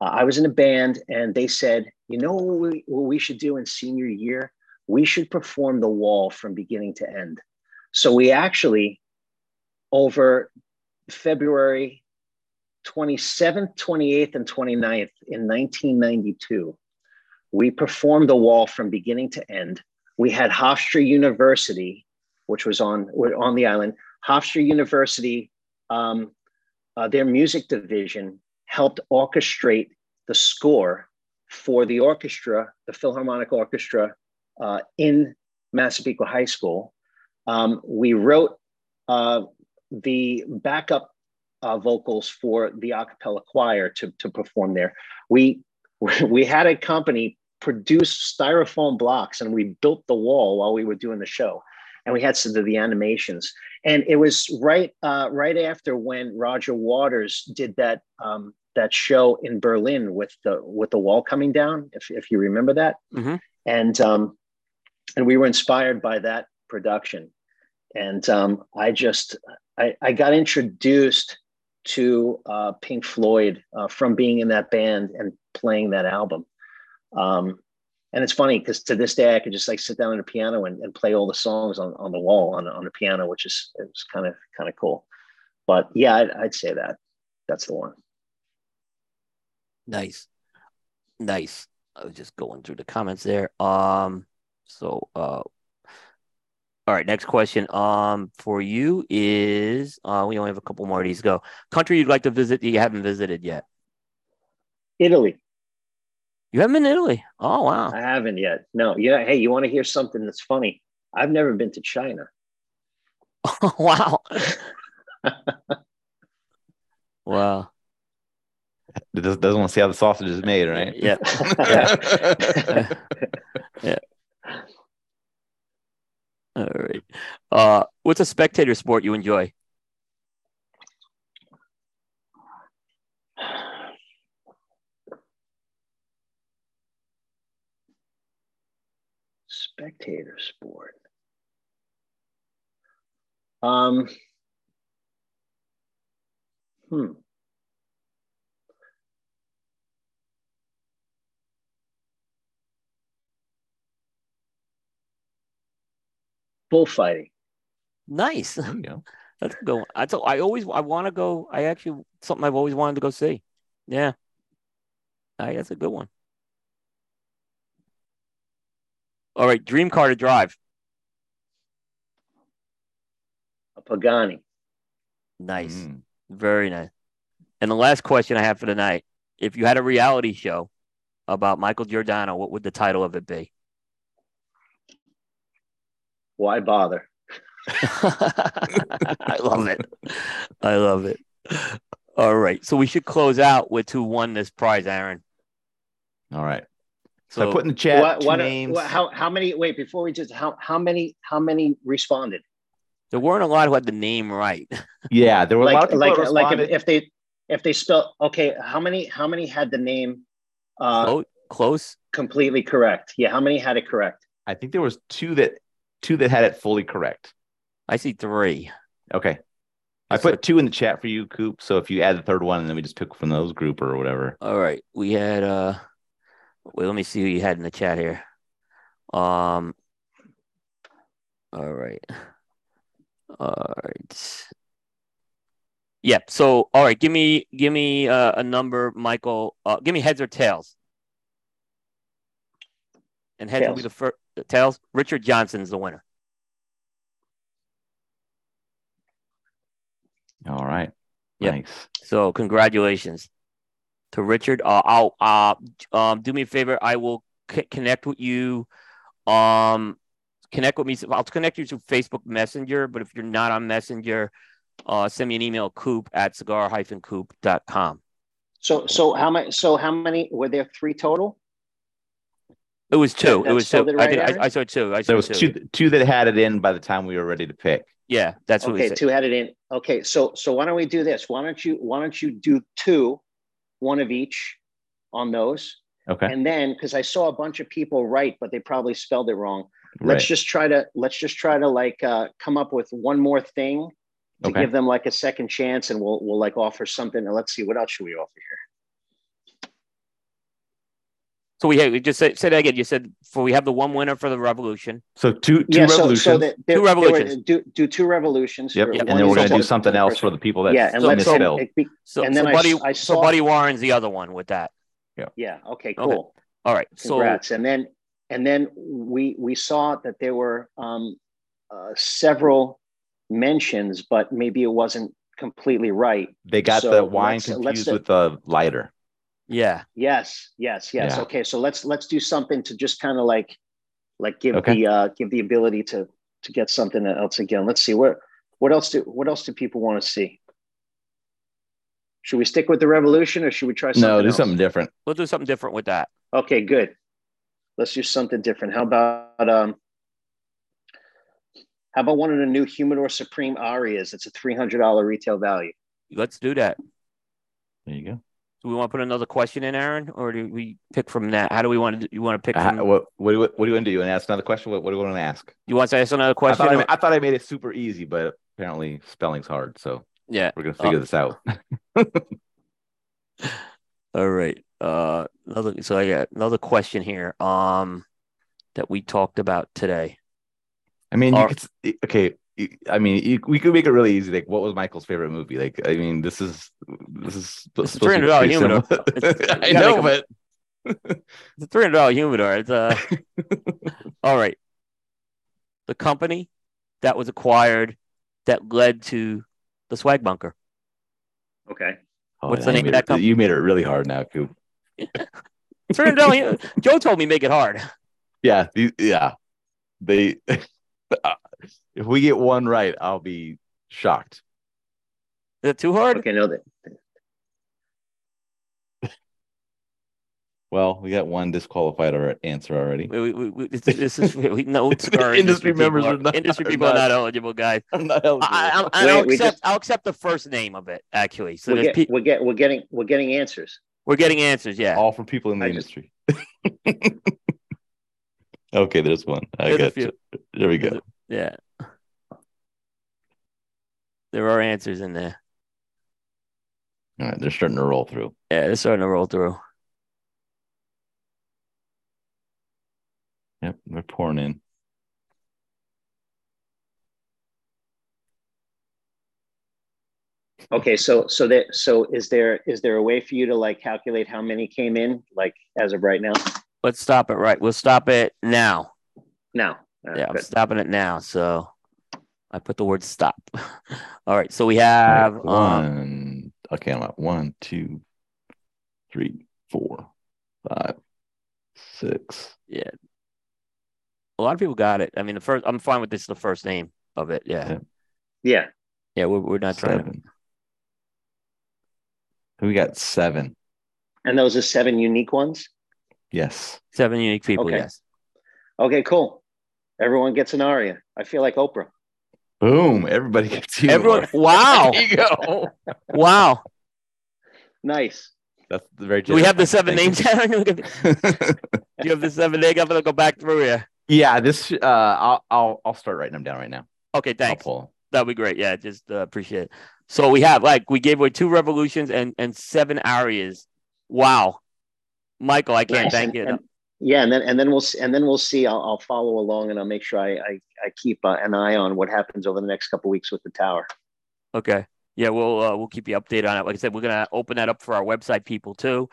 I was in a band. And they said, you know what we, what we should do in senior year? We should perform the wall from beginning to end. So we actually, over February 27th, 28th, and 29th in 1992, we performed the wall from beginning to end. We had Hofstra University, which was on on the island. Hofstra University, um, uh, their music division helped orchestrate the score for the orchestra, the Philharmonic Orchestra uh, in Massapequa High School. Um, we wrote uh, the backup uh, vocals for the a cappella choir to, to perform there. We, we had a company produce styrofoam blocks and we built the wall while we were doing the show. And we had some of the animations. And it was right uh, right after when Roger Waters did that um, that show in Berlin with the with the wall coming down, if, if you remember that. Mm-hmm. And um, and we were inspired by that production. And um, I just I, I got introduced to uh, Pink Floyd uh, from being in that band and playing that album. Um, and it's funny because to this day I could just like sit down at a piano and, and play all the songs on, on the wall on, on the piano, which is it's kind of kind of cool. But yeah, I'd, I'd say that that's the one. Nice, nice. I was just going through the comments there. Um, so uh, all right, next question. Um, for you is uh, we only have a couple more of these to go. Country you'd like to visit that you haven't visited yet? Italy. You haven't been to Italy? Oh wow. I haven't yet. No. Yeah. Hey, you want to hear something that's funny? I've never been to China. Oh wow. wow. Doesn't, doesn't want to see how the sausage is made, right? Yeah. yeah. yeah. All right. Uh, what's a spectator sport you enjoy? Spectator sport. Um. Hmm. Bullfighting. Nice. There you go. That's a good one. I told, I always I want to go. I actually something I've always wanted to go see. Yeah. All right, that's a good one. All right, dream car to drive. A Pagani. Nice. Mm. Very nice. And the last question I have for tonight: If you had a reality show about Michael Giordano, what would the title of it be? Why bother? I love it. I love it. All right. So we should close out with who won this prize, Aaron. All right. So, I put in the chat What, two what, names. what, how, how many? Wait, before we just how how many how many responded? there weren't a lot who had the name right. yeah, there were a lot of Like people like that like if, if they if they spell okay, how many how many had the name uh, Close. Close. completely correct? Yeah, how many had it correct? I think there was two that two that had it fully correct. I see three. Okay. I put two in the chat for you, Coop. So if you add the third one, and then we just pick from those group or whatever. All right. We had uh wait, let me see who you had in the chat here. Um all right. All right. Yep. So all right, give me give me uh, a number, Michael. Uh, give me heads or tails. And heads will be the first tails. Richard Johnson's the winner. All right. Yep. Nice. So congratulations to Richard. Uh, I'll uh, um, do me a favor. I will c- connect with you. Um, connect with me. I'll connect you to Facebook Messenger. But if you're not on Messenger, uh, send me an email. Coop at cigar-coop.com. So so how many? So how many were there? Three total. It was two. That- it was two. it I did. I, I saw two. I saw There was two. two two that had it in by the time we were ready to pick. Yeah, that's what we Okay, said. two had it in. Okay, so so why don't we do this? Why don't you why don't you do two, one of each, on those, Okay. and then because I saw a bunch of people write, but they probably spelled it wrong. right. Let's just try to let's just try to like uh, come up with one more thing to Okay. give them like a second chance, and we'll we'll like offer something. And let's see what else should we offer here. So we, had, we just said, say that again. You said for we have the one winner for the revolution. So two two yeah, so, revolutions. so that there, Two there were- revolutions. do, do two revolutions. yep. for- And one then we're gonna do something else for the people that yeah, and so- let's so- and, be- So, And so then I Buddy, s- I so Buddy Warren's the other one with that. yeah, okay, Okay. cool. All right. So Congrats. and then and then we we saw that there were um, uh, several mentions, but maybe it wasn't completely right. they got So the wine let's- let's confused with the lighter. Yeah, Yes, yes, yes. Yeah. Okay, so let's let's do something to just kind of like like give Okay. the uh, give the ability to to get something else again. Let's see what what else do what else do people want to see? Should we stick with the revolution or should we try something No, do else? something different. we'll do something different with that. Okay, good. Let's do something different. How about um how about one of the new Humidor Supreme Arias? It's a three hundred dollar retail value. Let's do that. There you go. Do we want to put another question in, Aaron, or do we pick from that? How do we want to? Do, you want to pick Uh, what what do you, what do you want to do? You want to ask another question? What, what do you want to ask? you want to ask another I question? thought I, or- ma- I thought I made it super easy, but apparently spelling's hard. So yeah. we're gonna figure this out. All right. Uh, another. So I got another question here. Um, that we talked about today. I mean, you Or- could, okay. You- I mean, we could make it really easy. Like, what was Michael's favorite movie? Like, I mean, this is this is It's supposed $300 humidor. I know, make but It's a three hundred dollar humidor. It's uh. all right. The company that was acquired that led to the swag bunker. Okay. Oh, What's the name of made that it- company? You made it really hard now, Coop. Three hundred dollar. Joe told me make it hard. Yeah, yeah. They, if we get one right, I'll be shocked. Is it too hard? Okay, no that Well, we got one disqualified or answer already. We, we, we, this, this is we know The our industry members are not- industry people are not- not eligible, guys. I'm not eligible. I, I, Wait, I'll accept. just- I'll accept the first name of it actually. So we're, there's get, pe- we're get we're getting we're getting answers. we're getting answers. Yeah. All from people in the I just- industry. okay, there's one. I There's a got you. There we go. Yeah. There are answers in there. All right, they're starting to roll through. Yeah, they're starting to roll through. Yep, they're pouring in. Okay, so so that so is there is there a way for you to like calculate how many came in like as of right now? Let's stop it right. We'll stop it now. No. Uh, Yeah, I'm good. stopping it now. So I put the word stop. All right. So we have um, one. Okay, I'm at one, two, three, four, five, six. Yeah. a lot of people got it. I mean, the first I'm fine with this. The first name of it. Yeah. Yeah. Yeah. Yeah. We're, we're not trying to. seven. We got seven. And those are seven unique ones? Yes. Seven unique people. Okay. Yes. Okay, cool. Everyone gets an aria. I feel like Oprah. Boom. Everybody gets you. Everyone. Wow. There you go. wow. Nice. That's very Do we have the seven names? Aaron? Do you have the seven names? I'm gonna go back through here. yeah, this uh I'll I'll I'll start writing them down right now. Okay. I'll Thanks. That'd be great. Yeah, just uh, appreciate it. So we have like we gave away two revolutions and and seven arias. Wow, Michael, I can't Nice. thank And- you. and- yeah, and then and then we'll s- and then we'll see. I'll, I'll follow along and I'll make sure I I, I keep uh, an eye on what happens over the next couple weeks with the tower. Okay, yeah, we'll uh, we'll keep you updated on it. Like I said, we're gonna open that up for our website people too,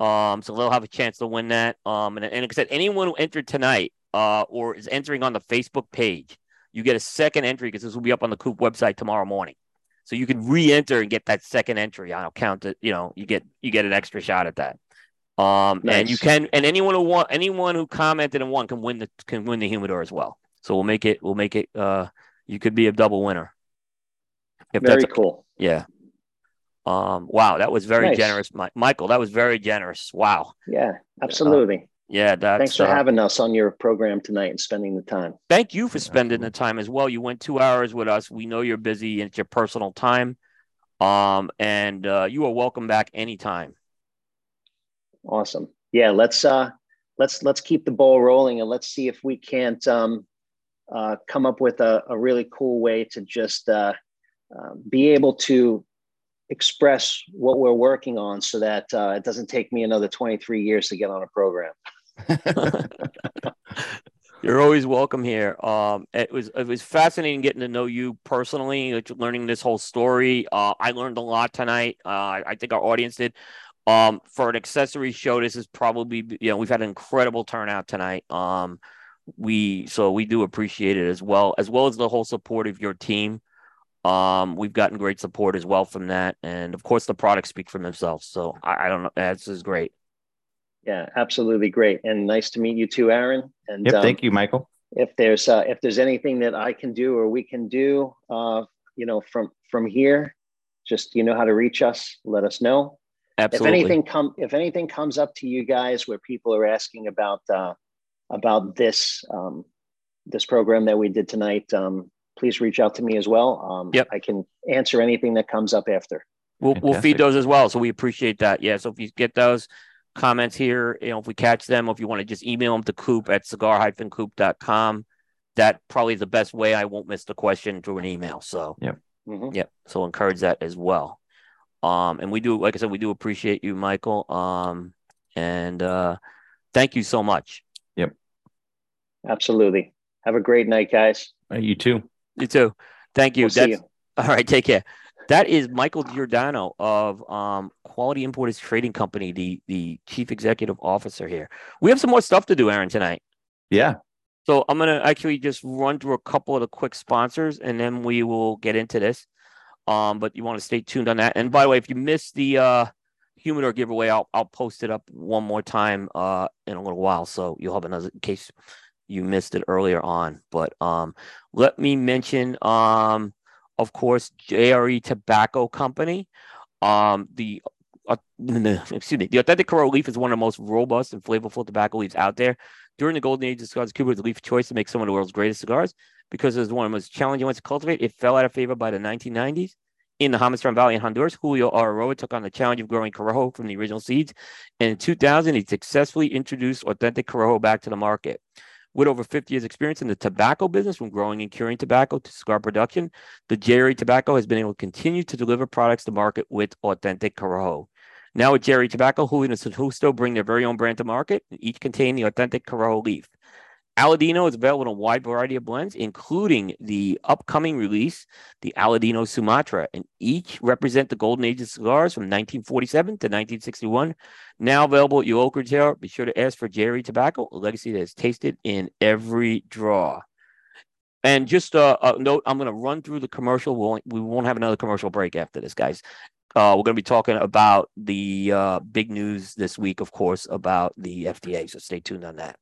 um, so they'll have a chance to win that. Um, and, and like I said, anyone who entered tonight, uh, or is entering on the Facebook page, you get a second entry because this will be up on the Coop website tomorrow morning. So you can re-enter and get that second entry. I'll count it. You know, you get you get an extra shot at that. Um, and you can, and anyone who want, anyone who commented and won can win the can win the humidor as well. So we'll make it, we'll make it. Uh, you could be a double winner. If Very that's cool. yeah. Um. Wow, that was very Nice. generous, Mi- Michael. That was very generous. Wow. Yeah, absolutely. Yeah. That's. Thanks for uh, having us on your program tonight and spending the time. Thank you for spending the time as well. You went two hours with us. We know you're busy. and It's your personal time. Um. And uh, you are welcome back anytime. Awesome. Yeah, let's uh let's let's keep the ball rolling and let's see if we can't um uh come up with a, a really cool way to just uh, uh be able to express what we're working on so that uh, it doesn't take me another 23 years to get on a program. You're always welcome here. Um, it was it was fascinating getting to know you personally, learning this whole story. Uh, I learned a lot tonight. Uh, I think our audience did. Um, for an accessory show, this is probably you know we've had an incredible turnout tonight. Um, we so we do appreciate it as well, as well as the whole support of your team. Um, we've gotten great support as well from that, and of course the products speak for themselves. So I, I don't know, this is great. Yeah, absolutely great, and nice to meet you too, Aaron. And yep, um, thank you, Michael. If there's uh, if there's anything that I can do or we can do, uh, you know, from from here, just you know how to reach us. Let us know. Absolutely. If anything come if anything comes up to you guys where people are asking about uh, about this um, this program that we did tonight, um, please reach out to me as well. Um, yep. I can answer anything that comes up after. We'll, we'll feed those as well. So we appreciate that. Yeah. So if you get those, comments here. You know, if we catch them, or if you want to just email them to coop at cigar-coop.com, that probably is the best way. I won't miss the question through an email. So, yeah. Mm-hmm. Yeah. So encourage that as well. Um, and we do, like I said, we do appreciate you, Michael. Um, and uh, thank you so much. Yep. Absolutely. Have a great night, guys. you too. You too. Thank you. We'll That's, you. All right. Take care. That is Michael Giordano of um, Quality Importers Trading Company, the the chief executive officer here. We have some more stuff to do, Aaron, tonight. Yeah. So I'm gonna actually just run through a couple of the quick sponsors, and then we will get into this. Um, but you want to stay tuned on that. And by the way, if you missed the uh, humidor giveaway, I'll I'll post it up one more time uh, in a little while, so you'll have another in case you missed it earlier on. But um, let me mention um, of course, JRE Tobacco Company. Um, the excuse me, the authentic Corojo leaf is one of the most robust and flavorful tobacco leaves out there. During the golden age of cigars, Cuba was the leaf choice to make some of the world's greatest cigars because it was one of the most challenging ones to cultivate. It fell out of favor by the 1990s. In the Jamastran Valley in Honduras, Julio Eiroa took on the challenge of growing Corojo from the original seeds. And in 2000, he successfully introduced authentic Corojo back to the market. With over 50 years' experience in the tobacco business, from growing and curing tobacco to cigar production, the JRE Tobacco has been able to continue to deliver products to market with authentic Corojo. Now with JRE Tobacco, Julio and Justo bring their very own brand to market, each contain the authentic Corojo leaf. Aladino is available in a wide variety of blends, including the upcoming release, the Aladino Sumatra, and each represent the golden age of cigars from 1947 to 1961. Now available at your local retailer. Be sure to ask for JRE Tobacco, a legacy that is tasted in every draw. And just a, a note, I'm going to run through the commercial. We won't, we won't have another commercial break after this, guys. Uh, we're going to be talking about the uh, big news this week, of course, about the FDA. So stay tuned on that.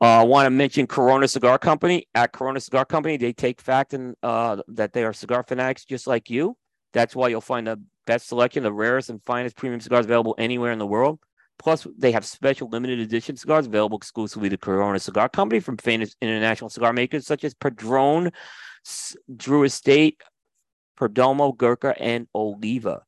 Uh, I want to mention Corona Cigar Company. At Corona Cigar Company, they take fact in, uh, that they are cigar fanatics just like you. That's why you'll find the best selection, the rarest and finest premium cigars available anywhere in the world. Plus, they have special limited edition cigars available exclusively to Corona Cigar Company from famous international cigar makers such as Padron, Drew Estate, Perdomo, Gurkha, and Oliva.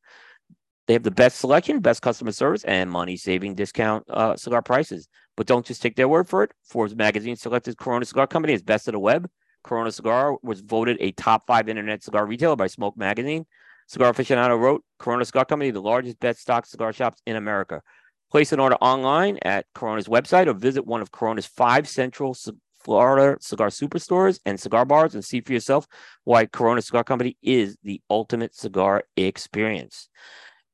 They have the best selection, best customer service, and money saving discount uh, cigar prices. But don't just take their word for it. Forbes magazine selected Corona Cigar Company as best of the web. Corona Cigar was voted a top five internet cigar retailer by Smoke Magazine. Cigar Aficionado wrote Corona Cigar Company, the largest best stock cigar shops in America. Place an order online at Corona's website or visit one of Corona's five central Florida cigar superstores and cigar bars and see for yourself why Corona Cigar Company is the ultimate cigar experience.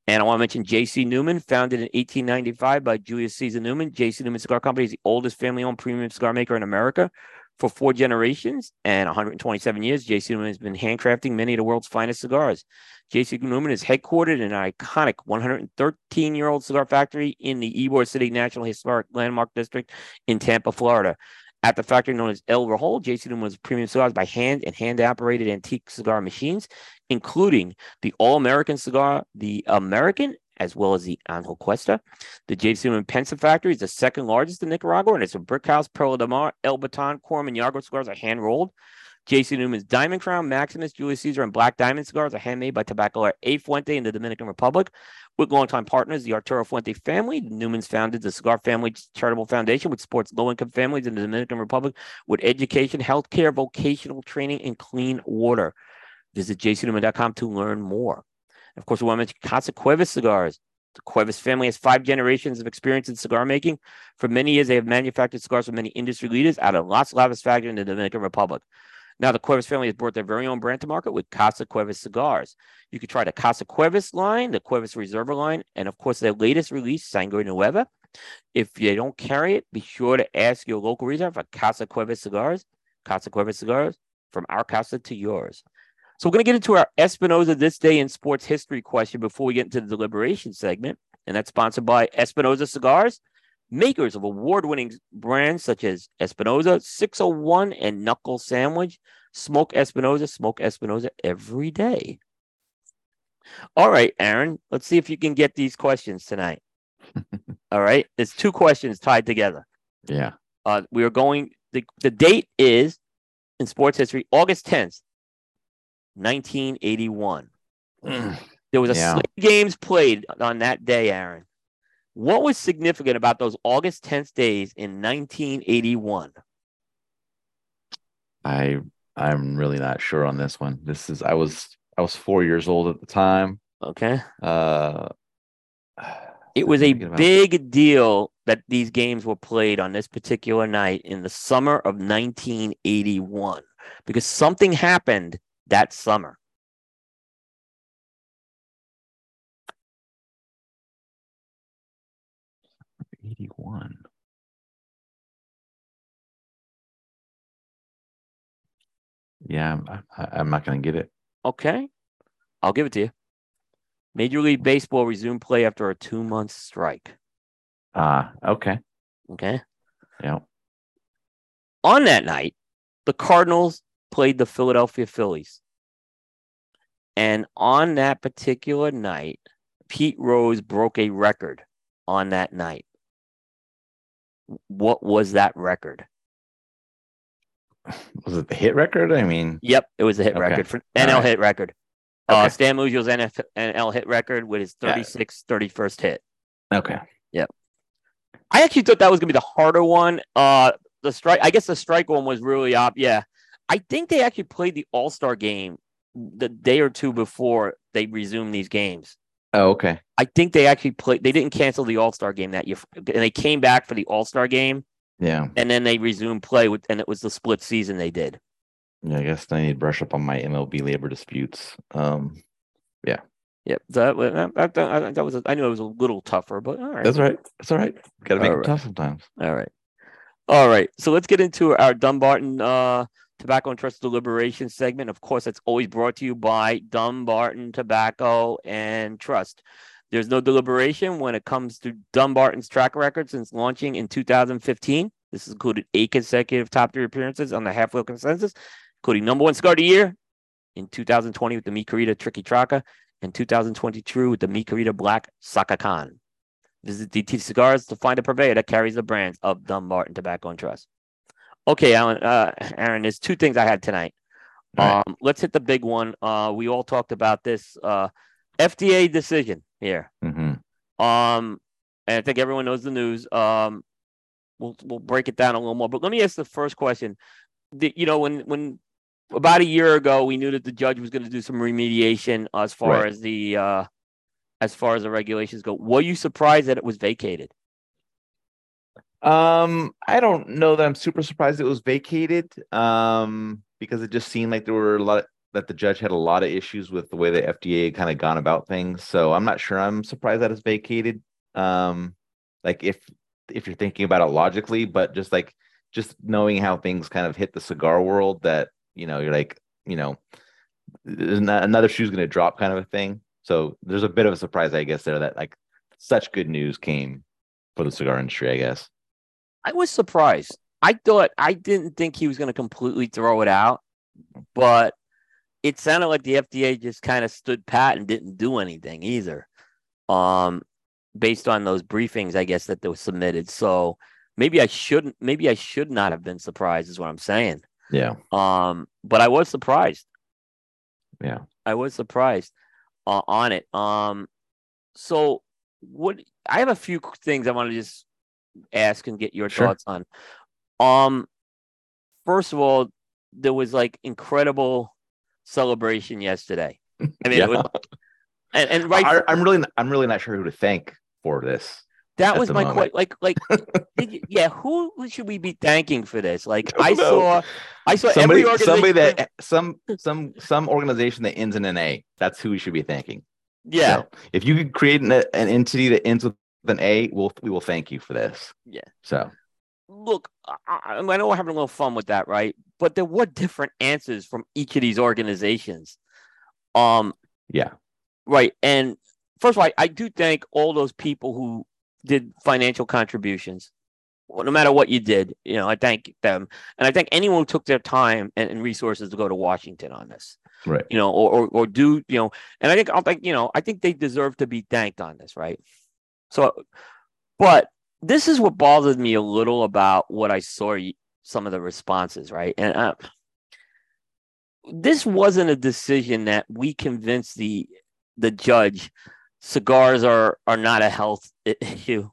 And I want to mention J.C. Newman, founded in 1895 by Julius Caesar Newman. J.C. Newman Cigar Company is the oldest family-owned premium cigar maker in America. For four generations and 127 years, J.C. Newman has been handcrafting many of the world's finest cigars. J.C. Newman is headquartered in an iconic 113-year-old cigar factory in the Ybor City National Historic Landmark District in Tampa, Florida. At the factory known as El Reloj, J.C. Newman was premium cigars by hand and hand-operated antique cigar machines, including the All-American cigar, the American, as well as the Angel Cuesta. The J.C. Newman Pensa factory is the second largest in Nicaragua, and it's a brick house, Perla de Mar, El Baton, Quorum, and Yargo cigars are hand-rolled. J.C. Newman's Diamond Crown, Maximus, Julius Caesar, and Black Diamond cigars are handmade by tobacco Tabacalera A. Fuente in the Dominican Republic. With longtime partners, the Arturo Fuente family, Newmans founded the Cigar Family Charitable Foundation, which supports low-income families in the Dominican Republic with education, healthcare, vocational training, and clean water. Visit jcnewman.com to learn more. Of course, we want to mention Casa Cuevas cigars. The Cuevas family has five generations of experience in cigar making. For many years, they have manufactured cigars for many industry leaders out of Las Lavas factory in the Dominican Republic. Now, the Cuevas family has brought their very own brand to market with Casa Cuevas cigars. You can try the Casa Cuevas line, the Cuevas Reserva line, and of course, their latest release, Sangre Nueva. If you don't carry it, be sure to ask your local retailer for Casa Cuevas cigars. Casa Cuevas cigars, from our casa to yours. So we're going to get into our Espinosa This Day in Sports History question before we get into the deliberation segment. And that's sponsored by Espinosa Cigars, makers of award-winning brands such as Espinosa, 601, and Knuckle Sandwich. Smoke Espinosa, smoke Espinosa every day. All right, Aaron, let's see if you can get these questions tonight. All right, it's two questions tied together. Yeah. Uh, we are going, the, the date is in sports history, August 10th, 1981. There was a Yeah. games played on that day, Aaron. What was significant about those August 10th days in 1981? I I'm really not sure on this one. This is I was I was four years old at the time. Okay. Uh It was a Thinking about- big deal that these games were played on this particular night in the summer of 1981 because something happened that summer. eighty one. Yeah, I'm, I, I'm not gonna get it. Okay. I'll give it to you. Major League Baseball resumed play after a two month strike. Ah, okay. Okay. Yeah. On that night, the Cardinals played the Philadelphia Phillies. And on that particular night, Pete Rose broke a record on that night. What was that record? Was it the hit record? I mean, Yep, it was a hit Okay. record for NL right. hit record. Uh, Stan Musial's NF, NL hit record with his Yeah. 36 31st hit. okay. Yep. I actually thought that was gonna be the harder one. Uh, the strike. I guess the strike one was really up. Yeah, I think they actually played the All Star game the day or two before they resumed these games. Oh, okay. I think they actually played. They didn't cancel the All Star game that year, and they came back for the All Star game, Yeah. and then they resumed play with, and it was the split season they did. Yeah, I guess I need to brush up on my MLB labor disputes. Um, yeah. Yep, that that, that, that, that was. A, I knew it was a little tougher, but all right. that's right. That's all right. Got to make All it right. tough sometimes. All right. All right. So let's get into our Dunbarton uh, Tobacco and Trust Deliberation segment. Of course, it's always brought to you by Dunbarton Tobacco and Trust. There's no deliberation when it comes to Dunbarton's track record since launching in 2015. This has included eight consecutive top three appearances on the half wheel consensus, including number one cigar of the year in 2020 with the Mi Querida Triqui Traca and 2022 with the Mi Querida Black Saka Khan. Visit DT Cigars to find a purveyor that carries the brands of Dumbarton Tobacco and Trust. Okay, Alan, uh, Aaron, there's two things I had tonight. Right. Um, let's hit the big one. Uh, we all talked about this uh, FDA decision here. hmm Um, and I think everyone knows the news. Um, we'll we'll break it down a little more. But let me ask the first question. The, you know, when when about a year ago, we knew that the judge was going to do some remediation as far Right. as the uh, as far as the regulations go. Were you surprised that it was vacated? Um, I don't know that I'm super surprised it was vacated. Um, because it just seemed like there were a lot that the judge had a lot of issues with the way the FDA had kind of gone about things. So I'm not sure I'm surprised that it's vacated. Um, like if if you're thinking about it logically, but just like just knowing how things kind of hit the cigar world, that you know you're like you know not, another shoe's going to drop kind of a thing. So there's a bit of a surprise, I guess, there that like such good news came for the cigar industry, I guess. I was surprised. I thought I didn't think he was going to completely throw it out, but it sounded like the FDA just kind of stood pat and didn't do anything either. Um, based on those briefings, I guess that they were submitted. So maybe I shouldn't. Maybe I should not have been surprised. Is what I'm saying. Yeah. Um, but I was surprised. Yeah. I was surprised uh, on it. Um, so what? I have a few things I want to just ask and get your Sure. thoughts on. Um, first of all, there was like incredible celebration yesterday. I mean, it was, and, and right, I, I'm really, I'm really not sure who to thank for this. that was my moment. question. Like, like, did you, yeah, who should we be thanking for this? Like, Don't I know. saw, I saw Somebody, every somebody that some some some organization that ends in an A. That's who we should be thanking. yeah, So, if you could create an, an entity that ends with an A, we'll we will thank you for this. Yeah. So look, I, I I know we're having a little fun with that, right? But there were different answers from each of these organizations. Um, yeah. right. And first of all, I, I do thank all those people who did financial contributions. Well, no matter what you did, you know, I thank them. And I thank anyone who took their time and, and resources to go to Washington on this. Right. You know, or, or or do, you know, and I think I'll think, you know, I think they deserve to be thanked on this, right? So but this is what bothered me a little about what I saw some of the responses, right? And uh, this wasn't a decision that we convinced the the judge cigars are are not a health issue.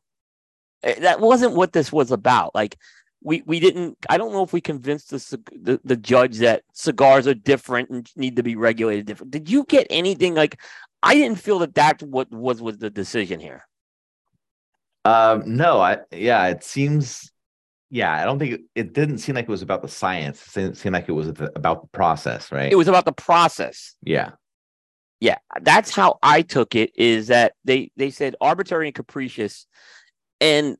Eh, That wasn't what this was about. Like we we didn't. I don't know if we convinced the the, the judge that cigars are different and need to be regulated different. Did you get anything like? I didn't feel that that what was was the decision here. Um, no, I yeah, it seems yeah, I don't think it, it didn't seem like it was about the science. It seemed, seemed like it was about the process, right? It was about the process. yeah. Yeah, that's how I took it. Is that they they said arbitrary and capricious, and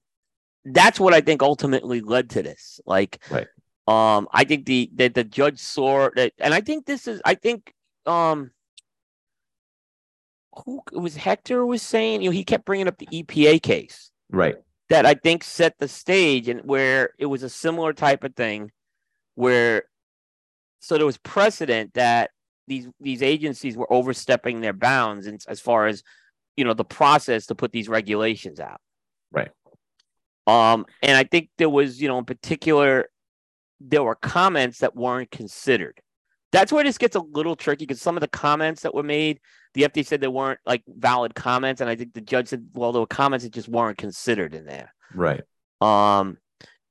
that's what I think ultimately led to this. Like, Right. um, I think the that the judge saw that, and I think this is, I think, um, who it was Hector was saying, you know, he kept bringing up the EPA case Right. that I think set the stage and where it was a similar type of thing where so there was precedent that these these agencies were overstepping their bounds in, as far as you know the process to put these regulations out. Right. Um and I think there was you know in particular there were comments that weren't considered. That's where this gets a little tricky because some of the comments that were made, the FDA said they weren't like valid comments, and I think the judge said, well, there were comments that just weren't considered in there. Right. Um,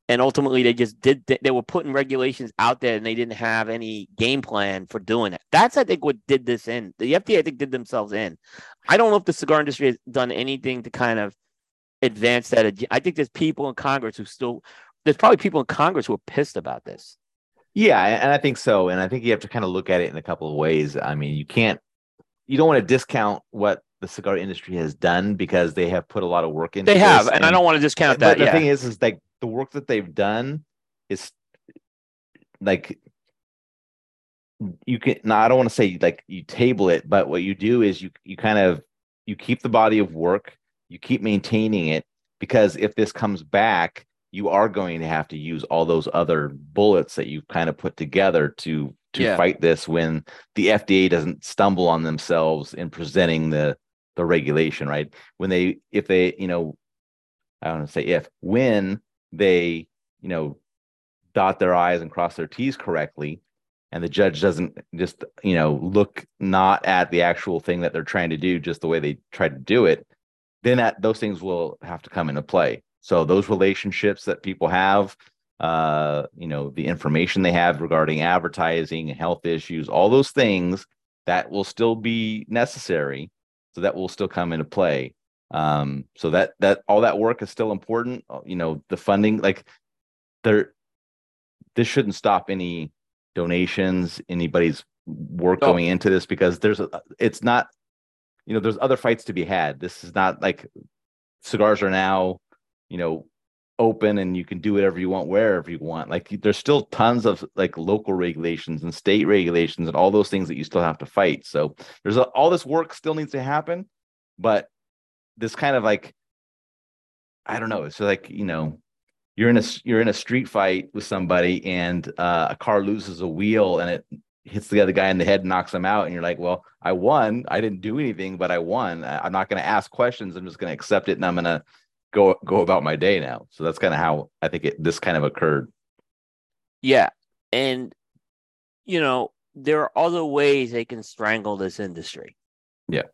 and ultimately, they just did. They, they were putting regulations out there, and they didn't have any game plan for doing it. That's, I think, what did this in. The FDA, I think, did themselves in. I don't know if the cigar industry has done anything to kind of advance that. I think there's people in Congress who still. There's probably people in Congress who are pissed about this. Yeah, and I think so. And I think you have to kind of look at it in a couple of ways. I mean, you can't you don't want to discount what the cigar industry has done because they have put a lot of work into They have, this, and I don't want to discount but that. the Yeah, thing is is like the work that they've done is like you can no i don't want to say like you table it but what you do is you you kind of you keep the body of work you keep maintaining it because if this comes back you are going to have to use all those other bullets that you've kind of put together to to Yeah. fight this when the FDA doesn't stumble on themselves in presenting the the regulation right when they if they you know I don't want to say if when they you know dot their i's and cross their t's correctly and the judge doesn't just you know look not at the actual thing that they're trying to do just the way they try to do it then that those things will have to come into play so those relationships that people have uh you know the information they have regarding advertising health issues all those things that will still be necessary so that will still come into play. Um so that that all that work is still important. Uh, you know the funding like there this shouldn't stop any donations anybody's work No. going into this because there's a it's not you know there's other fights to be had. This is not like cigars are now you know open and you can do whatever you want wherever you want. Like there's still tons of like local regulations and state regulations and all those things that you still have to fight. So there's a, all this work still needs to happen but this kind of like i don't know. It's like you know you're in a you're in a street fight with somebody and uh, a car loses a wheel and it hits the other guy in the head and knocks him out and you're like well i won. I didn't do anything but i won. I- i'm not going to ask questions. I'm just going to accept it and i'm going to go go about my day now so that's kind of how i think it this kind of occurred Yeah. And, you know, there are other ways they can strangle this industry. Yeah.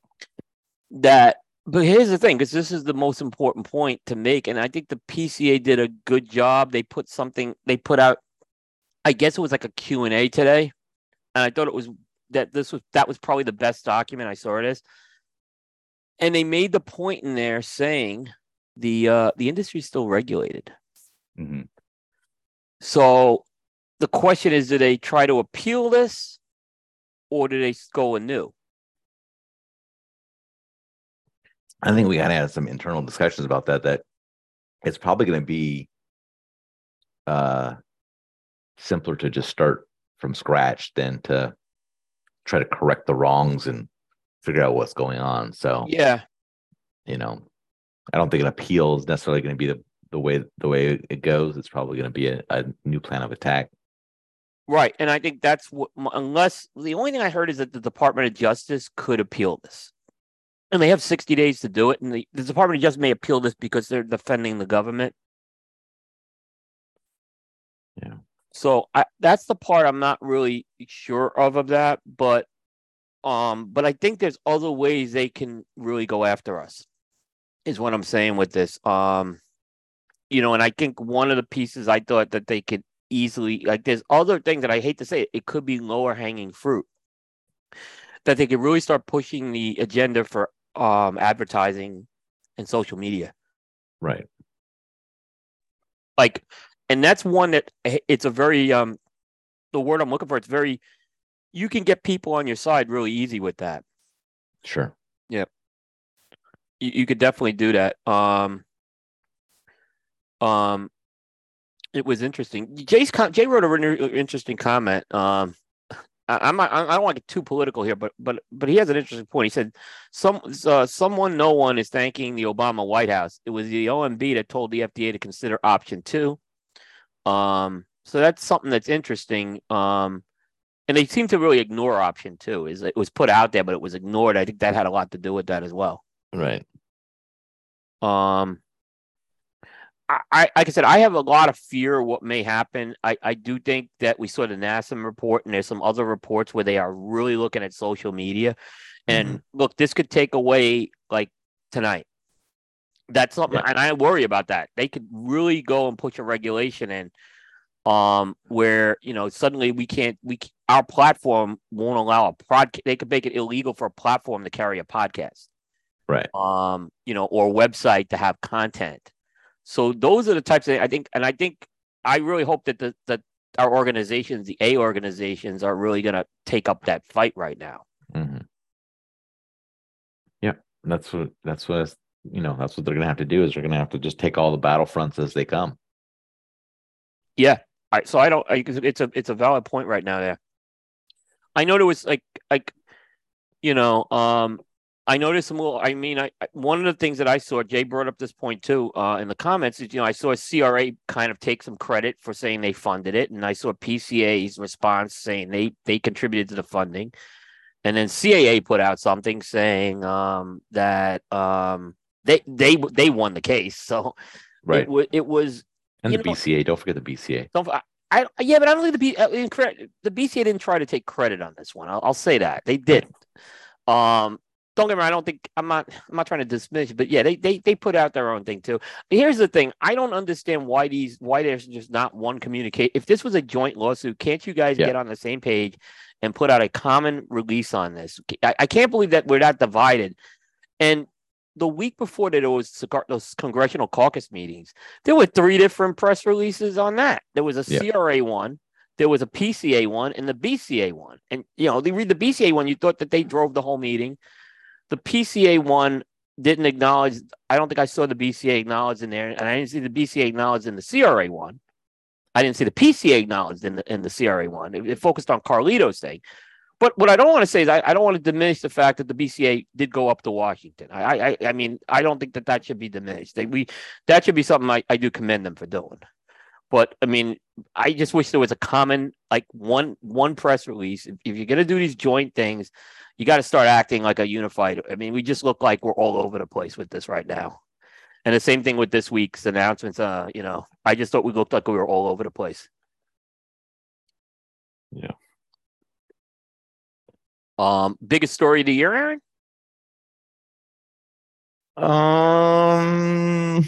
That, but here's the thing, because this is the most important point to make. And I think the PCA did a good job. They put something, they put out, I guess it was like a Q&A today. And I thought it was that this was, that was probably the best document I saw it as. and they made the point in there saying the uh, the industry is still regulated. Mhm. So the question is, do they try to appeal this, or do they go anew? I think we gotta have some internal discussions about that. That it's probably going to be uh simpler to just start from scratch than to try to correct the wrongs and figure out what's going on. So Yeah, you know, I don't think an appeal is necessarily going to be the the way the way it goes. It's probably going to be a, a new plan of attack. right. And I think that's what, unless the only thing I heard is that the Department of Justice could appeal this, and they have sixty days to do it. And the, the Department of Justice may appeal this because they're defending the government. Yeah. So I, that's the part I'm not really sure of of that, but um, but I think there's other ways they can really go after us. Is what I'm saying with this. Um, you know, and I think one of the pieces I thought that they could easily like there's other things that I hate to say it, could be lower hanging fruit that they could really start pushing the agenda for um advertising and social media Right. like and that's one that eh, it's a very um the word i'm looking for it's very you can get people on your side really easy with that Sure. You, you could definitely do that um um it was interesting jay's com- jay wrote a really interesting comment um I, I'm not, I don't want to get too political here, but but but he has an interesting point. He said, "Some uh, someone, no one is thanking the Obama White House. It was the OMB that told the FDA to consider option two. Um, so that's something that's interesting. Um, and they seem to really ignore option two. Is it was put out there, but it was ignored. I think that had a lot to do with that as well. Right. Um, I, I like I said, I have a lot of fear of what may happen. I, I do think that we saw the NASEM report, and there's some other reports where they are really looking at social media. And look, this could take away like tonight. That's something, Yeah. and I worry about that. They could really go and push a regulation in, um, where you know suddenly we can't, we our platform won't allow a prod. They could make it illegal for a platform to carry a podcast Right. um, you know, or website to have content. So those are the types of I think, and I think I really hope that the that our organizations, the A organizations, are really going to take up that fight right now. hmm Yeah, that's what that's what you know. That's what they're gonna have to do. Is they're gonna have to just take all the battlefronts as they come. Yeah. I, so I don't. I, it's a it's a valid point right now. There. I know there was like like, you know, um, I noticed some little. I mean, I, I one of the things that I saw, Jay brought up this point too, uh, in the comments. Is you know, I saw CRA kind of take some credit for saying they funded it, and I saw PCA's response saying they they contributed to the funding, and then CAA put out something saying um, that um, they they they won the case. So Right. it, it was and the know- BCA. Don't forget the BCA. don't I, I yeah, but I don't think the B uh, the BCA didn't try to take credit on this one. I'll, I'll say that they didn't. Um, don't get me wrong. I don't think I'm not. I'm not trying to dismiss, but yeah, they they they put out their own thing too. Here's the thing: I don't understand why these why there's just not one communicate. If this was a joint lawsuit, can't you guys Yeah. get on the same page and put out a common release on this? I, I can't believe that we're that divided. And the week before that, there was cigar- those congressional caucus meetings there were three different press releases on that. There was a Yeah. CRA one, there was a PCA one, and the BCA one. And you know, they read the BCA one, you thought that they drove the whole meeting. The PCA one didn't acknowledge. I don't think I saw the BCA acknowledged in there, and I didn't see the BCA acknowledged in the CRA one. I didn't see the PCA acknowledged in the in the CRA one. It, it focused on Carlito's thing. But what I don't want to say is I, I don't want to diminish the fact that the BCA did go up to Washington. I I, I mean I don't think that that should be diminished. They, we that should be something I, I do commend them for doing. But I mean, I just wish there was a common like one one press release. If, if you're gonna do these joint things, you got to start acting like a unified. I mean, we just look like we're all over the place with this right now. And the same thing with this week's announcements. Uh, you know, I just thought we looked like we were all over the place. Yeah. Um, biggest story of the year, Aaron? Um,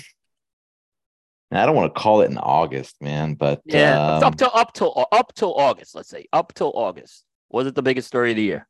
I don't want to call it in August, man, but yeah, um, up till up till up till August, let's say up till August, was it the biggest story of the year?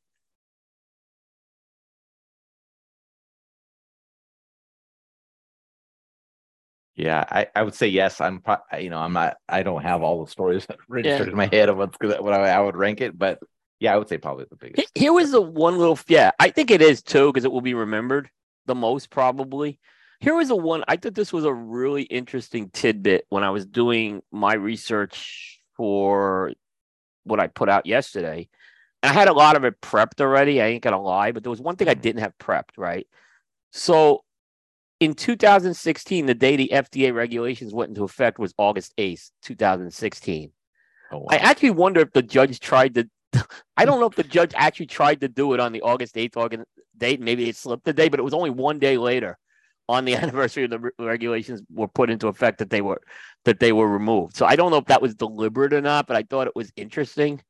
Yeah, I, I would say yes. I'm you know I'm not I don't have all the stories registered yeah. in my head of what's good what I, I would rank it, but yeah, I would say probably the biggest. Here was the one little yeah, I think it is too because it will be remembered the most probably. Here was the one, I thought this was a really interesting tidbit when I was doing my research for what I put out yesterday. And I had a lot of it prepped already. I ain't gonna lie, but there was one thing I mm-hmm. didn't have prepped, right? So in 2016, the day the FDA regulations went into effect was August 8th, 2016. Oh, wow. I actually wonder if the judge tried to. I don't know if the judge actually tried to do it on the August 8th organ- date. Maybe it slipped the day, but it was only one day later on the anniversary of the re- regulations were put into effect that they were that they were removed. So I don't know if that was deliberate or not, but I thought it was interesting.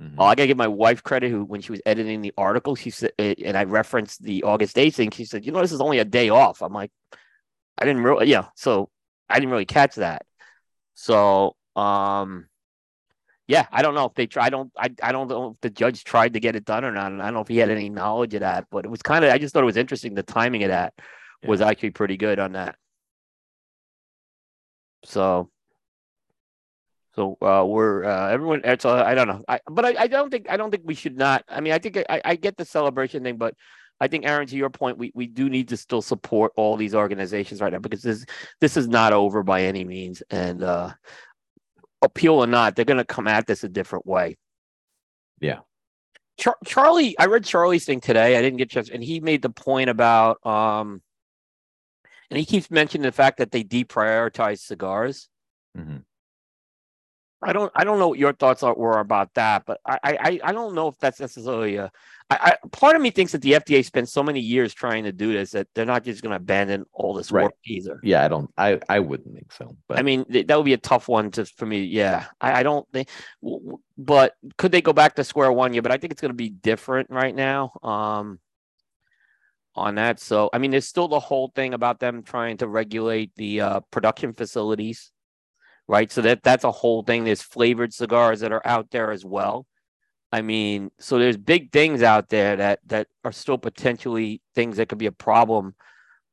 Mhm. Oh, I gotta give my wife credit who when she was editing the article, she said eh, and I referenced the August 8th thing, she said, you know, this is only a day off. I'm like, I didn't really yeah, so I didn't really catch that. So um yeah, I don't know if they try. I don't. I, I don't know if the judge tried to get it done or not, and I don't know if he had any knowledge of that. But it was kind of. I just thought it was interesting. The timing of that was actually pretty good on that. So, so uh, we're uh, everyone. It's uh, I don't know. I but I, I don't think I don't think we should not. I mean, I think I, I get the celebration thing, but I think Aaron, to your point, we, we do need to still support all these organizations right now because this this is not over by any means, and uh, appeal or not, they're going to come at this a different way. Yeah. Char- Charlie, I read Charlie's thing today. I didn't get a chance, and he made the point about um, and he keeps mentioning the fact that they deprioritize cigars. Mhm. I don't I don't know what your thoughts are, were about that, but I I I don't know if that's necessarily a. I, I part of me thinks that the FDA spent so many years trying to do this that they're not just going to abandon all this Right. work either. Yeah, I don't. I I wouldn't think so. But I mean, th- that would be a tough one to for me. Yeah, I, I don't think. w- w- But could they go back to square one? Yeah, but I think it's going to be different right now. Um, on that, so I mean, there's still the whole thing about them trying to regulate the uh, production facilities, right? So that that's a whole thing. There's flavored cigars that are out there as well. I mean, so there's big things out there that that are still potentially things that could be a problem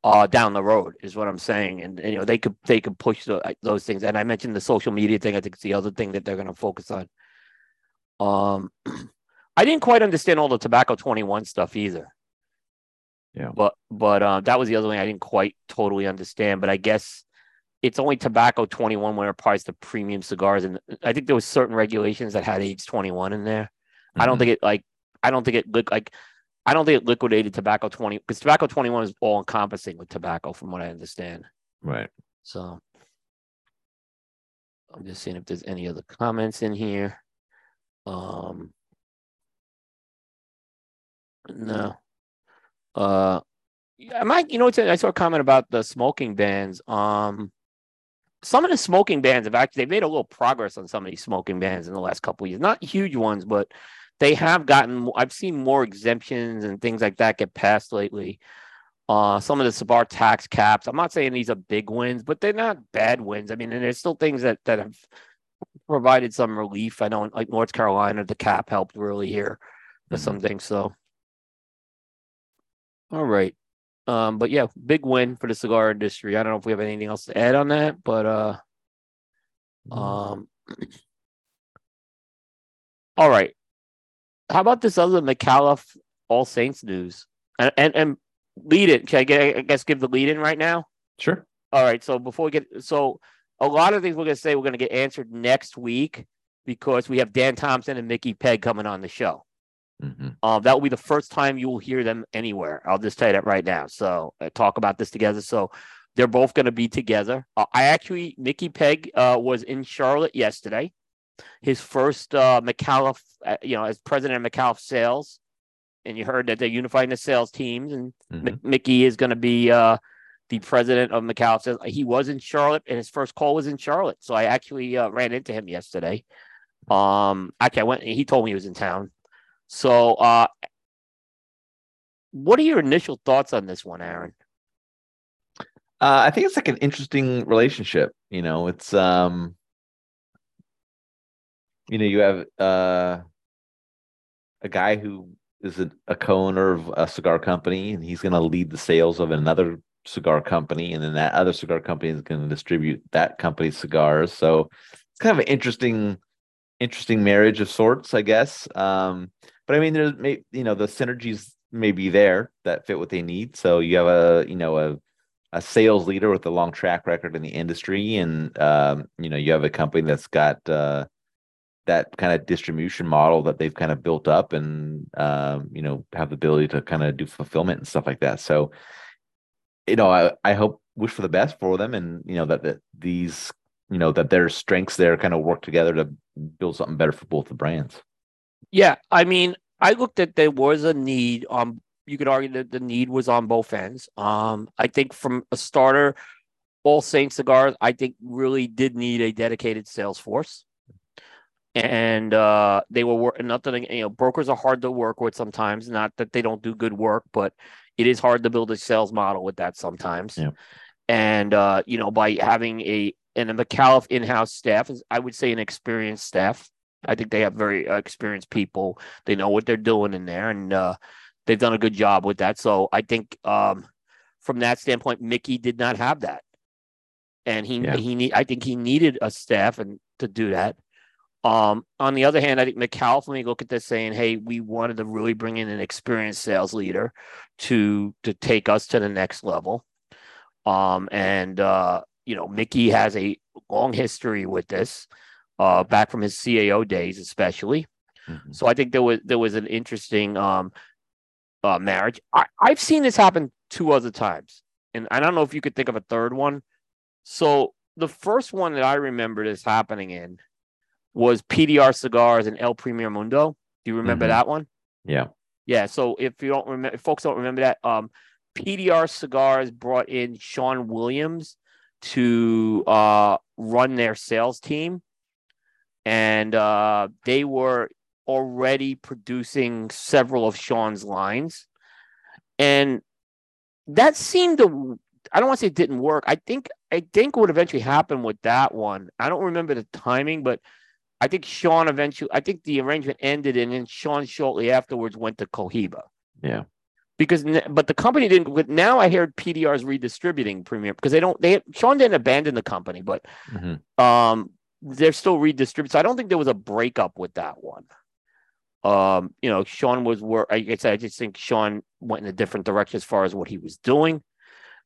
uh down the road is what I'm saying. And, and, you know, they could they could push the, uh, those things. And I mentioned the social media thing. I think it's the other thing that they're going to focus on. Um, I didn't quite understand all the tobacco 21 stuff either. Yeah. But but uh, that was the other thing I didn't quite totally understand. But I guess it's only tobacco 21 when it applies to premium cigars. And I think there was certain regulations that had age 21 in there. I don't Mhm. think it like I don't think it look like I don't think it liquidated tobacco 20 because tobacco 21 is all encompassing with tobacco from what I understand. right. So I'm just seeing if there's any other comments in here. Um no. Uh yeah, Mike, you know I saw a comment about the smoking bans. Um some of the smoking bans have actually they've made a little progress on some of these smoking bans in the last couple of years. Not huge ones, but they have gotten I've seen more exemptions and things like that get passed lately. Uh, some of the cigar tax caps. I'm not saying these are big wins, but they're not bad wins. I mean, and there's still things that that have provided some relief. I know, like North Carolina, the cap helped really here for Mhm. some things. So, all right, um, but yeah, big win for the cigar industry. I don't know if we have anything else to add on that, but uh, um, all right. How about this other McAuliffe All Saints news? And and, and lead it. Can I, get, I guess give the lead in right now? Sure. All right. So before we get so a lot of things we're gonna say we're gonna get answered next week because we have Dan Thompson and Mickey Pegg coming on the show. Hmm Um, that will be the first time you will hear them anywhere. I'll just tell you that right now. So uh, talk about this together. So they're both going to be together. Uh, I actually, Mickey Pegg uh, was in Charlotte yesterday. His first uh, McAuliffe, uh, you know, as president of McAuliffe Sales, and you heard that they're unifying the sales teams, and Mhm. Mick- Mickey is going to be uh, the president of McAuliffe Sales. He was in Charlotte, and his first call was in Charlotte. So I actually uh, ran into him yesterday. Um, actually, I went. He told me he was in town. So, uh, what are your initial thoughts on this one, Aaron? Uh, I think it's like an interesting relationship. You know, it's um, you know, you have uh, a guy who is a, a co-owner of a cigar company, and he's going to lead the sales of another cigar company, and then that other cigar company is going to distribute that company's cigars. So it's kind of an interesting, interesting marriage of sorts, I guess. Um, but I mean, there's may you know the synergies may be there that fit what they need. So you have a you know a a sales leader with a long track record in the industry, and um, you know you have a company that's got uh, that kind of distribution model that they've kind of built up, and um, you know have the ability to kind of do fulfillment and stuff like that. So, you know, I I hope wish for the best for them, and you know that that these you know that their strengths there kind of work together to build something better for both the brands. Yeah, I mean, I looked at there was a need on you could argue that the need was on both ends. Um, I think from a starter, All Saint Cigars, I think really did need a dedicated sales force. And uh, they were working. Not that you know, brokers are hard to work with sometimes. Not that they don't do good work, but it is hard to build a sales model with that sometimes. Yeah. And uh, you know, by having a and a McAuliffe in-house staff is, I would say, an experienced staff. I think they have very uh, experienced people. They know what they're doing in there, and uh, they've done a good job with that. So I think um, from that standpoint, Mickey did not have that, and he yeah. he need I think he needed a staff and to do that. Um, on the other hand, I think McAuliffe, when me look at this saying, "Hey, we wanted to really bring in an experienced sales leader to to take us to the next level." Um, and uh, you know, Mickey has a long history with this, uh, back from his CAO days, especially. Mm-hmm. So I think there was there was an interesting um, uh, marriage. I, I've seen this happen two other times, and I don't know if you could think of a third one. So the first one that I remember this happening in was PDR Cigars and El Primer Mundo. Do you remember mm-hmm. that one? Yeah. Yeah. So if you don't remember, if folks don't remember that, um, PDR Cigars brought in Sean Williams to uh, run their sales team, and uh, they were already producing several of Sean's lines. And that seemed to I don't want to say it didn't work. I think I think what eventually happened with that one. I don't remember the timing, but I think Sean eventually I think the arrangement ended and then Sean shortly afterwards went to Cohiba. Yeah. Because but the company didn't now I heard PDR's redistributing premium because they don't they Sean didn't abandon the company, but mm-hmm. um they're still redistributing. So I don't think there was a breakup with that one. Um, you know, Sean was work. I guess I just think Sean went in a different direction as far as what he was doing.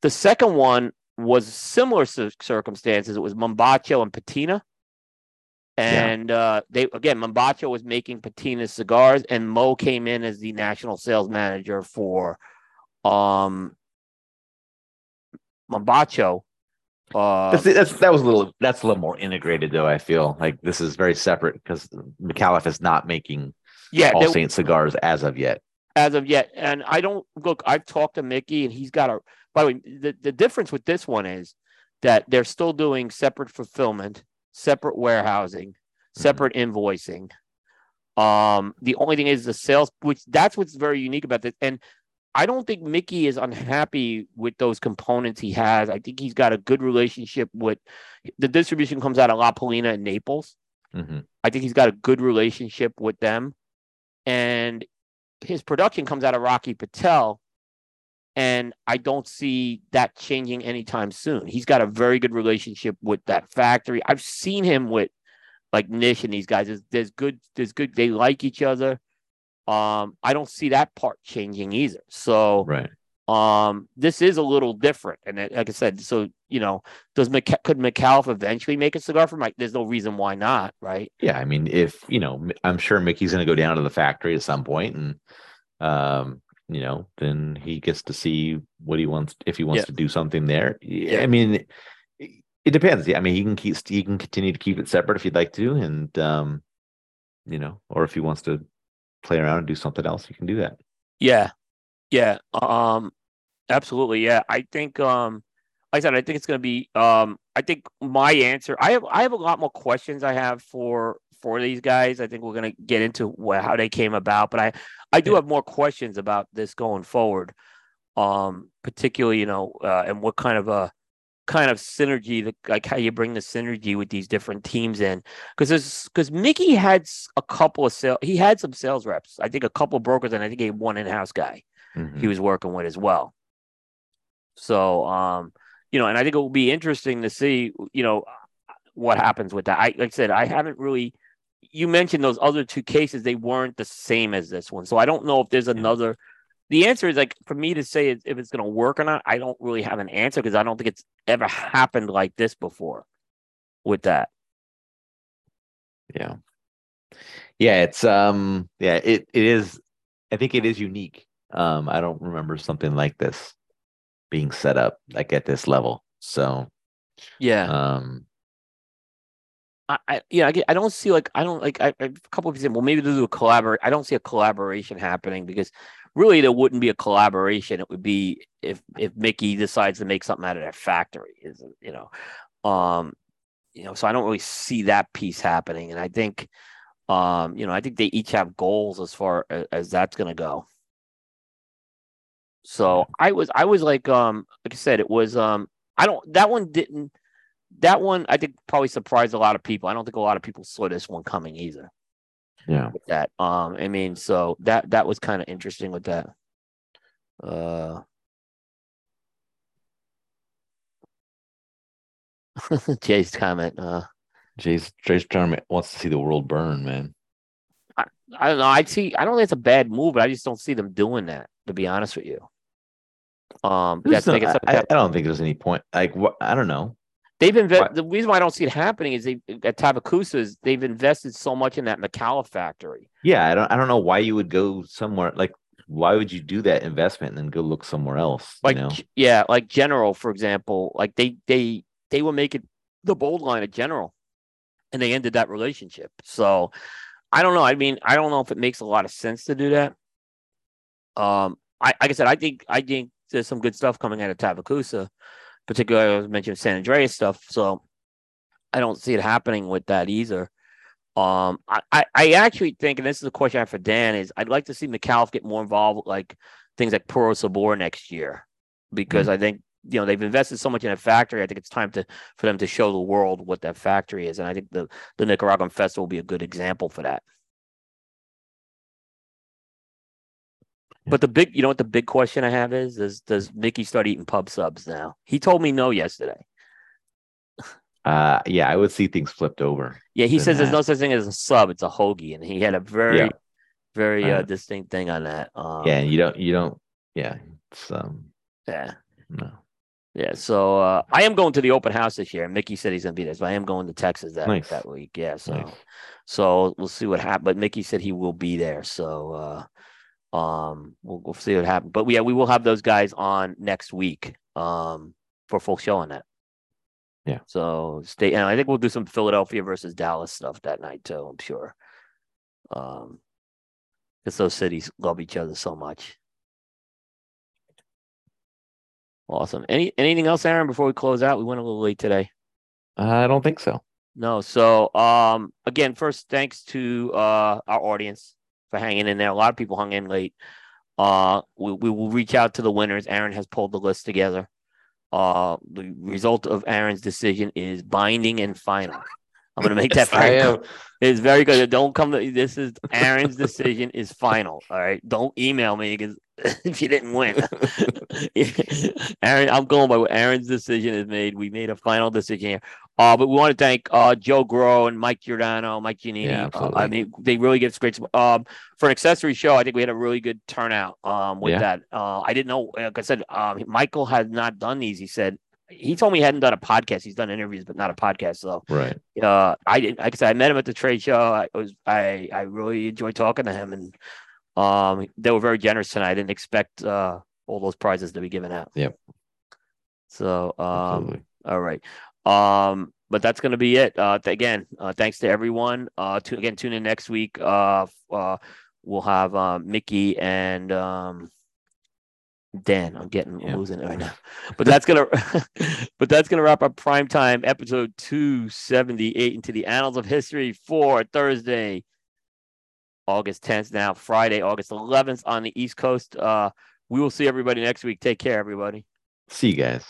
The second one was similar circumstances. It was Mombacho and Patina. And yeah. uh, they again, Mombacho was making Patina cigars, and Mo came in as the national sales manager for um Mombacho. Uh, that's, that's, that was a little that's a little more integrated though. I feel like this is very separate because McAuliffe is not making yeah, All Saint cigars as of yet. As of yet, and I don't look. I've talked to Mickey, and he's got a. By the way, the, the difference with this one is that they're still doing separate fulfillment, separate warehousing, mm-hmm. separate mm-hmm. invoicing. Um, the only thing is the sales, which that's what's very unique about this. And I don't think Mickey is unhappy with those components he has. I think he's got a good relationship with the distribution comes out of La Palina and Naples. Mm-hmm. I think he's got a good relationship with them and his production comes out of Rocky Patel. And I don't see that changing anytime soon. He's got a very good relationship with that factory. I've seen him with like Nish and these guys. There's, there's good, there's good. They like each other. Um, I don't see that part changing either. So right. Um, this is a little different, and it, like I said, so you know, does could McAuliffe eventually make a cigar for Mike? There's no reason why not, right? Yeah, I mean, if you know, I'm sure Mickey's going to go down to the factory at some point, and um, you know, then he gets to see what he wants if he wants yeah. to do something there. Yeah. I mean, it depends. Yeah, I mean, he can keep he can continue to keep it separate if he'd like to, and um, you know, or if he wants to play around and do something else, he can do that. Yeah, yeah, um, absolutely. Yeah, I think, um, like I said, I think it's going to be. Um, I think my answer. I have I have a lot more questions I have for for these guys. I think we're going to get into what, how they came about, but I I do yeah. have more questions about this going forward. Um, particularly, you know, uh, and what kind of a kind of synergy, like how you bring the synergy with these different teams in. Because because Mickey had a couple of sales, he had some sales reps. I think a couple of brokers, and I think he had one in-house guy mm-hmm. he was working with as well. So, um, you know, and I think it will be interesting to see, you know, what happens with that. I like I said, I haven't really. You mentioned those other two cases; they weren't the same as this one, so I don't know if there's another. The answer is like for me to say if it's going to work or not. I don't really have an answer because I don't think it's ever happened like this before. With that, Yeah. Yeah, it's um yeah, it it is I think it is unique. Um I don't remember something like this being set up like at this level. So yeah. um I, I yeah, I, I don't see like I don't like I, I- a couple of people say, well, maybe they'll do a collaborate. I don't see a collaboration happening because really there wouldn't be a collaboration. It would be if if Mickey decides to make something out of their factory, is you know, um, you know. So I don't really see that piece happening, and I think, um, you know, I think they each have goals as far as, as that's gonna go. So I was I was like um like I said it was um I don't that one didn't that one I think probably surprised a lot of people. I don't think a lot of people saw this one coming either. yeah. With that, um, I mean, so that that was kind of interesting with that. Uh, Jay's comment. Uh, Jay's Jay's trying wants to see the world burn, man. I don't know. I see. I don't think it's a bad move, but I just don't see them doing that. To be honest with you, um, that's no- I, I, I don't think there's any point. Like what I don't know. They've invested. The reason why I don't see it happening is they at Tabacusa is they've invested so much in that McAuliffe factory. Yeah, I don't I don't know why you would go somewhere like why would you do that investment and then go look somewhere else? Like you know? Yeah, like General, for example, like they they they were making the bold line at General, and they ended that relationship. So I don't know. I mean, I don't know if it makes a lot of sense to do that. Um, I like I said, I think I think there's some good stuff coming out of Tabacusa, particularly I was mentioning San Andrés stuff. So I don't see it happening with that either. Um, I, I, I actually think, and this is a question I have for Dan, is I'd like to see McAuliffe get more involved with like things like Puro Sabor next year, because I think you know they've invested so much in a factory. I think it's time to for them to show the world what that factory is, and I think the the Nicaraguan Festival will be a good example for that. But the big, you know what the big question I have is, is does Mickey start eating pub subs now? He told me no yesterday. Uh yeah, I would see things flipped over. Yeah, he says there's no such thing as a sub; it's a hoagie, and he had a very, Yeah. very uh, Uh, distinct thing on that. Um, yeah, you don't you don't yeah, it's um yeah, no. yeah. So uh, I am going to the open house this year. Mickey said he's gonna be there, so I am going to Texas that Nice. that week. Yeah, so Nice. so we'll see what happens. But Mickey said he will be there, so uh, um, we'll, we'll see what happens. But yeah, we will have those guys on next week um, for full show on that. Yeah. So stay, and I think we'll do some Philadelphia versus Dallas stuff that night too. I'm sure. Um, because those cities love each other so much. Awesome. Any anything else, Aaron? Before we close out, we went a little late today. I don't think so. No. So um again, first thanks to uh our audience for hanging in there. A lot of people hung in late. Uh we, we will reach out to the winners. Aaron has pulled the list together. Uh the result of Aaron's decision is binding and final. I'm gonna make that am. it's very good. Don't come to this is Aaron's decision is final. All right. Don't email me because if you didn't win. Aaron, I'm going by what Aaron's decision is made. We made a final decision here. Uh, but we want to thank uh, Joe Grow and Mike Giordano, Mike Giannini. Yeah, Uh. I mean, they really give us great support. Um, for an accessory show, I think we had a really good turnout um, with Yeah. that. Uh, I didn't know, like I said, um, Michael had not done these. He said, he told me he hadn't done a podcast. He's done interviews, but not a podcast. So Right. uh, I didn't. Like I said, I met him at the trade show. I was, I, I really enjoyed talking to him, and um, they were very generous tonight. I didn't expect uh all those prizes to be given out. Yep. So, um, Absolutely. all right. Um, but that's going to be it. Uh, th- again, uh, thanks to everyone. Uh, to again, tune in next week. Uh, uh, we'll have uh, Mickey and um, Dan. I'm getting Yeah. losing it right now, but that's gonna, but that's gonna wrap up prime time episode 278 into the annals of history for Thursday, August 10th. Now Friday, August 11th on the East Coast. Uh, we will see everybody next week. Take care, everybody. See you guys.